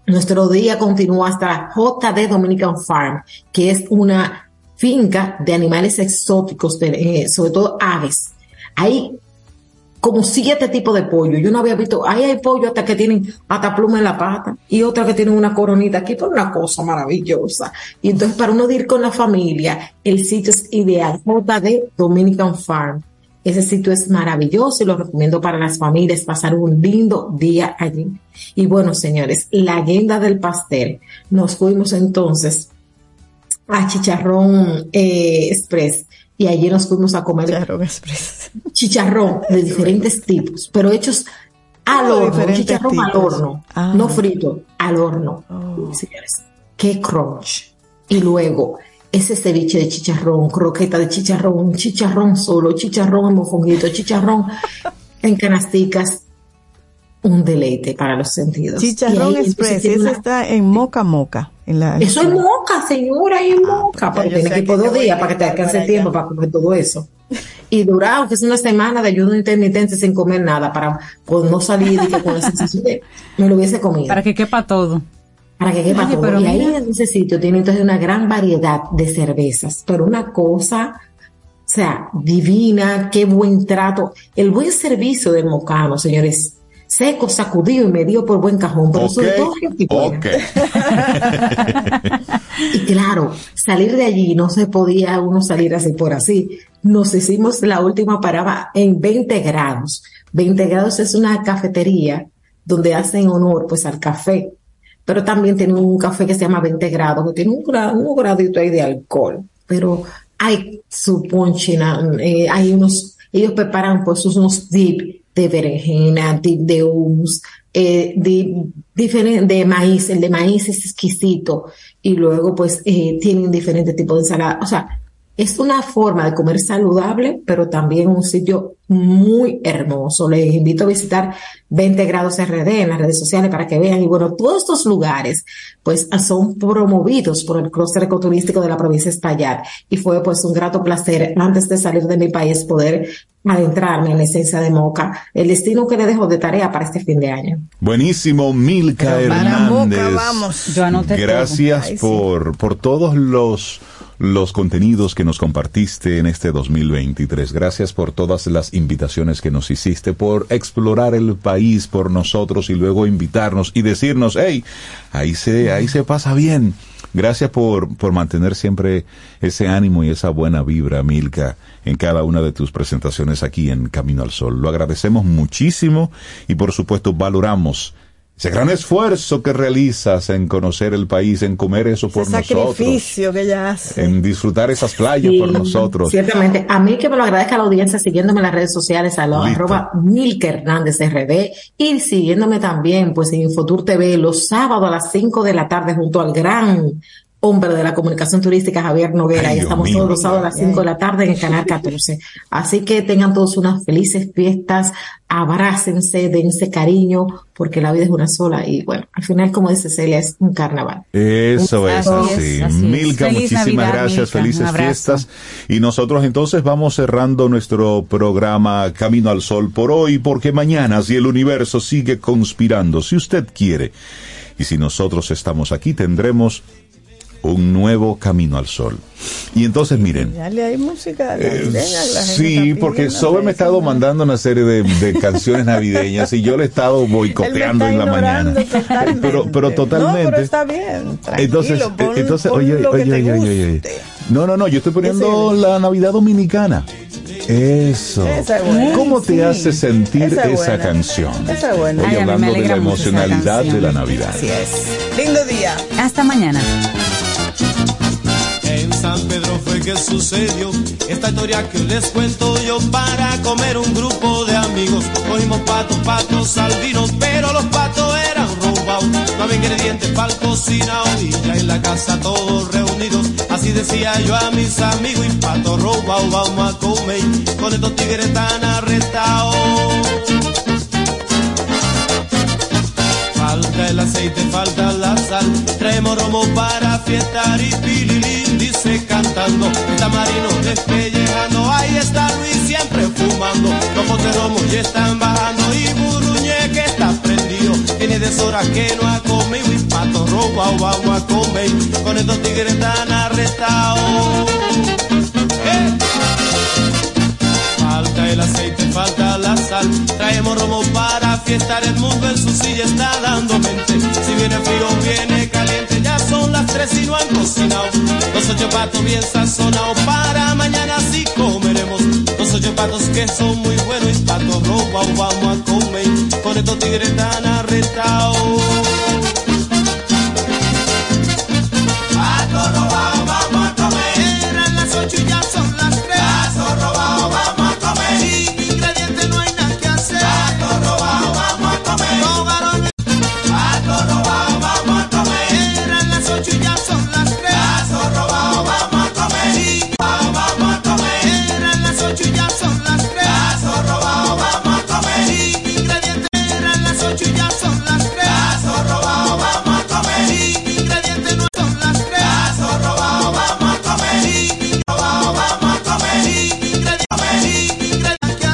Nuestro día continúa hasta JD Dominican Farm, que es una finca de animales exóticos, de- eh, sobre todo aves. Hay como siete tipos de pollo. Yo no había visto, ahí hay pollo hasta que tienen hasta pluma en la pata y otra que tienen una coronita aquí, por una cosa maravillosa. Y entonces para uno ir con la familia, el sitio es ideal. JD Dominican Farm. Ese sitio es maravilloso y lo recomiendo para las familias pasar un lindo día allí. Y bueno, señores, la agenda del pastel. Nos fuimos entonces a Chicharrón eh, Express y allí nos fuimos a comer Chicharrón de diferentes tipos, pero hechos al Oh, horno, chicharrón al horno, Ah. no frito, al horno. Señores, qué crunch. Y luego ese ceviche de chicharrón, croqueta de chicharrón, chicharrón solo, chicharrón en mofonguito, chicharrón en canasticas, un deleite para los sentidos. Chicharrón ahí, Express, ese una- está en Moca Moca. En la, Eso es moca, señora, es moca. Porque ya yo tienes que ir por que dos días para que te alcance el tiempo para comer todo eso. Y durar, aunque es una semana de ayuno intermitente sin comer nada, para pues, no salir y que con la sensación de me lo hubiese comido. Para que quepa todo. Para que quepa Oye, todo. pero Y ahí mira. en ese sitio tiene entonces una gran variedad de cervezas, pero una cosa, o sea, divina, qué buen trato. El buen servicio del mocano, señores. Seco, sacudido y medio por buen cajón, pero sobre todo que te ok. y claro, salir de allí no se podía uno salir así por así. Nos hicimos la última parada en 20 grados. 20 grados es una cafetería donde hacen honor pues al café, pero también tienen un café que se llama 20 grados, que tiene un, gra- un gradito ahí de alcohol, pero hay su ponchina, eh, hay unos, ellos preparan pues unos dip de berenjena, de hummus, eh, diferen- de maíz, el de maíz es exquisito. Y luego pues eh, tienen diferentes tipos de ensalada, o sea, es una forma de comer saludable, pero también un sitio muy hermoso. Les invito a visitar 20 grados RD en las redes sociales para que vean. Y bueno, todos estos lugares pues son promovidos por el clúster ecoturístico de la provincia de Espaillat. Y fue pues un grato placer antes de salir de mi país poder adentrarme en la esencia de Moca, el destino que le dejo de tarea para este fin de año. Buenísimo, Milka Para Hernández. Moca, vamos. Yo anoté Gracias Ay, sí. por, por todos los, los contenidos que nos compartiste en este 2023. Gracias por todas las invitaciones que nos hiciste, por explorar el país por nosotros y luego invitarnos y decirnos, hey, ahí se, ahí se pasa bien. Gracias por, por mantener siempre ese ánimo y esa buena vibra, Milka, en cada una de tus presentaciones aquí en Camino al Sol. Lo agradecemos muchísimo y por supuesto valoramos ese gran esfuerzo que realizas en conocer el país, en comer eso por Ese nosotros, sacrificio que ella hace. en disfrutar esas playas por nosotros. Ciertamente. A mí que me lo agradezca la audiencia siguiéndome en las redes sociales a lo Listo. arroba Milka Hernández RD y siguiéndome también pues en Infotur TV los sábados a las 5 de la tarde junto al gran hombre de la comunicación turística Javier Noguera Ay, y Dios estamos mío. todos los sábados a las 5 de la tarde en el canal 14. Así que tengan todos unas felices fiestas, abrácense, dense cariño porque la vida es una sola y bueno, al final como dice Celia es un carnaval. Eso es Así así. Milka, Feliz muchísimas Navidad, gracias, Milka. felices fiestas. Y nosotros entonces vamos cerrando nuestro programa Camino al Sol por hoy, porque mañana, si el universo sigue conspirando, si usted quiere, y si nosotros estamos aquí, tendremos un nuevo Camino al Sol. Y entonces miren, Dale ahí música Eh, la sí, porque Sobe me ha estado ¿no? mandando una serie de, de canciones navideñas y yo le he estado boicoteando en la mañana. totalmente. Pero, pero No, totalmente. pero está bien. Entonces, pon- eh, entonces, pon oye, lo que oye, te oye, oye, oye. No, no, no, yo estoy poniendo la Navidad Dominicana. Eso. Esa es buena. ¿Cómo te Sí. hace sentir Esa es canción? Esa es buena. Ay, hablando de la emocionalidad de la Navidad. Así es. Lindo día. Hasta mañana. En San Pedro fue que sucedió esta historia que les cuento yo para comer un grupo de amigos. Cogimos patos, patos albinos, pero los patos eran robados. No había ingredientes para el cocinado y ya en la casa todos reunidos. Así decía yo a mis amigos y patos robados vamos a comer. Con estos tigres tan arrestados. Falta el aceite, falta la sal. Traemos romo para fiestar y pililín dice cantando. El tamarino despellejando. Ahí está Luis siempre fumando. Los romo ya están bajando. Y Buruñe que está prendido. Tiene deshoras que no ha comido. Y pato robo vamos a comer. Con estos tigres tan arrestados. El aceite, falta la sal. Traemos romo para fiestar, el mundo en su silla está dando mente. Si viene frío, viene caliente, ya son las tres y no han cocinado. Los ocho patos bien sazonados, para mañana sí comeremos. Los ocho patos que son muy buenos y patos robados vamos a comer. Con estos tigres tan arrestados.